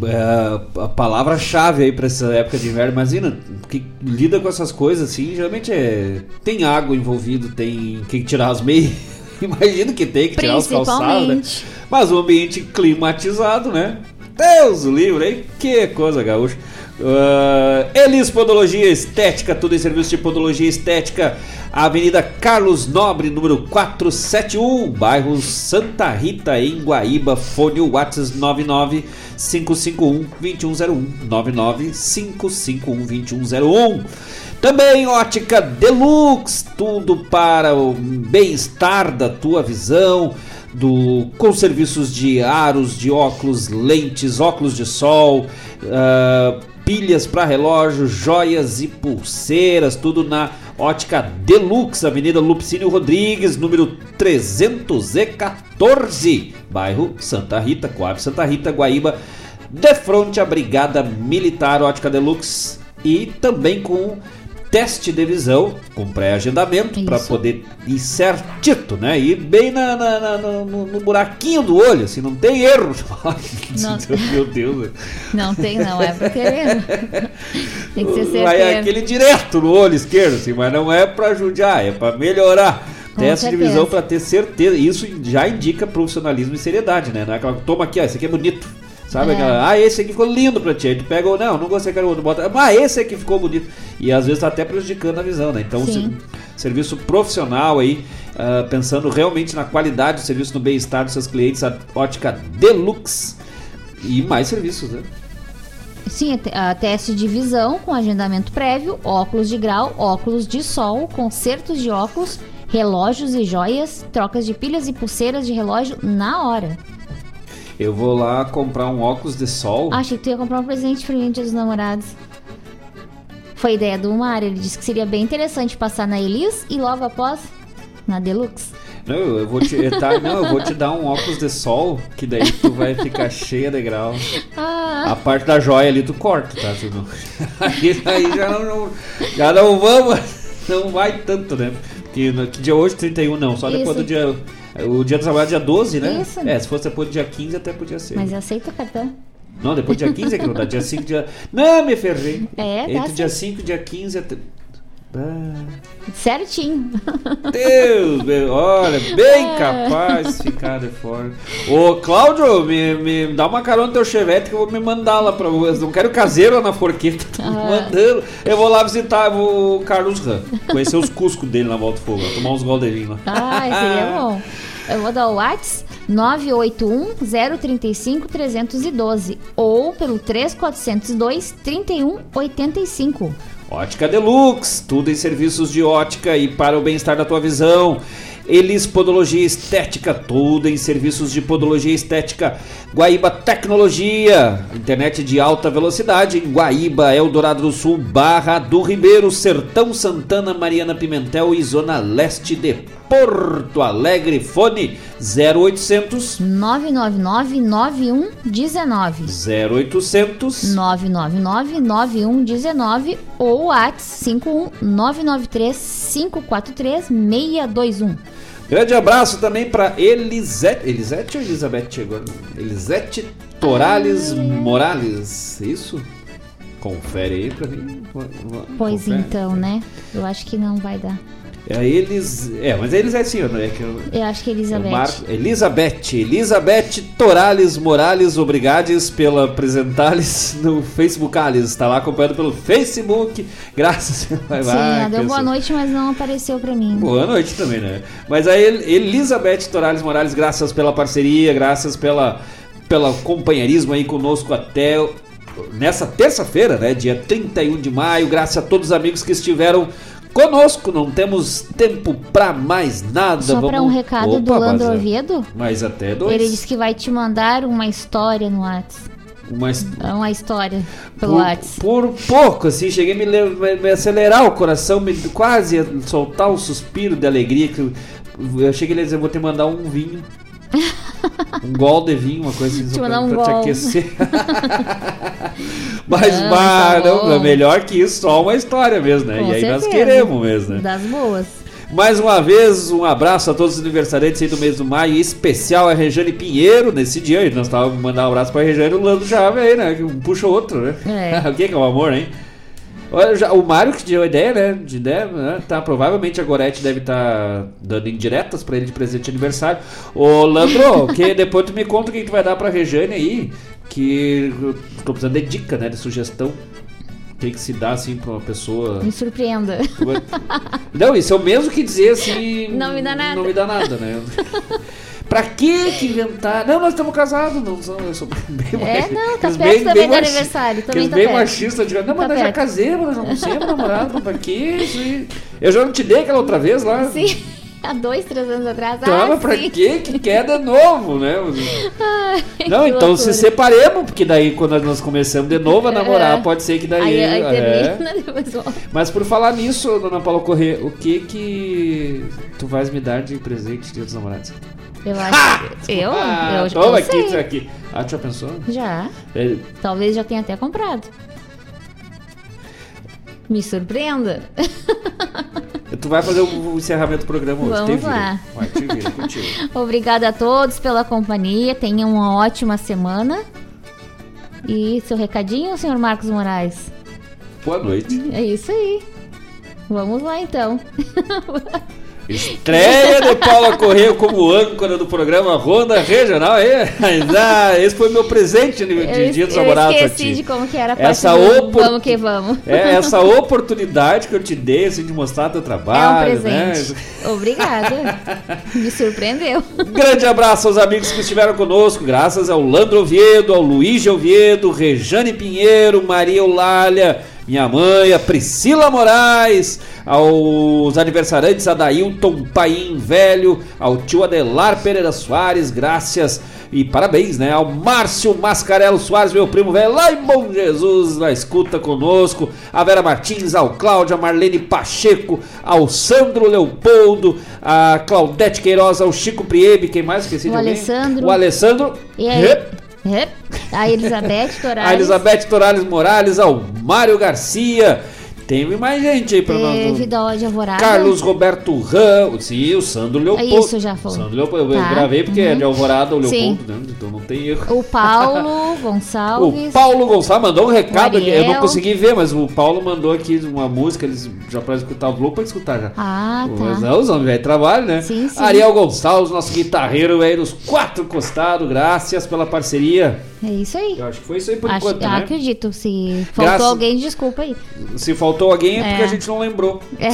É, a palavra-chave aí pra essa época de inverno, imagina, que lida com essas coisas assim, geralmente é. Tem água envolvido, tem que tirar as meias. Imagino que tem que tirar os calçados, né? Mas o ambiente climatizado, né? Deus o livre, hein? Que coisa gaúcha. Uh, Elis Podologia Estética, tudo em serviço de podologia estética. Avenida Carlos Nobre, número 471, bairro Santa Rita, em Guaíba. Fone WhatsApp 99 551 2101 99 551 2101. Também ótica Deluxe, tudo para o bem-estar da tua visão. do com serviços de aros, de óculos, lentes, óculos de sol, ah, pilhas para relógio, joias e pulseiras, tudo na Ótica Deluxe, Avenida Lupicínio Rodrigues, número 314, bairro Santa Rita, Coab Santa Rita, Guaíba, de frente à Brigada Militar Ótica Deluxe e também com teste de visão, com pré-agendamento, para poder ir certito, né? Ir bem na, na- na- no, no- buraquinho do olho, assim, não tem erro. Não. Meu Deus. Não tem, não, é porque tem que ser Vai certeiro. aquele direto no olho esquerdo, assim, mas não é pra judiar, é pra melhorar. Com Teste de visão pra ter certeza. Isso já indica profissionalismo e seriedade, né? Não é aquela toma aqui, ó, esse aqui é bonito. Sabe É. aquela, ah, esse aqui ficou lindo pra ti. Aí tu pega ou não, não gostei, quero outro, bota, ah, esse aqui ficou bonito. E às vezes tá até prejudicando a visão, né? Então, se- serviço profissional aí, ah, pensando realmente na qualidade do serviço, no bem-estar dos seus clientes, a ótica Deluxe. E mais serviços, né? Sim, a teste de visão com agendamento prévio, óculos de grau, óculos de sol, consertos de óculos, relógios e joias, trocas de pilhas e pulseiras de relógio na hora. Eu vou lá comprar um óculos de sol. Achei que tu ia comprar um presente pra mim dia dos namorados. Foi ideia do Mário, ele disse que seria bem interessante passar na Elis e logo após na Deluxe. Não, eu vou te, tá, não, eu vou te dar um óculos de sol, que daí tu vai ficar cheia de grau. Ah, A parte da joia ali tu corta, tá? Tu não- Aí, aí já, não, já não vamos, não vai tanto, né? No, que dia hoje, 31 não, só depois Isso. do dia. O dia do trabalho é dia 12, né? Isso. É, se fosse depois do dia 15 até podia ser. mas aceita cartão? Não, depois do dia 15 é que não dá. Dia 5, dia. Não, me ferrei. É, dá Entre dia sim. 5 e dia 15 até. Ah, Certinho. Deus, olha, bem É. capaz de ficar de fora. Ô, Cláudio, me, me dá uma carona no teu chevette que eu vou me mandar lá pra vocês. Não quero caseiro lá na forqueta, tô me Ah. mandando. Eu vou lá visitar o Carlos Ram, conhecer os cuscos dele na Volta do Fogo, tomar uns gol de vinho lá. Ah, seria bom. Eu vou dar o Whats 981 035 312 ou pelo 3402 3185. Ótica Deluxe, tudo em serviços de ótica e para o bem-estar da tua visão. Elis Podologia Estética, tudo em serviços de podologia estética. Guaíba Tecnologia, internet de alta velocidade Guaíba, Eldorado do Sul, Barra do Ribeiro, Sertão Santana, Mariana Pimentel e Zona Leste de Porto Alegre. Fone 0800 999 9119 0800 999 9119 ou Whats 51 993 543 621. Grande abraço também para Elisete. Elisete ou Elizabeth agora? Elisete Torales Morales. Isso? Confere aí pra mim. Pois Confere. então, né? Eu acho que não vai dar. É eles. É, mas eles é assim, né? Que eu, Eu acho que eu Elizabeth. marco- Elizabeth. Elizabeth Torales Morales, obrigades pela apresentá-les no Facebook. Está lá acompanhando pelo Facebook. Graças. Vai, Sim, vai, deu boa noite, mas não apareceu pra mim. Boa noite também, né? Mas a El- Elizabeth Torales Morales, graças pela parceria, graças pela, pela companheirismo aí conosco até nessa terça-feira, né? Dia 31 de maio. Graças a todos os amigos que estiveram conosco. Não temos tempo pra mais nada. Só pra um Vamos- recado do Opa, Landro mas é- Oviedo. Mas até dois. Ele disse que vai te mandar uma história no Whats. Mas Uma história pelo por, Whats. por pouco, assim, cheguei a me, me- me acelerar o coração, me, quase a soltar um suspiro de alegria. Que eu, eu cheguei a dizer, vou te mandar um vinho. Um gol de vinho, uma coisa assim, pra, um pra te aquecer. Mas, Não, bah, tá não, bom. melhor que isso, só uma história mesmo, né? Com e aí nós certeza. queremos mesmo, né? Das boas. Mais uma vez, um abraço a todos os aniversariantes aí do mês do maio, em especial a Rejane Pinheiro nesse dia. Nós estávamos mandando um abraço pra Rejane e o Lando Chave aí, né? Que um puxa o outro, né? É. o que que é o amor, hein? O Mário que deu a ideia, né? De ideia, né? Tá, provavelmente a Gorete deve estar dando indiretas pra ele de presente de aniversário. Ô, Landro, que depois tu me conta o que tu vai dar pra Rejane aí, que eu tô precisando de dica, né? De sugestão. O que que se dá, assim, pra uma pessoa... Me surpreenda. Não, isso é o mesmo que dizer assim. Não me dá nada. Não me dá nada, né? pra que que inventar? Não, nós estamos casados, não eu sou bem É, não, tá perto também do machi- aniversário, também tá bem perto. machistas, digo, não, mas Tá nós já perto. casemos, nós já não somos namorados, pra que? Eu já não te dei aquela outra vez lá? Sim. Há dois, três anos atrás. Então, ah, mas pra sim. quê que quer de novo, né? Ai, Não, então loucura. se separemos, porque daí quando nós começamos de novo a namorar, É. pode ser que daí. Aí, aí é. termina, depois volta. Mas por falar nisso, dona Paula Corrêa, o que que tu vais me dar de presente de dos namorados? Eu acho. eu? Ah, eu, toma eu aqui, sei. aqui. Ah, tu já pensou? Já. É, Talvez já tenha até comprado. Me surpreenda. Tu vai fazer o, encerramento do programa hoje, Vamos lá. Vai, te vira, contigo. Obrigada a todos pela companhia. Tenham uma ótima semana. E seu recadinho, senhor Marcos Moraes? Boa noite. É isso aí. Vamos lá então. Estreia de Paula Correia como âncora do programa Ronda Regional. Ah, esse foi meu presente de, Eu, Dia dos eu Namorados pra esqueci de como que era a parte Essa do Vamos que vamos. É essa oportunidade que eu te dei assim, de mostrar teu É um trabalho. presente. né? Obrigada. Me surpreendeu. Grande abraço aos amigos que estiveram conosco, graças ao Landro Oviedo, ao Luiz Oviedo, Rejane Pinheiro, Maria Eulália, minha mãe, a Priscila Moraes, aos aniversariantes Adailton Paim Velho, ao tio Adelar Pereira Soares, graças e parabéns, né? Ao Márcio Mascarelo Soares, meu primo velho, lá em Bom Jesus, na escuta conosco, a Vera Martins, ao Cláudio, a Marlene Pacheco, ao Sandro Leopoldo, a Claudete Queiroz, ao Chico Priebe, quem mais esqueci O de alguém? Alessandro. O Alessandro. E aí? Rep. Rep. A Elizabeth Torales. A Elizabeth Torales Morales, ao Mário Garcia. Teve mais gente aí pra Teve nós. da de Alvorada. Carlos Roberto Ramos, sim, o Sandro Leopoldo. Isso, já falou. Sandro Leopoldo, eu Tá. gravei porque é de Uhum. Alvorada o. Leopoldo, né? então não tem erro. O Paulo Gonçalves. O Paulo Gonçalves mandou um recado aqui, eu não consegui ver, mas o Paulo mandou aqui uma música, eles já para escutar o Globo para escutar já. Ah, Mas tá. não, os homens velho trabalho, né? Sim, sim. Ariel Gonçalves, nosso guitarreiro aí dos quatro costados, graças pela parceria. É isso aí. Eu acho que foi isso aí por Acho- enquanto, né? Acredito. Se faltou Graças- alguém, desculpa aí. Se faltou alguém é porque É. a gente não lembrou. É.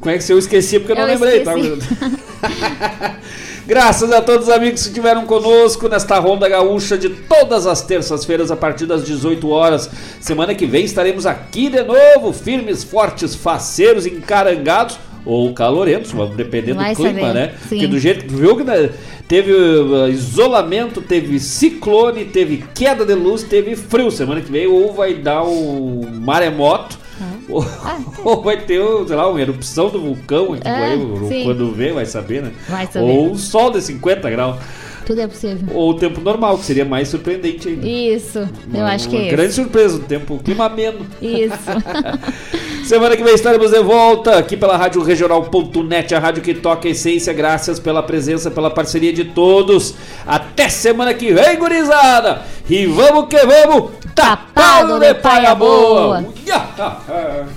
Como é que se eu esqueci porque eu não Eu lembrei, esqueci. tá? Graças a todos os amigos que estiveram conosco nesta Ronda Gaúcha de todas as terças-feiras a partir das 18 horas. Semana que vem estaremos aqui de novo, firmes, fortes, faceiros, encarangados ou calorentos, vamos depender Vai do clima, saber, né? sim. Porque do jeito que viu que né, teve uh, isolamento, teve ciclone, teve queda de luz, teve frio. Semana que vem ou vai dar um maremoto. Ou, ou vai ter, sei lá, uma erupção do vulcão aqui, É, aí, quando vê, vai saber, né? Vai saber. Ou um sol de 50 graus. Tudo é possível. Ou o tempo normal, que seria mais surpreendente ainda. Isso. Eu Uma- acho que uma é grande isso. surpresa, o tempo, o clima ameno. Isso. Semana que vem estaremos de volta aqui pela Rádio Regional.net, a rádio que toca a essência. Graças pela presença, pela parceria de todos. Até semana que vem, gurizada! E vamos que vamos! Tapado de paia boa! Uia!